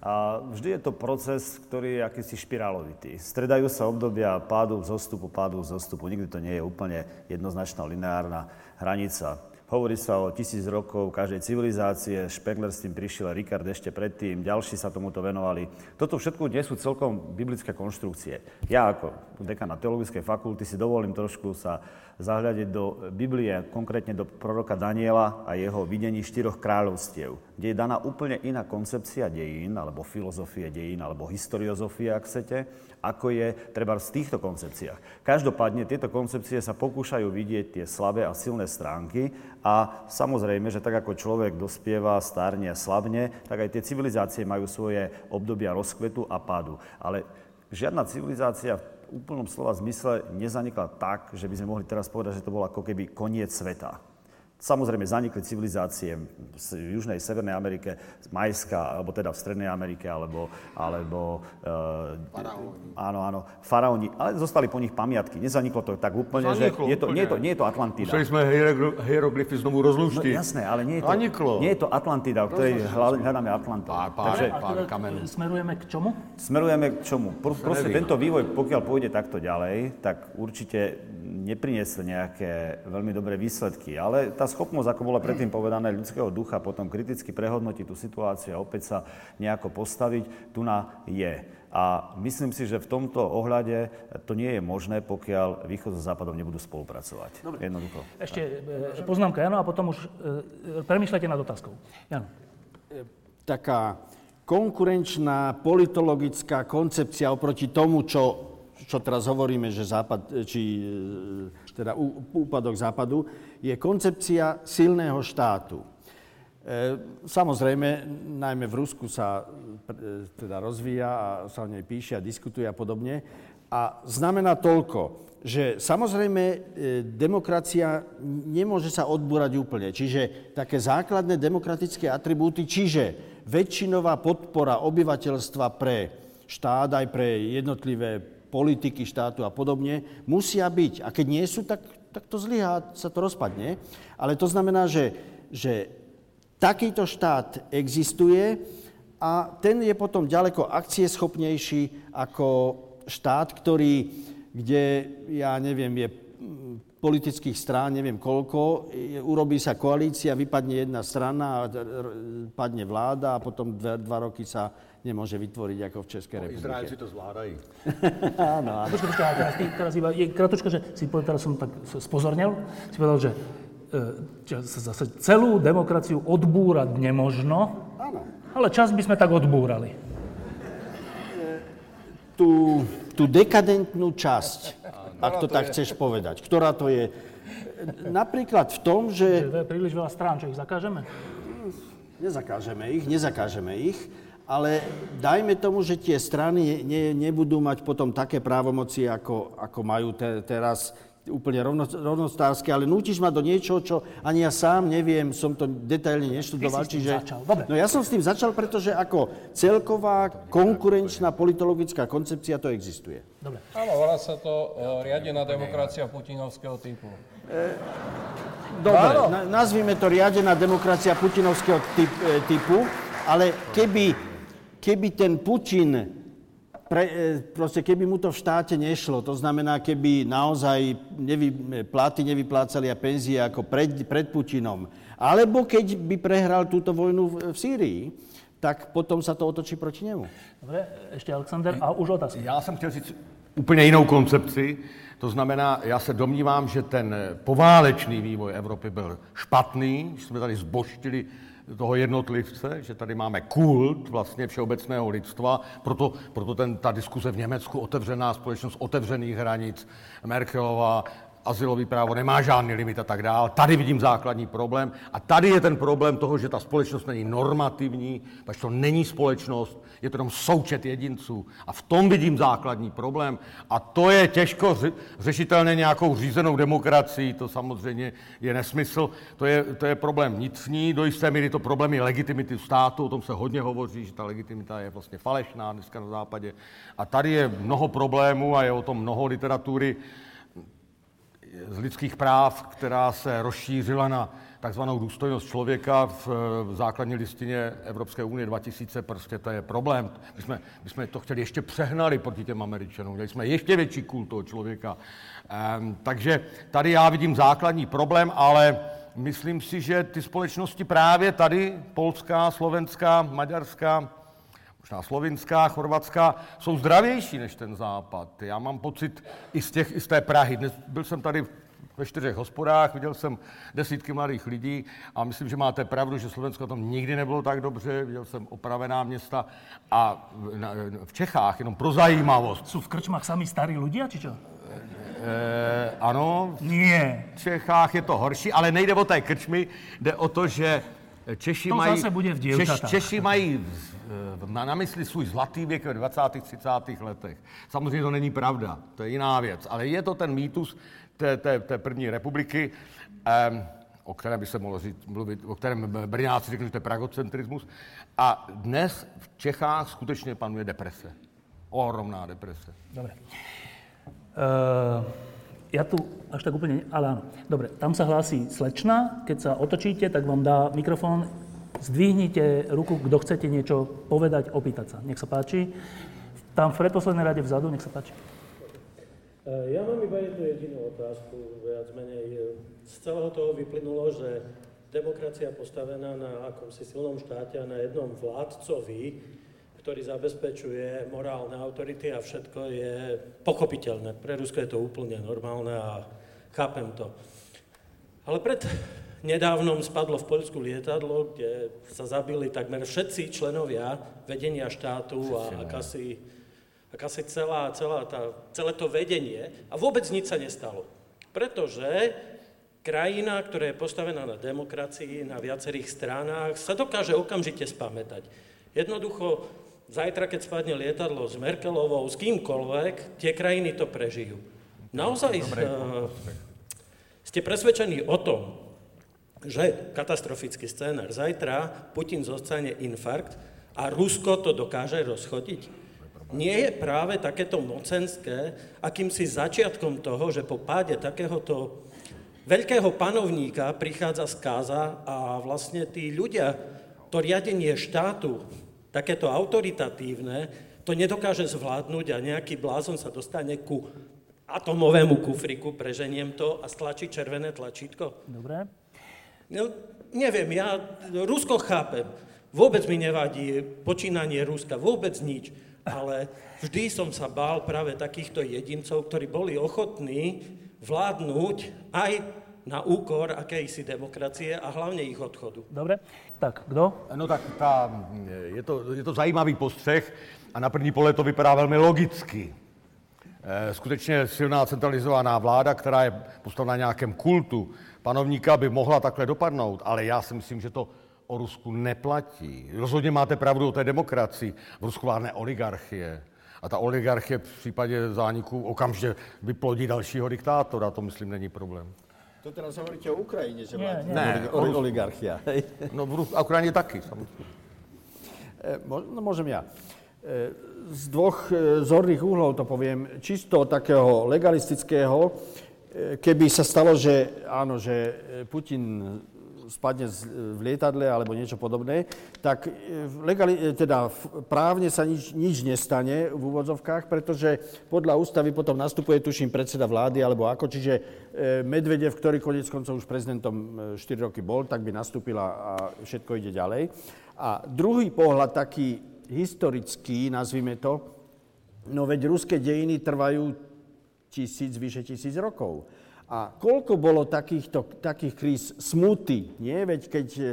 A vždy je to proces, ktorý je akýsi špirálovitý. Stredajú sa obdobia pádu, zostupu, pádu, zostupu. Nikdy to nie je úplne jednoznačná lineárna hranica. Hovorí sa o tisíc rokov každej civilizácie, Špengler s tým prišiel, Richard ešte predtým, ďalší sa tomuto venovali. Toto všetko nie sú celkom biblické konštrukcie. Ja ako dekan na teologickej fakulty si dovolím trošku sa zahľadiť do Biblie, konkrétne do proroka Daniela a jeho videní štyroch kráľovstiev, kde je daná úplne iná koncepcia dejín, alebo filozofie dejín, alebo historiozofie, ak chcete, ako je treba v týchto koncepciách. Každopádne tieto koncepcie sa pokúšajú vidieť tie slabé a silné stránky a samozrejme, že tak ako človek dospieva, stárne a slabne, tak aj tie civilizácie majú svoje obdobia rozkvetu a pádu. Ale žiadna civilizácia úplnom slova zmysle nezanikla tak, že by sme mohli teraz povedať, že to bol ako keby koniec sveta. Samozrejme, zanikli civilizácie v Južnej, Severnej Amerike, Majska, alebo teda v Strednej Amerike, alebo... alebo Faraóni. áno, áno, faraóni, ale zostali po nich pamiatky. Nezaniklo to tak úplne, Zaniklo že je to, nie, je to, úplne. nie je to Atlantida. Museli sme hierogl- hieroglyfy znovu No rozluštiť. jasné, ale nie je to, Zaniklo. nie je to Atlantida, o ktorej hľa- hľadáme Atlantu. Pár, pár, Takže pár smerujeme k čomu? smerujeme k čomu? Pro, proste nevím. tento vývoj, pokiaľ pôjde takto ďalej, tak určite nepriniesie nejaké veľmi dobré výsledky. Ale tá schopnosť, ako bola predtým povedané, ľudského ducha potom kriticky prehodnotiť tú situáciu a opäť sa nejako postaviť, tu na je. A myslím si, že v tomto ohľade to nie je možné, pokiaľ východ so západom nebudú spolupracovať. Dobre. Jednoducho. Ešte e, poznámka Jano a potom už e, premýšľajte nad otázkou. Jano. taká konkurenčná politologická koncepcia oproti tomu, čo, čo teraz hovoríme, že západ, či e, teda úpadok západu, je koncepcia silného štátu. E, Samozrejme, najmä v Rusku sa e, teda rozvíja a sa o nej píše a diskutuje a podobne. A znamená toľko, že samozrejme e, demokracia nemôže sa odbúrať úplne. Čiže také základné demokratické atribúty, čiže väčšinová podpora obyvateľstva pre štát aj pre jednotlivé politiky štátu a podobne musia byť. A keď nie sú, tak, tak to zlyhá, sa to rozpadne. Ale to znamená, že, že takýto štát existuje a ten je potom ďaleko akcieschopnejší ako štát, ktorý, kde, ja neviem, je mm, politických strán, neviem koľko, urobí sa koalícia, vypadne jedna strana, padne vláda a potom dva, dva roky sa nemôže vytvoriť ako v Českej republike. Izraelci to zvládajú. Počkaj, počkaj, ale teraz, teraz iba, je kratučko, že si povedal, teraz som tak s- spozornel, si povedal, že, e, zase celú demokraciu odbúrať nemožno, Áno. ale čas by sme tak odbúrali. Tú, tú dekadentnú časť, ak to tak chceš povedať, ktorá to je, napríklad v tom, že... Že to je príliš veľa strán, čo ich zakážeme? Nezakážeme ich, nezakážeme ich, ale dajme tomu, že tie strany ne, nebudú mať potom také právomoci, ako, ako majú te, teraz úplne rovno, rovnostárske, ale nútiš ma do niečoho, čo ani ja sám neviem, som to detailne neštudoval. Ty si s tým čiže... začal, dobre. No ja som s tým začal, pretože ako celková konkurenčná politologická koncepcia to existuje. Dobre. Áno, volá sa to e, riadená demokracia putinovského typu. Dobre, na, nazvime to riadená demokracia putinovského typ, e, typu, ale keby, keby ten Putin, pre, e, proste keby mu to v štáte nešlo, to znamená, keby naozaj nevy, platy nevyplácali a penzie ako pred, pred Putinom, alebo keď by prehral túto vojnu v, v Sýrii, tak potom sa to otočí proti nemu. Dobre, ešte Alexander a už otázka. Já jsem chtěl říct úplně jinou koncepci. To znamená, já se domnívám, že ten poválečný vývoj Evropy byl špatný, že jsme tady zboštili toho jednotlivce, že tady máme kult vlastně všeobecného lidstva, proto, proto ten, ta diskuse v Německu, otevřená společnost otevřených hranic, Merkelová, azylový právo nemá žádný limit a tak dále. Tady vidím základní problém. A tady je ten problém toho, že ta společnost není normativní, protože to není společnost, je to jenom součet jedinců. A v tom vidím základní problém. A to je těžko řešitelné nějakou řízenou demokracií, to samozřejmě je nesmysl. To je, to je problém vnitřní, do jisté míry to problémy legitimity státu, o tom se hodně hovoří, že ta legitimita je vlastně falešná dneska na západě. A tady je mnoho problémů a je o tom mnoho literatury z lidských práv, která se rozšířila na takzvanou důstojnost člověka v, v základní listině Evropské unie 2000, prostě to je problém. My jsme, my jsme to chtěli ještě přehnali proti těm Američanům, měli jsme ještě větší kult toho člověka. Ehm, takže tady já vidím základní problém, ale myslím si, že ty společnosti právě tady, polská, slovenská, maďarská, možná slovinská, chorvatská, jsou zdravější než ten západ. Já mám pocit i z, těch, i z té Prahy. Dnes byl jsem tady ve čtyřech hospodách, viděl jsem desítky mladých lidí a myslím, že máte pravdu, že Slovensko tam nikdy nebylo tak dobře, viděl jsem opravená města a v Čechách, jenom pro zajímavost. Jsou v krčmách sami starí ľudia, či čo? E, ano. Nie. V Čechách je to horší, ale nejde o té krčmy, jde o to, že Češi to mají, zase bude v Češ, Češi mají na, na mysli svůj zlatý věk ve 20. 30. letech. Samozřejmě to není pravda, to je jiná věc, ale je to ten mýtus té, té, té první republiky, um, o kterém by se mohlo říct, mluvit, o kterém Brňáci řekli, že to je pragocentrismus. A dnes v Čechách skutečně panuje deprese. Ohromná deprese. Dobre. Uh, ja tu až tak úplne, ale áno. Dobre, tam sa hlási slečna, keď sa otočíte, tak vám dá mikrofón, zdvihnite ruku, kto chcete niečo povedať, opýtať sa. Nech sa páči. Tam v predposlednej rade vzadu, nech sa páči. E, ja mám iba jednu jedinú otázku, viac menej. Z celého toho vyplynulo, že demokracia postavená na akomsi silnom štáte a na jednom vládcovi, ktorý zabezpečuje morálne autority a všetko je pochopiteľné. Pre Rusko je to úplne normálne a chápem to. Ale pred nedávnom spadlo v Poľsku lietadlo, kde sa zabili takmer všetci členovia vedenia štátu a akási, akási celá, celá tá, celé to vedenie a vôbec nič sa nestalo. Pretože krajina, ktorá je postavená na demokracii, na viacerých stranách, sa dokáže okamžite spamätať. Jednoducho zajtra, keď spadne lietadlo s Merkelovou, s kýmkoľvek, tie krajiny to prežijú. Naozaj uh, ste presvedčení o tom, že katastrofický scénar zajtra Putin zostane infarkt a Rusko to dokáže rozchodiť? Nie je práve takéto mocenské akýmsi začiatkom toho, že po páde takéhoto veľkého panovníka prichádza skáza a vlastne tí ľudia, to riadenie štátu takéto autoritatívne, to nedokáže zvládnuť a nejaký blázon sa dostane ku atomovému kufriku, preženiem to a stlačí červené tlačítko. Dobre. No, neviem, ja Rusko chápem. Vôbec mi nevadí počínanie Ruska, vôbec nič. Ale vždy som sa bál práve takýchto jedincov, ktorí boli ochotní vládnuť aj na úkor akejsi demokracie a hlavne ich odchodu. Dobre, tak kdo? No tak tá, je, to, je to zajímavý postřeh a na první pohled to vypadá velmi logicky. E, skutečně silná centralizovaná vláda, která je postavena na nějakém kultu panovníka, by mohla takhle dopadnout, ale já si myslím, že to o Rusku neplatí. Rozhodně máte pravdu o té demokracii. V Rusku vládne oligarchie. A ta oligarchie v případě zániku okamžitě vyplodí dalšího diktátora, to myslím není problém. To teraz hovoríte o Ukrajine, že Nie, nie. Ne, oligarchia. No v Rus- a Ukrajine taky, samozřejmě. E, no môžem ja. E, z dvoch e, zorných úhlov to poviem. Čisto takého legalistického, keby sa stalo, že áno, že Putin spadne v lietadle alebo niečo podobné, tak e, legali, e, teda právne sa nič, nič nestane v úvodzovkách, pretože podľa ústavy potom nastupuje, tuším, predseda vlády alebo ako, čiže e, Medvedev, ktorý konec koncov už prezidentom 4 roky bol, tak by nastúpil a všetko ide ďalej. A druhý pohľad, taký historický, nazvime to, no veď ruské dejiny trvajú tisíc, vyše tisíc rokov. A koľko bolo takýchto, takých kríz smuty, nie? Veď keď e,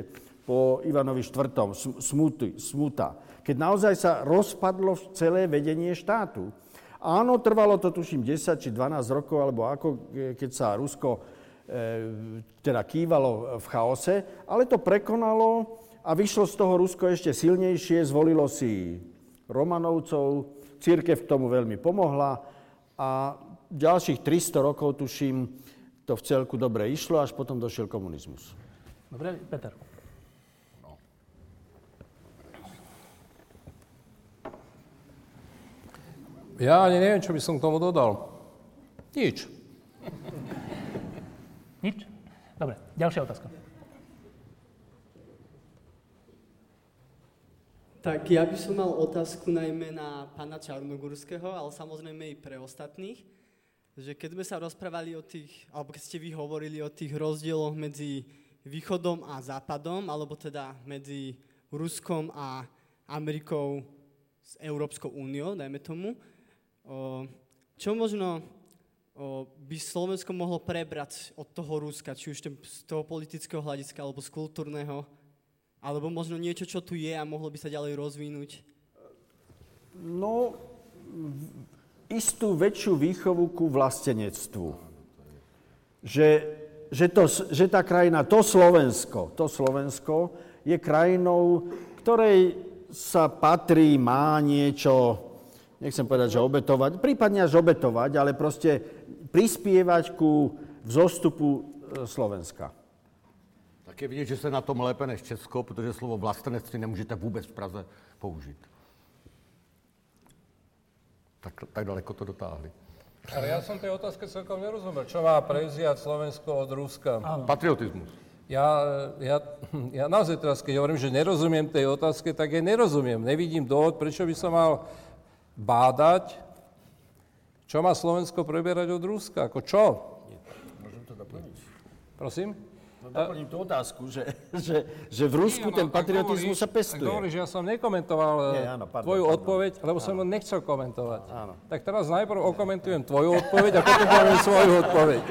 po Ivanovi IV. smuty, smuta, keď naozaj sa rozpadlo celé vedenie štátu. Áno, trvalo to tuším 10 či 12 rokov, alebo ako, keď sa Rusko e, teda kývalo v chaose, ale to prekonalo a vyšlo z toho Rusko ešte silnejšie, zvolilo si Romanovcov, církev k tomu veľmi pomohla a ďalších 300 rokov, tuším, to v celku dobre išlo, až potom došiel komunizmus. Dobre, Peter. Ja ani neviem, čo by som k tomu dodal. Nič. Nič? Dobre, ďalšia otázka. Tak ja by som mal otázku najmä na pána Čarnogurského, ale samozrejme i pre ostatných. Že keď sme sa rozprávali o tých, alebo keď ste vy hovorili o tých rozdieloch medzi východom a západom, alebo teda medzi Ruskom a Amerikou s Európskou úniou, dajme tomu, čo možno by Slovensko mohlo prebrať od toho Ruska, či už z toho politického hľadiska, alebo z kultúrneho, alebo možno niečo, čo tu je a mohlo by sa ďalej rozvinúť? No, istú väčšiu výchovu ku vlastenectvu. Že, že, to, že tá krajina, to Slovensko, to Slovensko je krajinou, ktorej sa patrí, má niečo, nechcem povedať, že obetovať, prípadne až obetovať, ale proste prispievať ku vzostupu e, Slovenska. Tak je vidět, že se na tom lépe než Česko, protože slovo vlastenectví nemůžete vůbec v Praze použít. Tak, tak daleko to dotáhli. Ale ja som tej otázke celkom nerozumel. Čo má prevziať Slovensko od Ruska? Áno. Patriotizmus. Ja, ja, ja naozaj teraz, keď hovorím, že nerozumiem tej otázke, tak jej nerozumiem. Nevidím dôvod, prečo by som mal bádať, čo má Slovensko preberať od Ruska. Ako čo? Môžem to doplniť. Prosím? No, doplním tú otázku, že, že, že v Rusku Nie, no, ten patriotizmus sa pestuje. Tak hovoríš, ja som nekomentoval Nie, áno, pardon, tvoju pardon. odpoveď, lebo áno. som ho nechcel komentovať. Áno. Tak teraz najprv okomentujem tvoju odpoveď a potom poviem svoju odpoveď.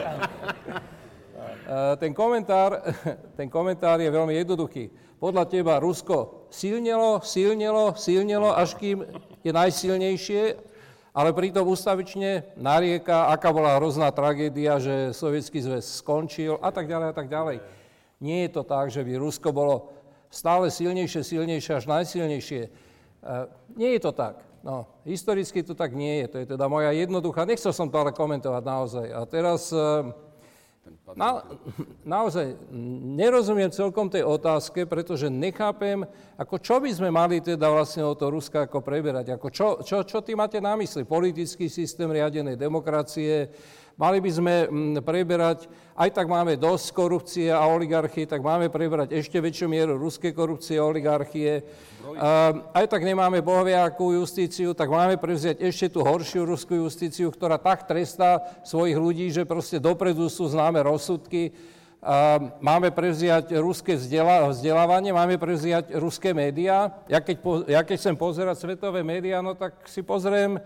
ten komentár, ten komentár je veľmi jednoduchý. Podľa teba Rusko silnelo, silnelo, silnelo, až kým je najsilnejšie, ale pritom ustavične narieka, aká bola hrozná tragédia, že Sovietský zväz skončil a tak ďalej a tak ďalej. Nie je to tak, že by Rusko bolo stále silnejšie, silnejšie až najsilnejšie. E, nie je to tak. No, historicky to tak nie je. To je teda moja jednoduchá... Nechcel som to ale komentovať naozaj. A teraz... E, na, naozaj nerozumiem celkom tej otázke, pretože nechápem, ako čo by sme mali teda vlastne o to Ruska ako preberať. Ako čo, čo, čo ty máte na mysli? Politický systém riadenej demokracie, Mali by sme mm, preberať, aj tak máme dosť korupcie a oligarchie, tak máme preberať ešte väčšiu mieru ruskej korupcie a oligarchie. Aj tak nemáme bohviakú justíciu, tak máme prevziať ešte tú horšiu ruskú justíciu, ktorá tak trestá svojich ľudí, že proste dopredu sú známe rozsudky. Máme prevziať ruské vzdelávanie, máme prevziať ruské médiá. Ja keď, ja keď chcem pozerať svetové médiá, no tak si pozriem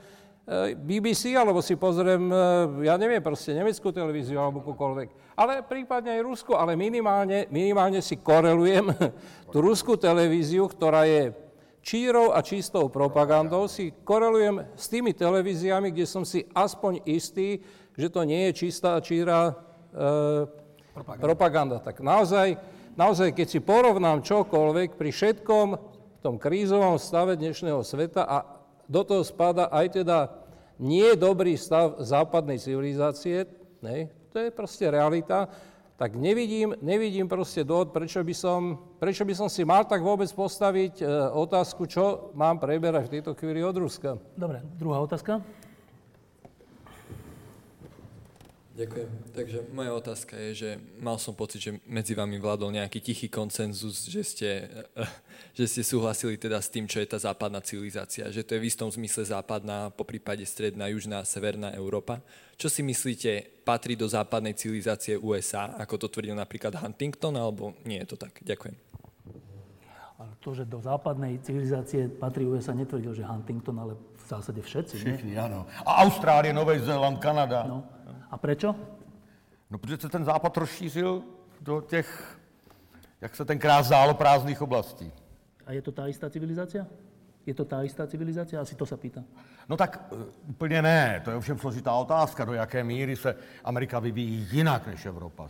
BBC, alebo si pozriem, e, ja neviem, proste nemeckú televíziu alebo koľvek. Ale prípadne aj Rusko, ale minimálne, minimálne si korelujem tú ruskú televíziu, ktorá je čírou a čistou propagandou, si korelujem s tými televíziami, kde som si aspoň istý, že to nie je čistá a číra e, propaganda. propaganda. Tak naozaj, naozaj, keď si porovnám čokoľvek pri všetkom v tom krízovom stave dnešného sveta a do toho spada aj teda nie dobrý stav západnej civilizácie, ne, to je proste realita, tak nevidím, nevidím proste dôvod, prečo by, som, prečo by som si mal tak vôbec postaviť e, otázku, čo mám preberať v tejto chvíli od Ruska. Dobre, druhá otázka. Ďakujem. Takže moja otázka je, že mal som pocit, že medzi vami vládol nejaký tichý koncenzus, že ste, že ste súhlasili teda s tým, čo je tá západná civilizácia, že to je v istom zmysle západná, po prípade stredná, južná, severná Európa. Čo si myslíte, patrí do západnej civilizácie USA, ako to tvrdil napríklad Huntington, alebo nie je to tak? Ďakujem. Ale to, že do západnej civilizácie patrí USA, netvrdil, že Huntington, ale zásade všetci. Všichni, áno. A Austrálie, Nový Zéland, Kanada. No. A prečo? No, protože se ten západ rozšířil do těch, jak se tenkrát zdálo, prázdných oblastí. A je to tá istá civilizácia? Je to tá istá civilizácia? Asi to sa pýta. No tak e, úplně ne, to je ovšem složitá otázka, do jaké míry se Amerika vyvíjí jinak než Evropa.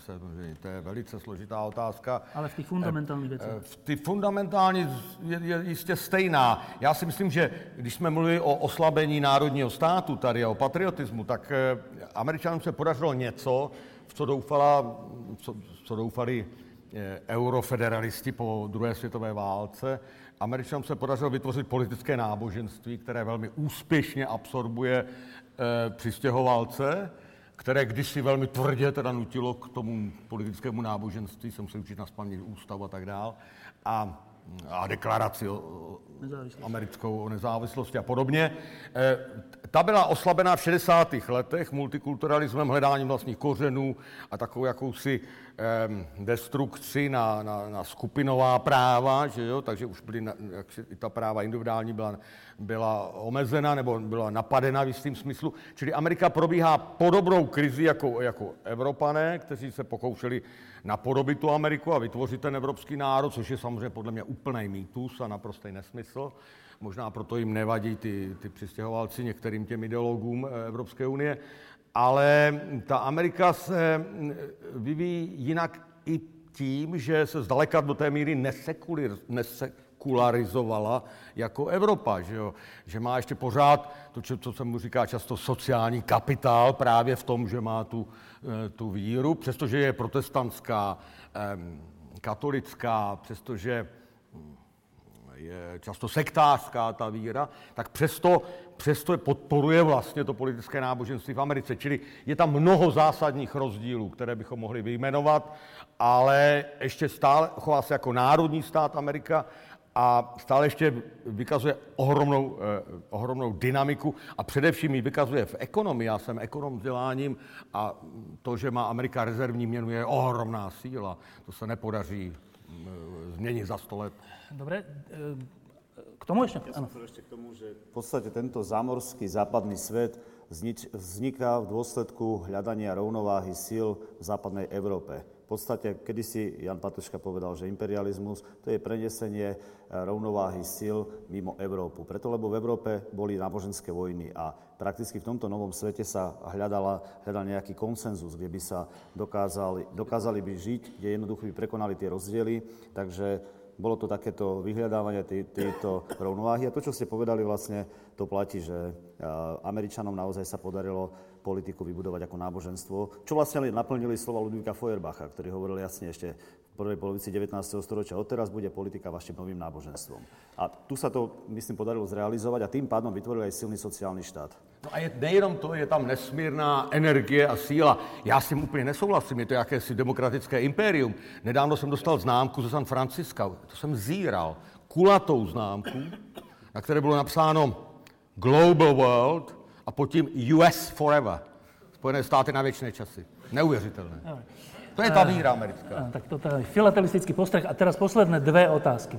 To je velice složitá otázka. Ale v těch fundamentálních věcech. V ty fundamentální je, je jistě stejná. Já si myslím, že když jsme mluvili o oslabení národního státu tady a o patriotismu, tak e, Američanům se podařilo něco, v co, doufala, co, co doufali e, eurofederalisti po druhé světové válce, Američanům se podařilo vytvořit politické náboženství, které velmi úspěšně absorbuje e, přistěhovalce, které kdysi velmi tvrdě teda nutilo k tomu politickému náboženství, jsem se učit na spaměť ústavu a tak dál, a, a deklaraci o, americkou o nezávislosti a podobně. E, ta byla oslabená v 60. letech multikulturalismem, hledáním vlastních kořenů a takovou jakousi destrukci na, na, na skupinová práva, že jo? takže už byly, jak si, ta práva individuální byla, byla omezena nebo byla napadena v jistým smyslu. Čili Amerika probíhá podobnou krizi jako, jako Evropané, kteří se pokoušeli napodobit tu Ameriku a vytvořit ten evropský národ, což je samozřejmě podle mě úplný mýtus a naprostý nesmysl. Možná proto jim nevadí ty, ty přistěhovalci některým těm ideologům eh, Evropské unie. Ale ta Amerika se mm, vyvíjí jinak i tím, že se zdaleka do té míry nesekularizovala jako Evropa, že, jo? že má ještě pořád to, co se mu říká často sociální kapitál, právě v tom, že má tu, eh, tu víru, přestože je protestantská, katolická, přestože je často sektářská ta víra, tak přesto, přesto podporuje vlastně to politické náboženství v Americe. Čili je tam mnoho zásadních rozdílů, které bychom mohli vyjmenovat, ale ještě stále chová se jako národní stát Amerika a stále ještě vykazuje ohromnou, eh, ohromnou dynamiku a především ji vykazuje v ekonomii. Já jsem ekonom vzděláním a to, že má Amerika rezervní měnu, je ohromná síla. To se nepodaří mm, změnit za sto let. Dobre, e, k tomu ešte? Ja som ešte k tomu, že v podstate tento zámorský západný svet vzniká v dôsledku hľadania rovnováhy síl v západnej Európe. Podstate, kedysi Jan Patuška povedal, že imperializmus to je prenesenie e, rovnováhy síl mimo Európu. Preto, lebo v Európe boli náboženské vojny a prakticky v tomto novom svete sa hľadala, hľadal nejaký konsenzus, kde by sa dokázali, dokázali by žiť, kde jednoducho by prekonali tie rozdiely. Takže bolo to takéto vyhľadávanie tejto rovnováhy. A to, čo ste povedali, vlastne to platí, že Američanom naozaj sa podarilo politiku vybudovať ako náboženstvo, čo vlastne naplnili slova Ludvíka Feuerbacha, ktorý hovoril jasne ešte v prvej polovici 19. storočia. Odteraz bude politika vašim novým náboženstvom. A tu sa to, myslím, podarilo zrealizovať a tým pádom vytvorili aj silný sociálny štát. No a je, nejenom to, je tam nesmírná energie a síla. Já s tím úplně nesouhlasím, je to jakési demokratické impérium. Nedávno jsem dostal známku ze San Franciska, to jsem zíral, kulatou známku, na které bylo napsáno Global World a pod tím US Forever. Spojené státy na věčné časy. Neuvěřitelné. To je ta víra americká. Tak to je filatelistický postreh. A teraz posledné dve otázky.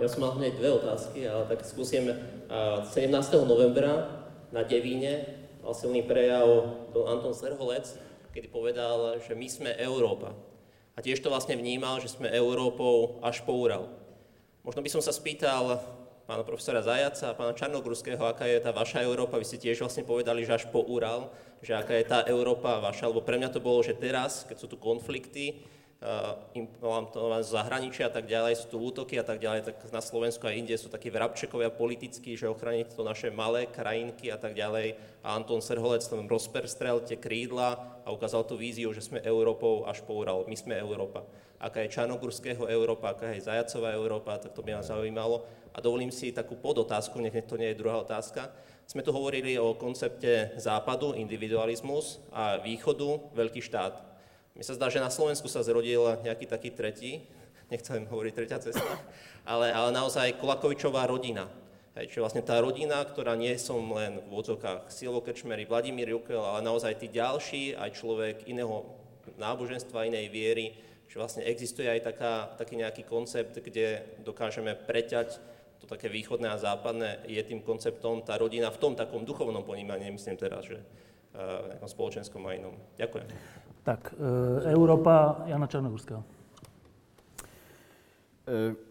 Ja som mal hneď dve otázky, ale tak skúsim. 17. novembra na Devíne mal silný prejav don Anton Serholec, kedy povedal, že my sme Európa. A tiež to vlastne vnímal, že sme Európou až po Ural. Možno by som sa spýtal pána profesora Zajaca a pána Čarnogurského, aká je tá vaša Európa. Vy ste tiež vlastne povedali, že až po Ural, že aká je tá Európa vaša, lebo pre mňa to bolo, že teraz, keď sú tu konflikty, implementované z zahraničia a tak ďalej, sú tu útoky a tak ďalej, tak na Slovensku a inde sú takí vrabčekovia politickí, že ochraniť to naše malé krajinky a tak ďalej. A Anton Serholec tam rozperstrel tie krídla a ukázal tú víziu, že sme Európou až po Ural. My sme Európa. Aká je Čarnogurského Európa, aká je Zajacová Európa, tak to by nás zaujímalo. A dovolím si takú podotázku, nech to nie je druhá otázka. Sme tu hovorili o koncepte západu, individualizmus a východu, veľký štát. Mi sa zdá, že na Slovensku sa zrodil nejaký taký tretí, nechcem hovoriť tretia cesta, ale, ale naozaj Kolakovičová rodina. Hej, čiže vlastne tá rodina, ktorá nie som len v odzokách Silvo Krčmery, Vladimír Jukel, ale naozaj tí ďalší, aj človek iného náboženstva, inej viery, že vlastne existuje aj taká, taký nejaký koncept, kde dokážeme preťať to také východné a západné, je tým konceptom tá rodina v tom takom duchovnom ponímaní, myslím teraz, že v nejakom spoločenskom a inom. Ďakujem. Tak, e, Európa Jana Čarnogurského. E,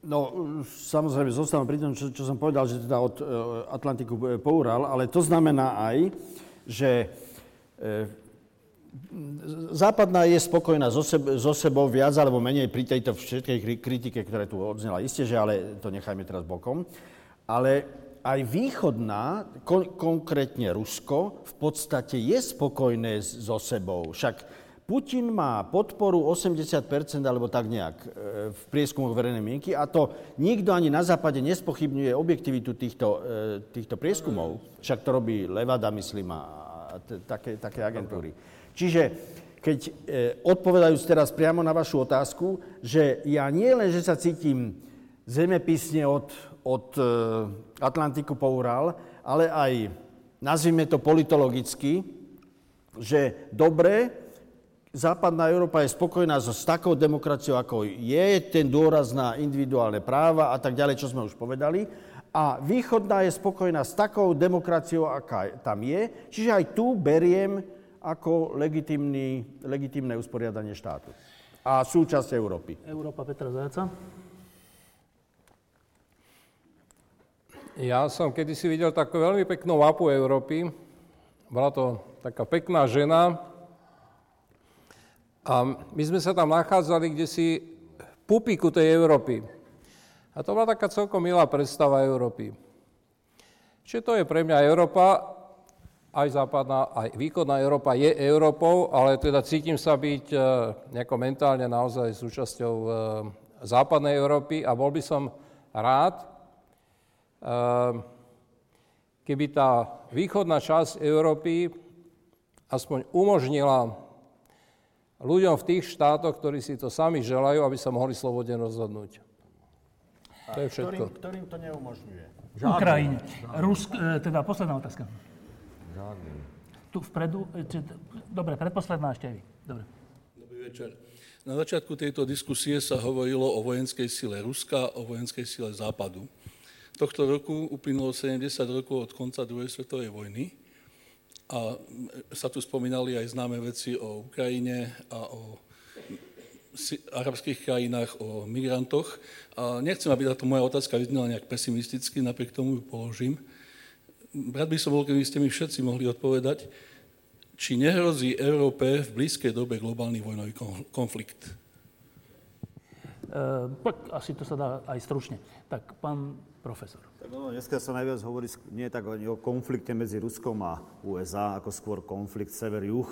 No, samozrejme, zostávam pri tom, čo, čo som povedal, že teda od Atlantiku po Ural, ale to znamená aj, že západná je spokojná so, seb- so sebou viac alebo menej pri tejto všetkej kritike, ktoré tu odznela. Isté, že ale to nechajme teraz bokom. Ale aj východná, kon- konkrétne Rusko, v podstate je spokojné so sebou. Však Putin má podporu 80% alebo tak nejak e, v prieskumoch verejnej mienky a to nikto ani na západe nespochybňuje objektivitu týchto, e, týchto prieskumov. Však to robí Levada, myslím, a také, také agentúry. Čiže keď e, odpovedajúc teraz priamo na vašu otázku, že ja nie len, že sa cítim zemepisne od, od Atlantiku po Ural, ale aj, nazvime to politologicky, že dobre, západná Európa je spokojná so, s takou demokraciou, ako je, ten dôraz na individuálne práva a tak ďalej, čo sme už povedali. A východná je spokojná s takou demokraciou, aká tam je. Čiže aj tu beriem ako legitimné usporiadanie štátu. A súčasť Európy. Európa Petra Zajaca. Ja som kedysi videl takú veľmi peknú mapu Európy. Bola to taká pekná žena, a my sme sa tam nachádzali kde si v pupiku tej Európy. A to bola taká celkom milá predstava Európy. Čiže to je pre mňa Európa, aj západná, aj východná Európa je Európou, ale teda cítim sa byť e, nejako mentálne naozaj súčasťou e, západnej Európy a bol by som rád, e, keby tá východná časť Európy aspoň umožnila ľuďom v tých štátoch, ktorí si to sami želajú, aby sa mohli slobodne rozhodnúť. To je všetko. Ktorým, ktorým to neumožňuje? Žiadny. Ukrajine. Rusk, teda posledná otázka. Žiadny. Tu vpredu, e, či, dobre, predposledná ešte aj vy. Dobre. Dobrý večer. Na začiatku tejto diskusie sa hovorilo o vojenskej sile Ruska, o vojenskej sile Západu. Tohto roku uplynulo 70 rokov od konca druhej svetovej vojny a sa tu spomínali aj známe veci o Ukrajine a o arabských krajinách, o migrantoch. A nechcem, aby táto moja otázka vyznala nejak pesimisticky, napriek tomu ju položím. Rád by som bol, keby ste mi všetci mohli odpovedať, či nehrozí Európe v blízkej dobe globálny vojnový konflikt. Uh, asi to sa dá aj stručne. Tak pán profesor. Tak ono, dneska sa najviac hovorí nie tak o konflikte medzi Ruskom a USA, ako skôr konflikt sever-juh,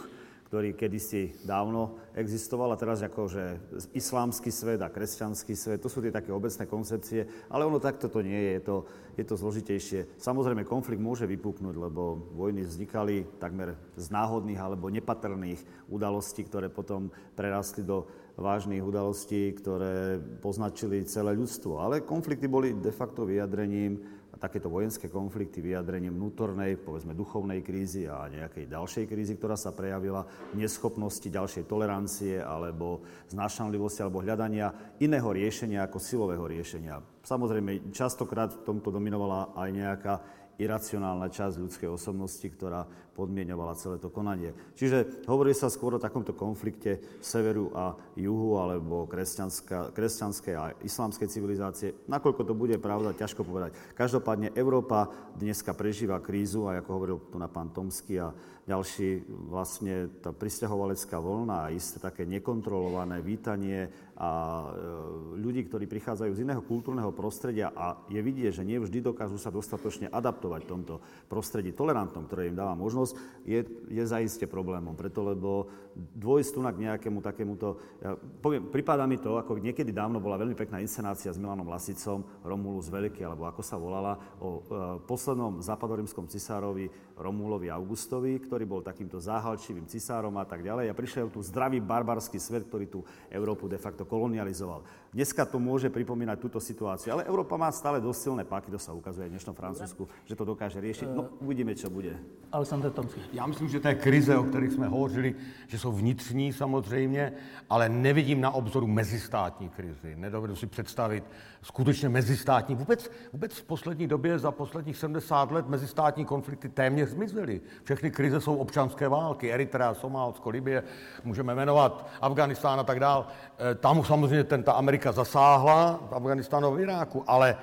ktorý kedysi dávno existoval a teraz akože islámsky svet a kresťanský svet, to sú tie také obecné koncepcie, ale ono takto to nie je, je to, je to zložitejšie. Samozrejme, konflikt môže vypuknúť, lebo vojny vznikali takmer z náhodných alebo nepatrných udalostí, ktoré potom prerastli do vážnych udalostí, ktoré poznačili celé ľudstvo. Ale konflikty boli de facto vyjadrením, takéto vojenské konflikty vyjadrením vnútornej, povedzme duchovnej krízy a nejakej ďalšej krízy, ktorá sa prejavila neschopnosti ďalšej tolerancie alebo znášanlivosti alebo hľadania iného riešenia ako silového riešenia. Samozrejme, častokrát v tomto dominovala aj nejaká iracionálna časť ľudskej osobnosti, ktorá podmienovala celé to konanie. Čiže hovorí sa skôr o takomto konflikte severu a juhu, alebo kresťanskej a islamskej civilizácie. Nakoľko to bude pravda, ťažko povedať. Každopádne Európa dneska prežíva krízu, a ako hovoril tu na pán Tomsky a ďalší, vlastne tá pristahovalecká voľna a isté také nekontrolované vítanie a e, ľudí, ktorí prichádzajú z iného kultúrneho prostredia a je vidieť, že nie vždy dokážu sa dostatočne adaptovať v tomto prostredí tolerantnom, ktoré im dáva možnosť, je, je zaiste problémom. Preto, lebo dôjsť tu k nejakému takémuto... Ja poviem, pripadá mi to, ako niekedy dávno bola veľmi pekná inscenácia s Milanom Lasicom, Romulus Veľký, alebo ako sa volala, o e, poslednom západorímskom cisárovi Romulovi Augustovi, ktorý bol takýmto záhalčivým cisárom a tak ďalej. A prišiel tu zdravý barbarský svet, ktorý tú Európu de facto kolonializoval. Dneska to môže pripomínať túto situáciu, ale Európa má stále dosť silné páky, to sa ukazuje v dnešnom Francúzsku, že to dokáže riešiť. No, uvidíme, čo bude. Alexander Tomský. Já myslím, že té krize, o kterých jsme hovořili, že jsou vnitřní samozřejmě, ale nevidím na obzoru mezistátní krizi. Nedovedu si představit skutečně mezistátní. Vůbec, vůbec v poslední době, za posledních 70 let, mezistátní konflikty téměř zmizely. Všechny krize jsou občanské války. Eritrea, Somálsko, Libie, můžeme jmenovat Afganistán a tak dál. E, tam samozřejmě ten, ta Amerika Amerika zasáhla v Afganistánu v Iráku, ale,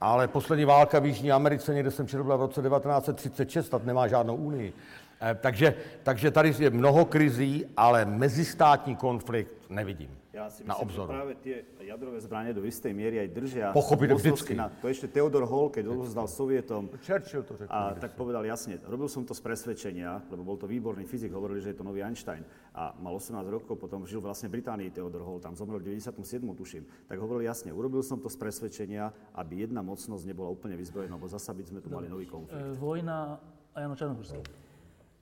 ale poslední válka v Jižní Americe někde jsem četl byla v roce 1936, tak nemá žádnou unii. Eh, takže, takže tady je mnoho krizí, ale mezistátní konflikt nevidím. Ja si na myslím, obzoru. že práve tie jadrové zbranie do istej miery aj držia. Pochopiteľ mocnosti vždycky. Na, to ešte Theodor Hall, keď odovzdal Sovietom, Churchill to řekl. a tak povedal jasne, robil som to z presvedčenia, lebo bol to výborný fyzik, hovorili, že je to nový Einstein. A mal 18 rokov, potom žil vlastne v Británii Theodor Hall, tam zomrel v 97. tuším. Tak hovoril jasne, urobil som to z presvedčenia, aby jedna mocnosť nebola úplne vyzbrojená, lebo zasa by sme tu mali nový konflikt. E, vojna a Jano Čarnohorský.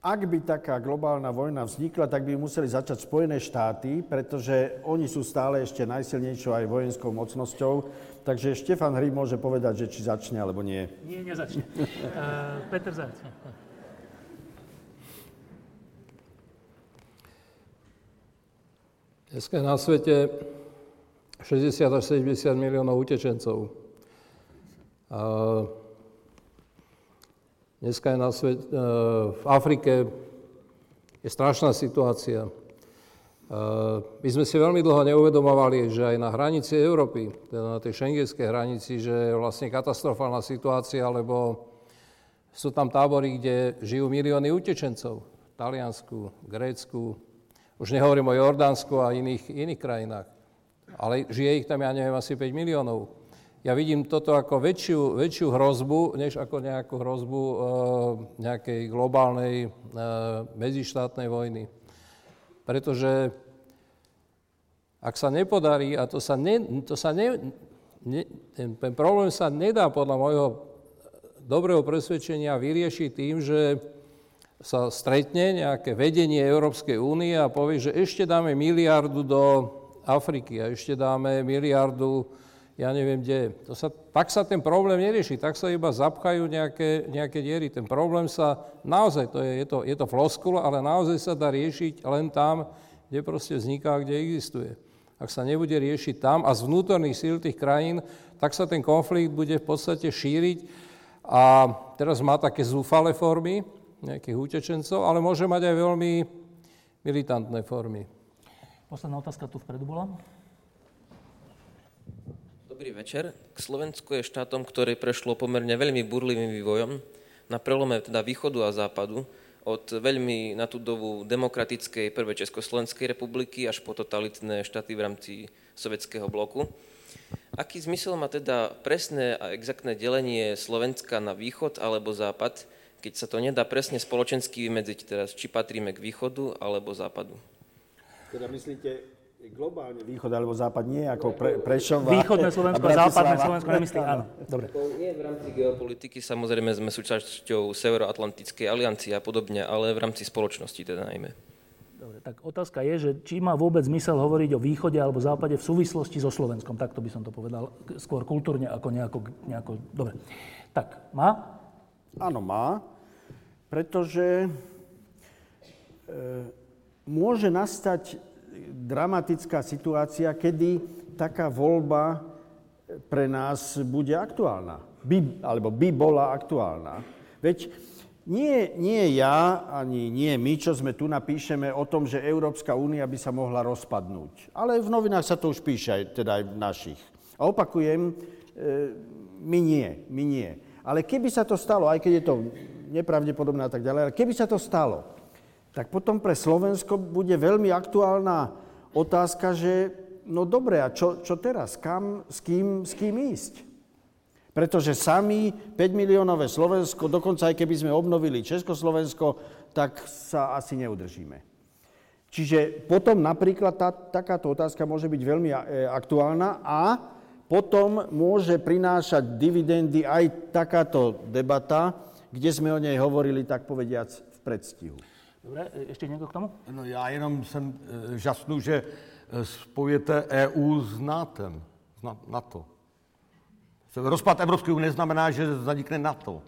Ak by taká globálna vojna vznikla, tak by museli začať Spojené štáty, pretože oni sú stále ešte najsilnejšou aj vojenskou mocnosťou. Takže Štefan Hry môže povedať, že či začne alebo nie. Nie, nezačne. Uh, Peter Zajac. Dneska je na svete 60 až 70 miliónov utečencov. A dneska je na svete, v Afrike je strašná situácia. My sme si veľmi dlho neuvedomovali, že aj na hranici Európy, teda na tej šengenskej hranici, že je vlastne katastrofálna situácia, lebo sú tam tábory, kde žijú milióny utečencov. V Taliansku, Grécku, už nehovorím o Jordánsku a iných, iných krajinách. Ale žije ich tam, ja neviem, asi 5 miliónov. Ja vidím toto ako väčšiu, väčšiu hrozbu, než ako nejakú hrozbu e, nejakej globálnej e, medzištátnej vojny. Pretože ak sa nepodarí, a to sa, ne, to sa ne, ne, ten, ten problém sa nedá podľa môjho dobrého presvedčenia vyriešiť tým, že sa stretne nejaké vedenie Európskej únie a povie, že ešte dáme miliardu do Afriky a ešte dáme miliardu, ja neviem kde. To sa, tak sa ten problém nerieši, tak sa iba zapchajú nejaké, nejaké diery. Ten problém sa naozaj, to je, je, to, je to floskula, ale naozaj sa dá riešiť len tam, kde proste vzniká, kde existuje. Ak sa nebude riešiť tam a z vnútorných síl tých krajín, tak sa ten konflikt bude v podstate šíriť a teraz má také zúfale formy, nejakých utečencov, ale môže mať aj veľmi militantné formy. Posledná otázka tu vpredu bola. Dobrý večer. K Slovensku je štátom, ktoré prešlo pomerne veľmi burlivým vývojom na prelome teda východu a západu, od veľmi na tú dobu demokratickej prvej Československej republiky až po totalitné štáty v rámci sovietského bloku. Aký zmysel má teda presné a exaktné delenie Slovenska na východ alebo západ, keď sa to nedá presne spoločensky vymedziť teraz, či patríme k východu alebo západu? Teda myslíte globálne východ alebo západ, nie ako pre, Prešova Východné Slovensko a západné Slovensko nemyslí, áno. Dobre. Nie v rámci geopolitiky, samozrejme sme súčasťou Severoatlantickej aliancie a podobne, ale v rámci spoločnosti teda najmä. Dobre, tak otázka je, že či má vôbec zmysel hovoriť o východe alebo západe v súvislosti so Slovenskom. Takto by som to povedal, skôr kultúrne ako nejako... nejako dobre. Tak, má? Áno, má, pretože e, môže nastať dramatická situácia, kedy taká voľba pre nás bude aktuálna. By, alebo by bola aktuálna. Veď nie, nie ja, ani nie my, čo sme tu, napíšeme o tom, že Európska únia by sa mohla rozpadnúť. Ale v novinách sa to už píše, aj, teda aj v našich. A opakujem, e, my nie, my nie. Ale keby sa to stalo, aj keď je to nepravdepodobné a tak ďalej, ale keby sa to stalo, tak potom pre Slovensko bude veľmi aktuálna otázka, že no dobre, a čo, čo teraz? Kam, s kým, s kým ísť? Pretože sami 5 miliónové Slovensko, dokonca aj keby sme obnovili Československo, tak sa asi neudržíme. Čiže potom napríklad tá, takáto otázka môže byť veľmi e, aktuálna a potom môže prinášať dividendy aj takáto debata, kde sme o nej hovorili, tak povediac, v predstihu. Dobre, e, ešte niekto k tomu? No já jenom jsem e, žasnu, že e, spojujete EU s NATO. S Na- NATO. Rozpad Evropské unie neznamená, že zanikne NATO.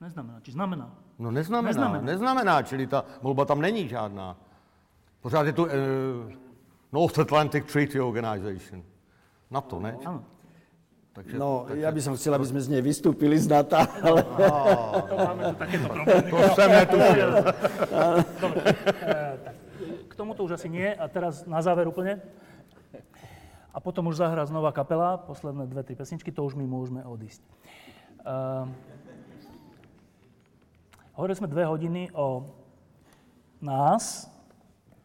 Neznamená. Či znamená? No neznamená, Neznamená. neznamená, čili ta volba tam není žádná. Pořád je tu uh, North Atlantic Treaty Organization. NATO, ne? Áno. Takže, No, ja by som chcel, aby sme z nej vystúpili z NATO, ale... To máme tu takéto problémy. To. Dobre, e, tak. K tomuto už asi nie. A teraz na záver úplne. A potom už zahrá znova kapela, posledné dve, tri pesničky, to už my môžeme odísť. Uh, hovorili sme dve hodiny o nás,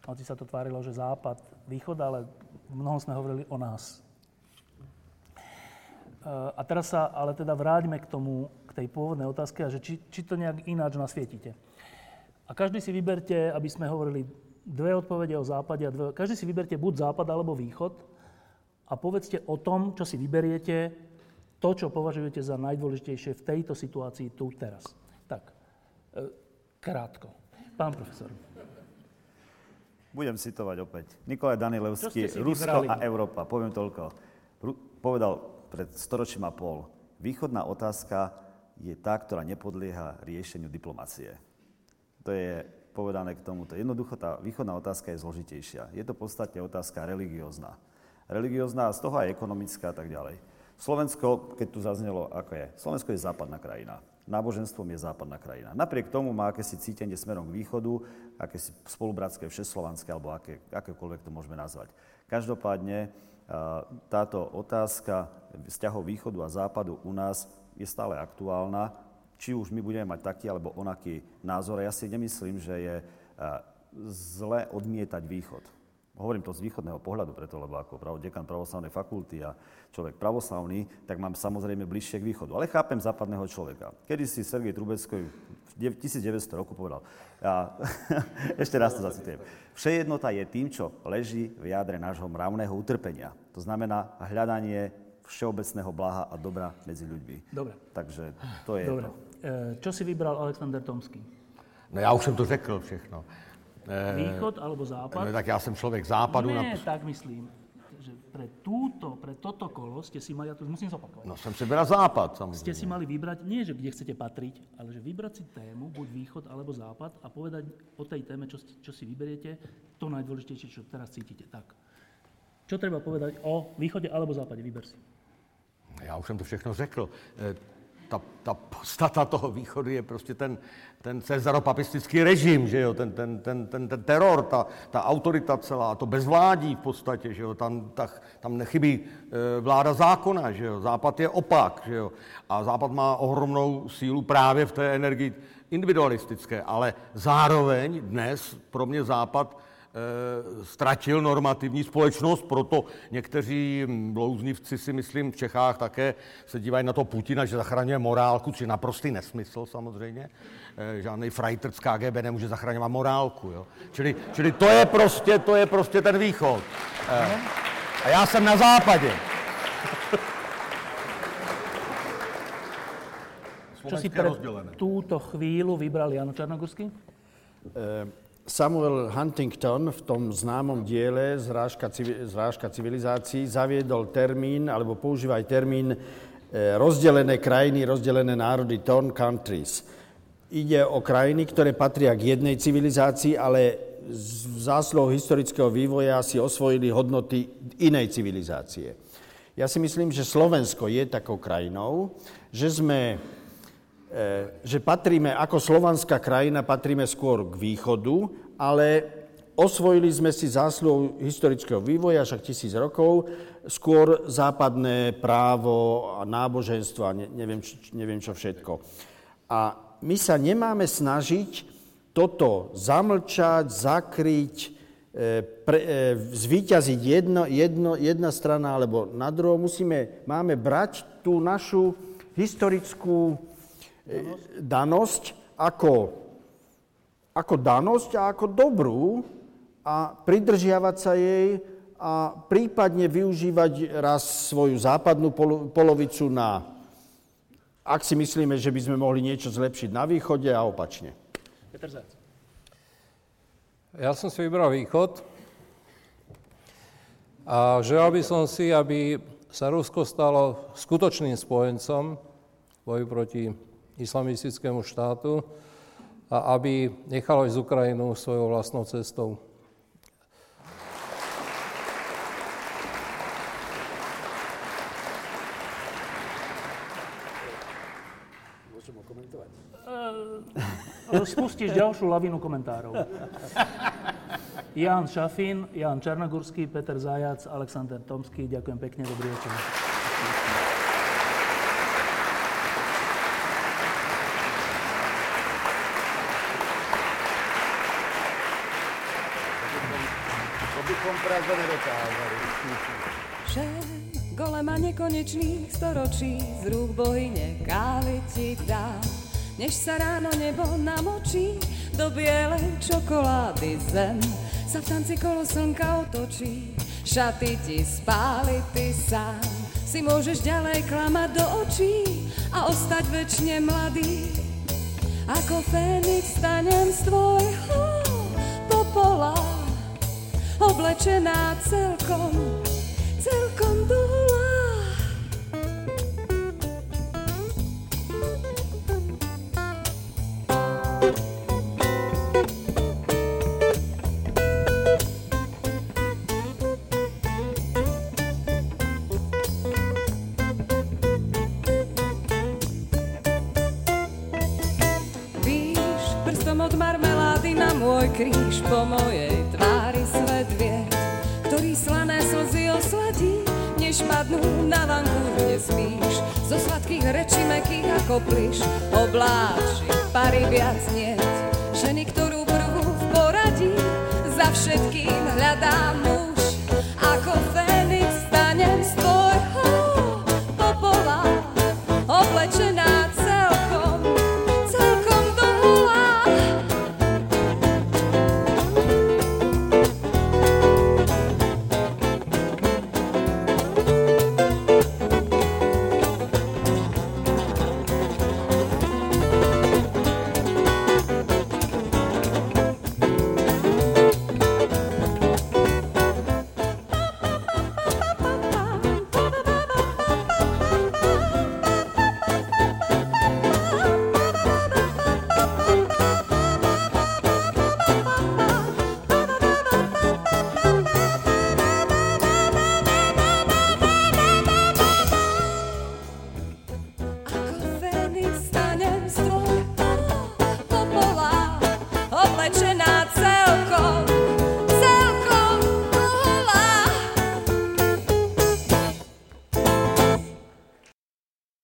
hoci sa to tvárilo, že západ, východ, ale mnoho sme hovorili o nás. Uh, a teraz sa ale teda vráťme k tomu, k tej pôvodnej otázke, a že či, či to nejak ináč nasvietite. A každý si vyberte, aby sme hovorili dve odpovede o západe a dve, každý si vyberte buď západ alebo východ a povedzte o tom, čo si vyberiete, to, čo považujete za najdôležitejšie v tejto situácii tu teraz. Tak, e, krátko. Pán profesor. Budem citovať opäť. Nikolaj Danilevský, Rusko a Európa. Poviem toľko. Ru- povedal pred storočím a pol, východná otázka je tá, ktorá nepodlieha riešeniu diplomacie. To je povedané k tomuto. Jednoducho tá východná otázka je zložitejšia. Je to v podstate otázka religiózna religiózna, z toho aj ekonomická a tak ďalej. Slovensko, keď tu zaznelo, ako je, Slovensko je západná krajina. Náboženstvom je západná krajina. Napriek tomu má akési cítenie smerom k východu, akési spolubratské, všeslovanské, alebo aké, akékoľvek to môžeme nazvať. Každopádne táto otázka vzťahov východu a západu u nás je stále aktuálna. Či už my budeme mať taký alebo onaký názor. Ja si nemyslím, že je zle odmietať východ hovorím to z východného pohľadu, preto, lebo ako dekan pravoslavnej fakulty a človek pravoslavný, tak mám samozrejme bližšie k východu. Ale chápem západného človeka. Kedy si Sergej Trubecký v 1900 roku povedal, ja, ešte raz to zacitujem, všejednota je tým, čo leží v jadre nášho mravného utrpenia. To znamená hľadanie všeobecného blaha a dobra medzi ľuďmi. Dobre. Takže to je Dobre. To. E, čo si vybral Alexander Tomský? No já už jsem to řekl všechno. Eh, východ alebo západ? No, tak ja som človek západu. Nie, na... tak myslím. Pre túto, pre toto kolo ste si mali, ja to musím zopakovať. No som si vybral západ, samozrejme. Ste si mali vybrať, nie že kde chcete patriť, ale že vybrať si tému, buď východ alebo západ a povedať o tej téme, čo, čo si vyberiete, to najdôležitejšie, čo teraz cítite. Tak. Čo treba povedať o východe alebo západe? Vyber si. Ja už som to všechno řekl. Ta, ta podstata toho východu je prostě ten, ten cezaropapistický režim, že jo, ten, ten, ten, ten, ten teror, ta, ta autorita celá, to bezvládí v podstatě, že jo, tam, ta, tam nechybí e, vláda zákona, že jo, Západ je opak, že jo, a Západ má ohromnou sílu právě v té energii individualistické, ale zároveň dnes pro mě Západ ztratil normativní společnost, proto někteří blouznivci si myslím v Čechách také se dívají na to Putina, že zachraňuje morálku, což je naprostý nesmysl samozřejmě. Eh, žádný frajter z KGB nemůže zachraňovat morálku. Jo? Čili, čili to, je prostě, to je prostě ten východ. Eh, a já jsem na západě. Čo si pre túto chvíľu vybral Jan Čarnogórsky? Samuel Huntington v tom známom diele Zrážka, Zrážka civilizácií zaviedol termín, alebo používa aj termín e, rozdelené krajiny, rozdelené národy, torn countries. Ide o krajiny, ktoré patria k jednej civilizácii, ale v zásluhou historického vývoja si osvojili hodnoty inej civilizácie. Ja si myslím, že Slovensko je takou krajinou, že sme že patríme ako slovanská krajina, patríme skôr k východu, ale osvojili sme si zásluhou historického vývoja, však tisíc rokov, skôr západné právo a náboženstvo a neviem, neviem čo všetko. A my sa nemáme snažiť toto zamlčať, zakryť, e, pre, e, zvíťaziť jedno, jedno, jedna strana alebo na druhou. Musíme, máme brať tú našu historickú danosť ako, ako danosť a ako dobrú a pridržiavať sa jej a prípadne využívať raz svoju západnú polovicu na, ak si myslíme, že by sme mohli niečo zlepšiť na východe a opačne. Petr Zac. Ja som si vybral východ a želal by som si, aby sa Rusko stalo skutočným spojencom boju proti islamistickému štátu a aby nechalo ísť Ukrajinu svojou vlastnou cestou. Môžem komentovať? Uh, spustíš ďalšiu lavinu komentárov. Jan Šafín, Jan Černogurský, Peter Zajac, Alexander Tomský. Ďakujem pekne, dobrý večer. Praze nedokázali. Šéf golema nekonečných storočí z rúk bohyne kávy ti dá. Než sa ráno nebo namočí, do bielej čokolády zem sa v tanci kolo slnka otočí. Šaty ti spáli, ty sám si môžeš ďalej klamať do očí a ostať väčšine mladý. Ako Fénix stanem z tvojho popola, oblečená celkom, celkom dola. Víš, prstom od marmelády na môj kríž po mojej slané slzy osladí, než padnú na vanku, nespíš. Zo sladkých rečí mekých ako plyš, obláči pary viac niet. Ženy, ktorú prvú v poradí, za všetkým hľadám